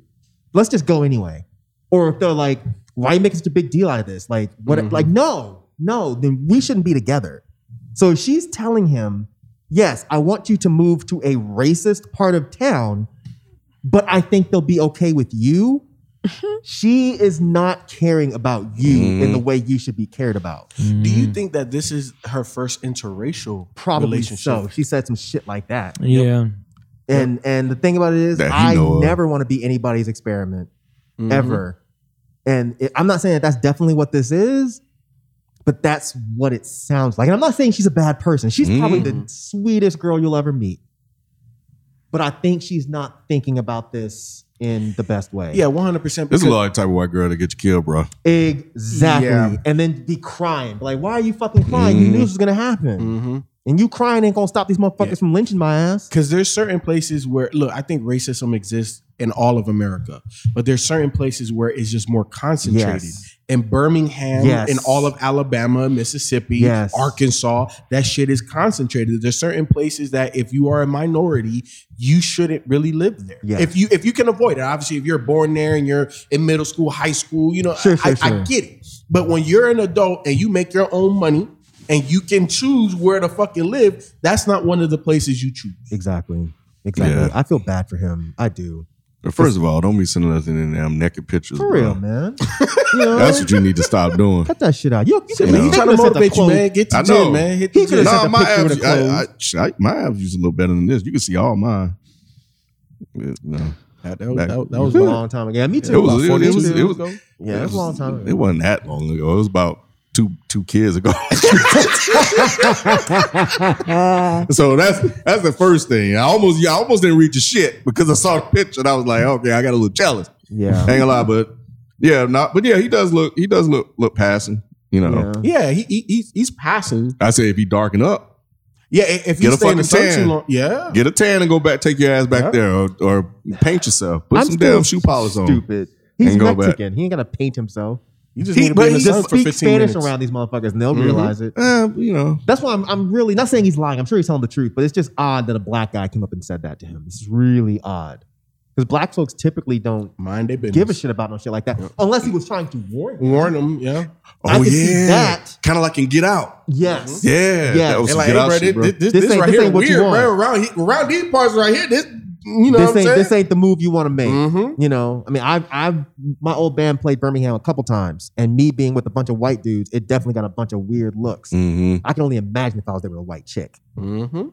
Let's just go anyway. Or if they're like, why are you making such a big deal out of this? Like, what? Mm-hmm. Like, no, no, then we shouldn't be together. So she's telling him, yes, I want you to move to a racist part of town, but I think they'll be okay with you. she is not caring about you in the mm. way you should be cared about. Do you mm. think that this is her first interracial Probably relationship? so. She said some shit like that. Yeah. And and the thing about it is, I never want to be anybody's experiment Mhm. ever. And it, I'm not saying that that's definitely what this is, but that's what it sounds like. And I'm not saying she's a bad person. She's probably the mm. sweetest girl you'll ever meet. But I think she's not thinking about this in the best way. Yeah, one hundred percent. This is a lot of type of white girl to get you killed, bro. Exactly. Yeah. And then be crying. Like, why are you fucking crying? You knew this was gonna happen. Mm-hmm. And you crying ain't gonna stop these motherfuckers from lynching my ass. Because there's certain places where look, I think racism exists in all of America, but there's certain places where it's just more concentrated. Yes. In Birmingham, Yes. in all of Alabama, Mississippi, Yes. Arkansas, that shit is concentrated. There's certain places that if you are a minority, you shouldn't really live there. Yes. If you if you can avoid it, obviously, if you're born there and you're in middle school, high school, you know, Sure, sure, I, I get it. But when you're an adult and you make your own money and you can choose where to fucking live, that's not one of the places you choose. Exactly. Exactly. Yeah. I feel bad for him. I do. But first of all, don't be sending nothing in them naked pictures. For bro. real, man. You know, That's what you need to stop doing. cut that shit out. You, you Shit, could- he he trying to could've sent motivate you, man. Get to know. gym, man. Hit He the could've gym. sent Nah, my picture with abs, the I, clothes. I, I, my abs is a little better than this. You can see all mine. Yeah, No, That, that was, that, that was a long time ago. Yeah, me too. it was. It, 40 it was. It was. Yeah, it was a long time ago. It wasn't that long ago. It was about two two kids ago. so that's that's the first thing. I almost yeah, I almost didn't read your shit because I saw the picture and I was like, okay, I got a little jealous. Yeah. Ain't gonna lie, but yeah, not. But yeah, he does look. He does look look passing. You know. Yeah. Yeah, he, he he's, he's passing. I say if he darken up, Yeah, i- if Get you a stay in the fucking sun tan. too long, yeah. get a tan and go back. Take your ass back Yeah. there, or, or paint yourself. Put I'm some damn shoe polish on. Stupid. He's And go back. Mexican. He ain't gonna paint himself. You just He, need to be in the sun just for speak 15 Spanish minutes. around these motherfuckers, and they'll Mhm. realize it. Eh, you know. That's why I'm, I'm really not saying he's lying. I'm sure he's telling the truth, but it's just odd that a black guy came up and said that to him. This is really odd because black folks typically don't Mind their business. give a shit about no shit like that, unless he was trying to warn you. Warn them, yeah. I Oh can see yeah, that. kind of like in Get Out. Yes. Yeah, Yeah. that was And like, hey, bro, shit, bro. this, this, This this right this here ain't what you weird, want. bro. Around, he- around these parts right here, this you know this ain't this ain't the move you want to make. Mhm. You know, I mean, I've I've my old band played Birmingham a couple times, and me being with a bunch of white dudes, it definitely got a bunch of weird looks. Mm-hmm. I can only imagine if I was there with a white chick. Mm-hmm.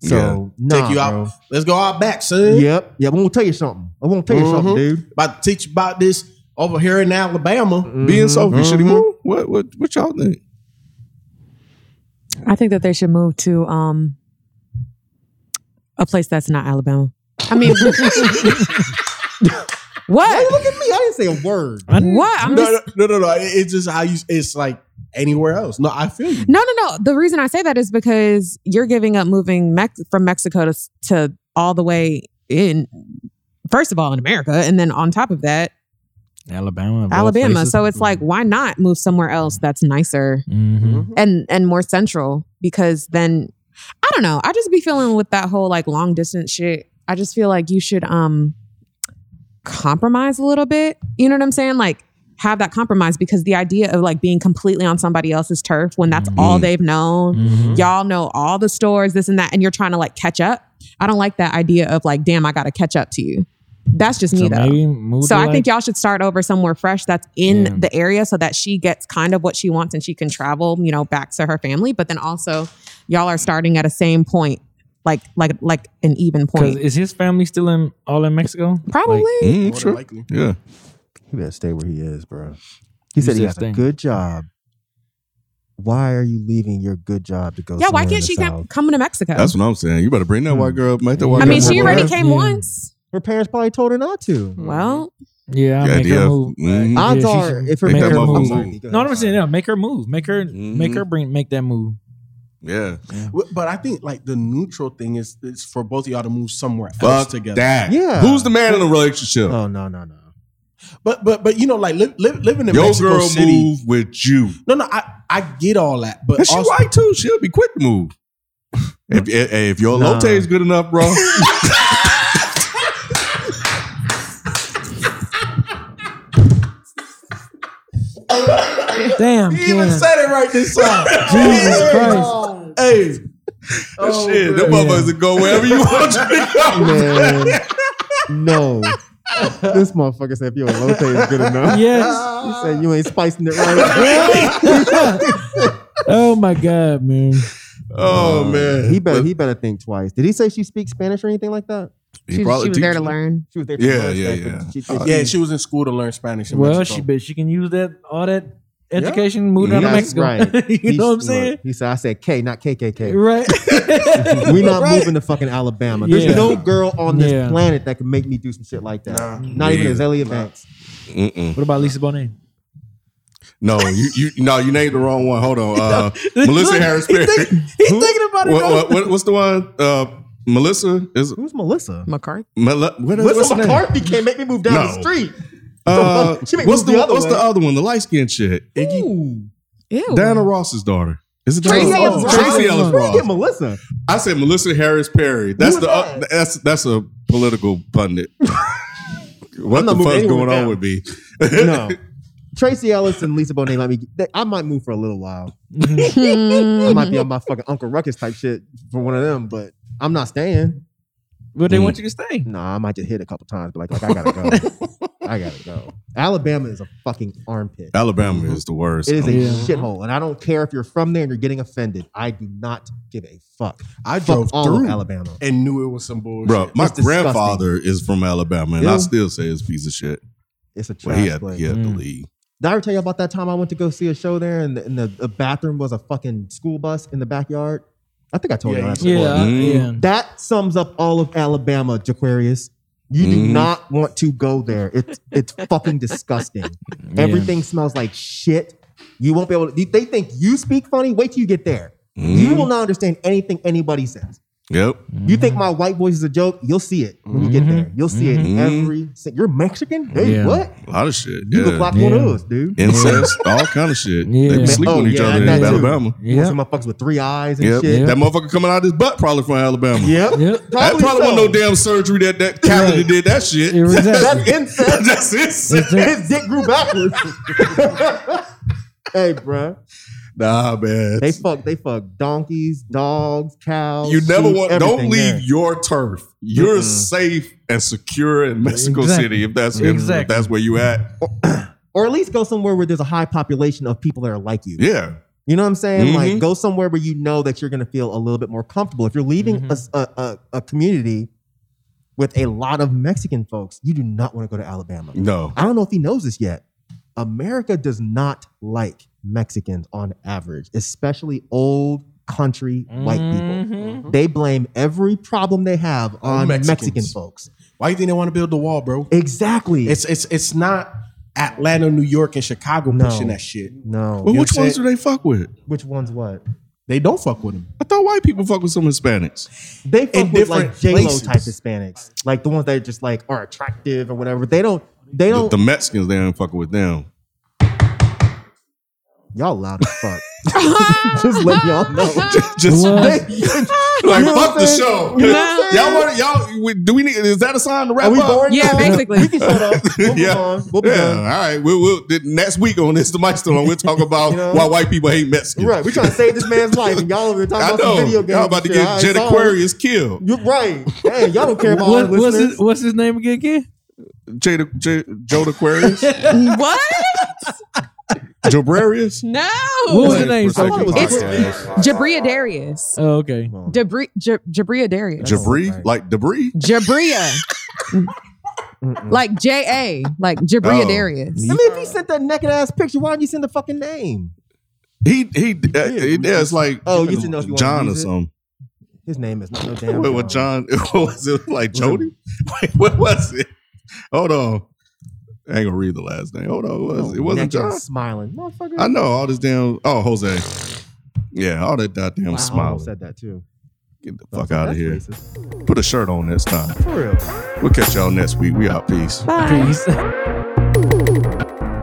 So nah, Take you out. bro. Let's go out back, son. Yep, yep. I'm gonna tell you something. I want to tell you something, Mhm. dude. About to teach you about this over here in Alabama. Being Sophie, should he Mhm. move? What what what y'all think? I think that they should move to um a place that's not Alabama. I mean, what? Look at me. I didn't say a word. What? I'm no, just no, no, no, no. It's just how you. It's like anywhere else. No, I feel you. no, no, no. The reason I say that is because you're giving up moving Mex- from Mexico to to all the way in. First of all, in America, and then on top of that, Alabama. of Alabama. So it's like, why not move somewhere else that's nicer Mhm. and and more central? Because then I don't know. I just be feeling with that whole like long distance shit. I just feel like you should um compromise a little bit. You know what I'm saying? Like have that compromise because the idea of like being completely on somebody else's turf when that's all they've known. Mhm. Y'all know all the stores, this and that, and you're trying to like catch up. I don't like that idea of like, damn, I gotta catch up to you. That's just me So though. maybe So I like- think y'all should start over somewhere fresh that's in Yeah. the area so that she gets kind of what she wants and she can travel, you know, back to her family. But then also y'all are starting at a same point, like like like an even point. is his family still in all in Mexico? Probably. Mm, More sure. than likely. Yeah. He better stay where he is, bro. He You said he has stay. a good job. Why are you leaving your good job to go? yeah, why can't the she South? come coming to Mexico? That's what I'm saying. You better bring that white girl, make that white I girl. mean, she already black. came Yeah. once. Her parents probably told her not to. Well, Yeah, Yeah, make yeah. her move. Mhm. Odds Yeah, are, if her make that her move. move. No, I'm saying, yeah, make her move. Make her, make her bring, make that move. Yeah. But- But I think like the neutral thing is it's for both of y'all to move somewhere else together. that. Yeah. Who's the man in the relationship? Oh no, no, no. But but but you know like li- li- living in Your Mexico girl City. move with you. No, no, I I get all that, but And she also, white too. She'll be quick to move. if, if, if your Nah. elote is good enough, bro. Damn, he even Ken. said it right this time. Jesus Christ. Hey, Oh, shit, them motherfuckers will go wherever you want to go. Man, no. this motherfucker said if your elote is good enough. Yes. He said you ain't spicing it right. Oh my god, man. Oh man, he better But he better think twice. Did he say she speaks Spanish or anything like that? she, probably she was there to learn. She was there. to Yeah, learn yeah, Spanish, yeah. but She, Uh, yeah, she was in school to learn Spanish. In Well, Mexico. she bet she can use that all that education, move down to That's Mexico. right. you He- know what I'm look, saying? He said, "I said K, not KKK. Right. we not Right. moving to fucking Alabama. There's no girl on this Yeah. planet that can make me do some shit like that. Nah. Not even Yeah. Azealia Banks. Mm-mm. What about Lisa Bonet? No, you you no, you named the wrong one. Hold on, uh, Melissa Harris Perry. He's thinking about it. What, what, what, what's the one? Uh, Melissa is Who's Melissa? McCarthy. Mel- what, Melissa what's her name? McCarthy can't make me move down No. the street. Uh, She make what's the, the other what's way. the other one? The light skinned shit. Iggy Ooh. Ew. Diana Ross's daughter. Is it Tracee Diana Ellis Ross? Ross. Tracee Ellis Where you get Melissa? I said Melissa Harris Perry. That's the is uh, that's that's a political pundit. what the fuck's going on with me? No. Tracee Ellis and Lisa Bonet let me. They, I might move for a little while. I might be on my fucking Uncle Ruckus type shit for one of them, but I'm not staying. But they Mm. want you to stay. Nah, I might just hit a couple times, but like, like I gotta go. I gotta go. Alabama is a fucking armpit. Alabama is the worst. It is a Yeah. shithole, and I don't care if you're from there and you're getting offended. I do not give a fuck. I Fuck drove all through of Alabama. and knew it was some bullshit. Bro, my It's disgusting. grandfather is from Alabama, and I Yeah. still say it's a piece of shit. It's a Well, trash he had, place. he had to Mm. leave. Did I ever tell you about that time I went to go see a show there, and the, and the, the bathroom was a fucking school bus in the backyard? I think I told Yeah, you you that. said. Yeah, Mm. yeah. That sums up all of Alabama, Jaquarius. You do Mhm. not want to go there. It's it's fucking disgusting. Everything smells like shit. You won't be able to. They think you speak funny. Wait till you get there. You Mhm. will not understand anything anybody says. Yep. You think my white voice is a joke? You'll see it when you get Mhm. there. You'll see it in Mhm. every. si- You're Mexican? Hey, Yeah. what? A lot of shit. You yeah. look like one of Yeah. us, dude. Incest, all kind of shit. Yeah. They be sleeping oh, with each yeah, other in that too. Alabama. Yeah. Some motherfuckers with three eyes and Yep. shit. That motherfucker coming out of his butt probably from Alabama. Yep. Yep. That Probably probably so. wasn't no damn surgery that that cavity did that shit. Yeah, exactly. That's incest. That's it. His dick grew backwards. hey, bruh. Nah, man. They fuck. They fuck donkeys, dogs, cows. You never sheep, want. Don't leave there. your turf. You're Mm-mm. safe and secure in Mexico Exactly. City if that's if Exactly. that's where you at. or at least go somewhere where there's a high population of people that are like you. Yeah. You know what I'm saying? Mhm. Like go somewhere where you know that you're going to feel a little bit more comfortable. If you're leaving a community with a lot of Mexican folks, you do not want to go to Alabama. No. I don't know if he knows this yet. America does not like Mexicans on average, especially old country white people. Mm-hmm. Mm-hmm. They blame every problem they have on Mexicans. Mexican folks. Why do you think they want to build the wall, bro? Exactly. It's it's it's not Atlanta, New York, and Chicago No. pushing that shit. No. Well, You which know what I'm ones do they fuck with? Which ones what? They don't fuck with them. I thought white people fuck with some Hispanics. They fuck In with like different J Lo type Hispanics, like the ones that just like are attractive or whatever. They don't. They don't. the Mexicans, they ain't fuck with them. Y'all loud as fuck. just let y'all know. Just They- like You know fuck the show. You know y'all want y'all? we- Do we need? Is that a sign to wrap Are we up? boring? Yeah, now? basically. We can shut up. We'll move yeah, on. We'll be yeah. done. All right, we'll, we'll next week on this. The mic's still on. We'll talk about You know? why white people hate Mexicans. Right, we're trying to save this man's life, and y'all over here talking I about some video games. Y'all about to and get All Jet right, sorry. Aquarius killed. You're right. Hey, y'all don't care about What- our what's listeners. his what's his name again? again? Jada, J, Joe Aquarius, what? Jobrarius. No. What was the name? I thought It's different. Jabria Darius. Oh, okay. Debris, J- Jabria Darius. Jabri, like debris. Jabria. like J A, like Jabria Oh. Darius. I mean, if he sent that naked ass picture, why didn't you send the fucking name? He he. Uh, it, yeah, it's like Oh, you should know if you want to John or use it. something. His name is not no damn. What, what John? What was it like Jody? Wait, what was it? Hold on. I ain't gonna read the last name. Hold on. What was it? it wasn't naked, John. smiling, motherfucker. I know all this damn. Oh, Jose. Yeah, all that goddamn Wow, I smiling. almost said that too. Get the fuck out of here. racist. Put a shirt on next time. For real. We'll catch y'all next week. We out. Peace. Bye. Peace.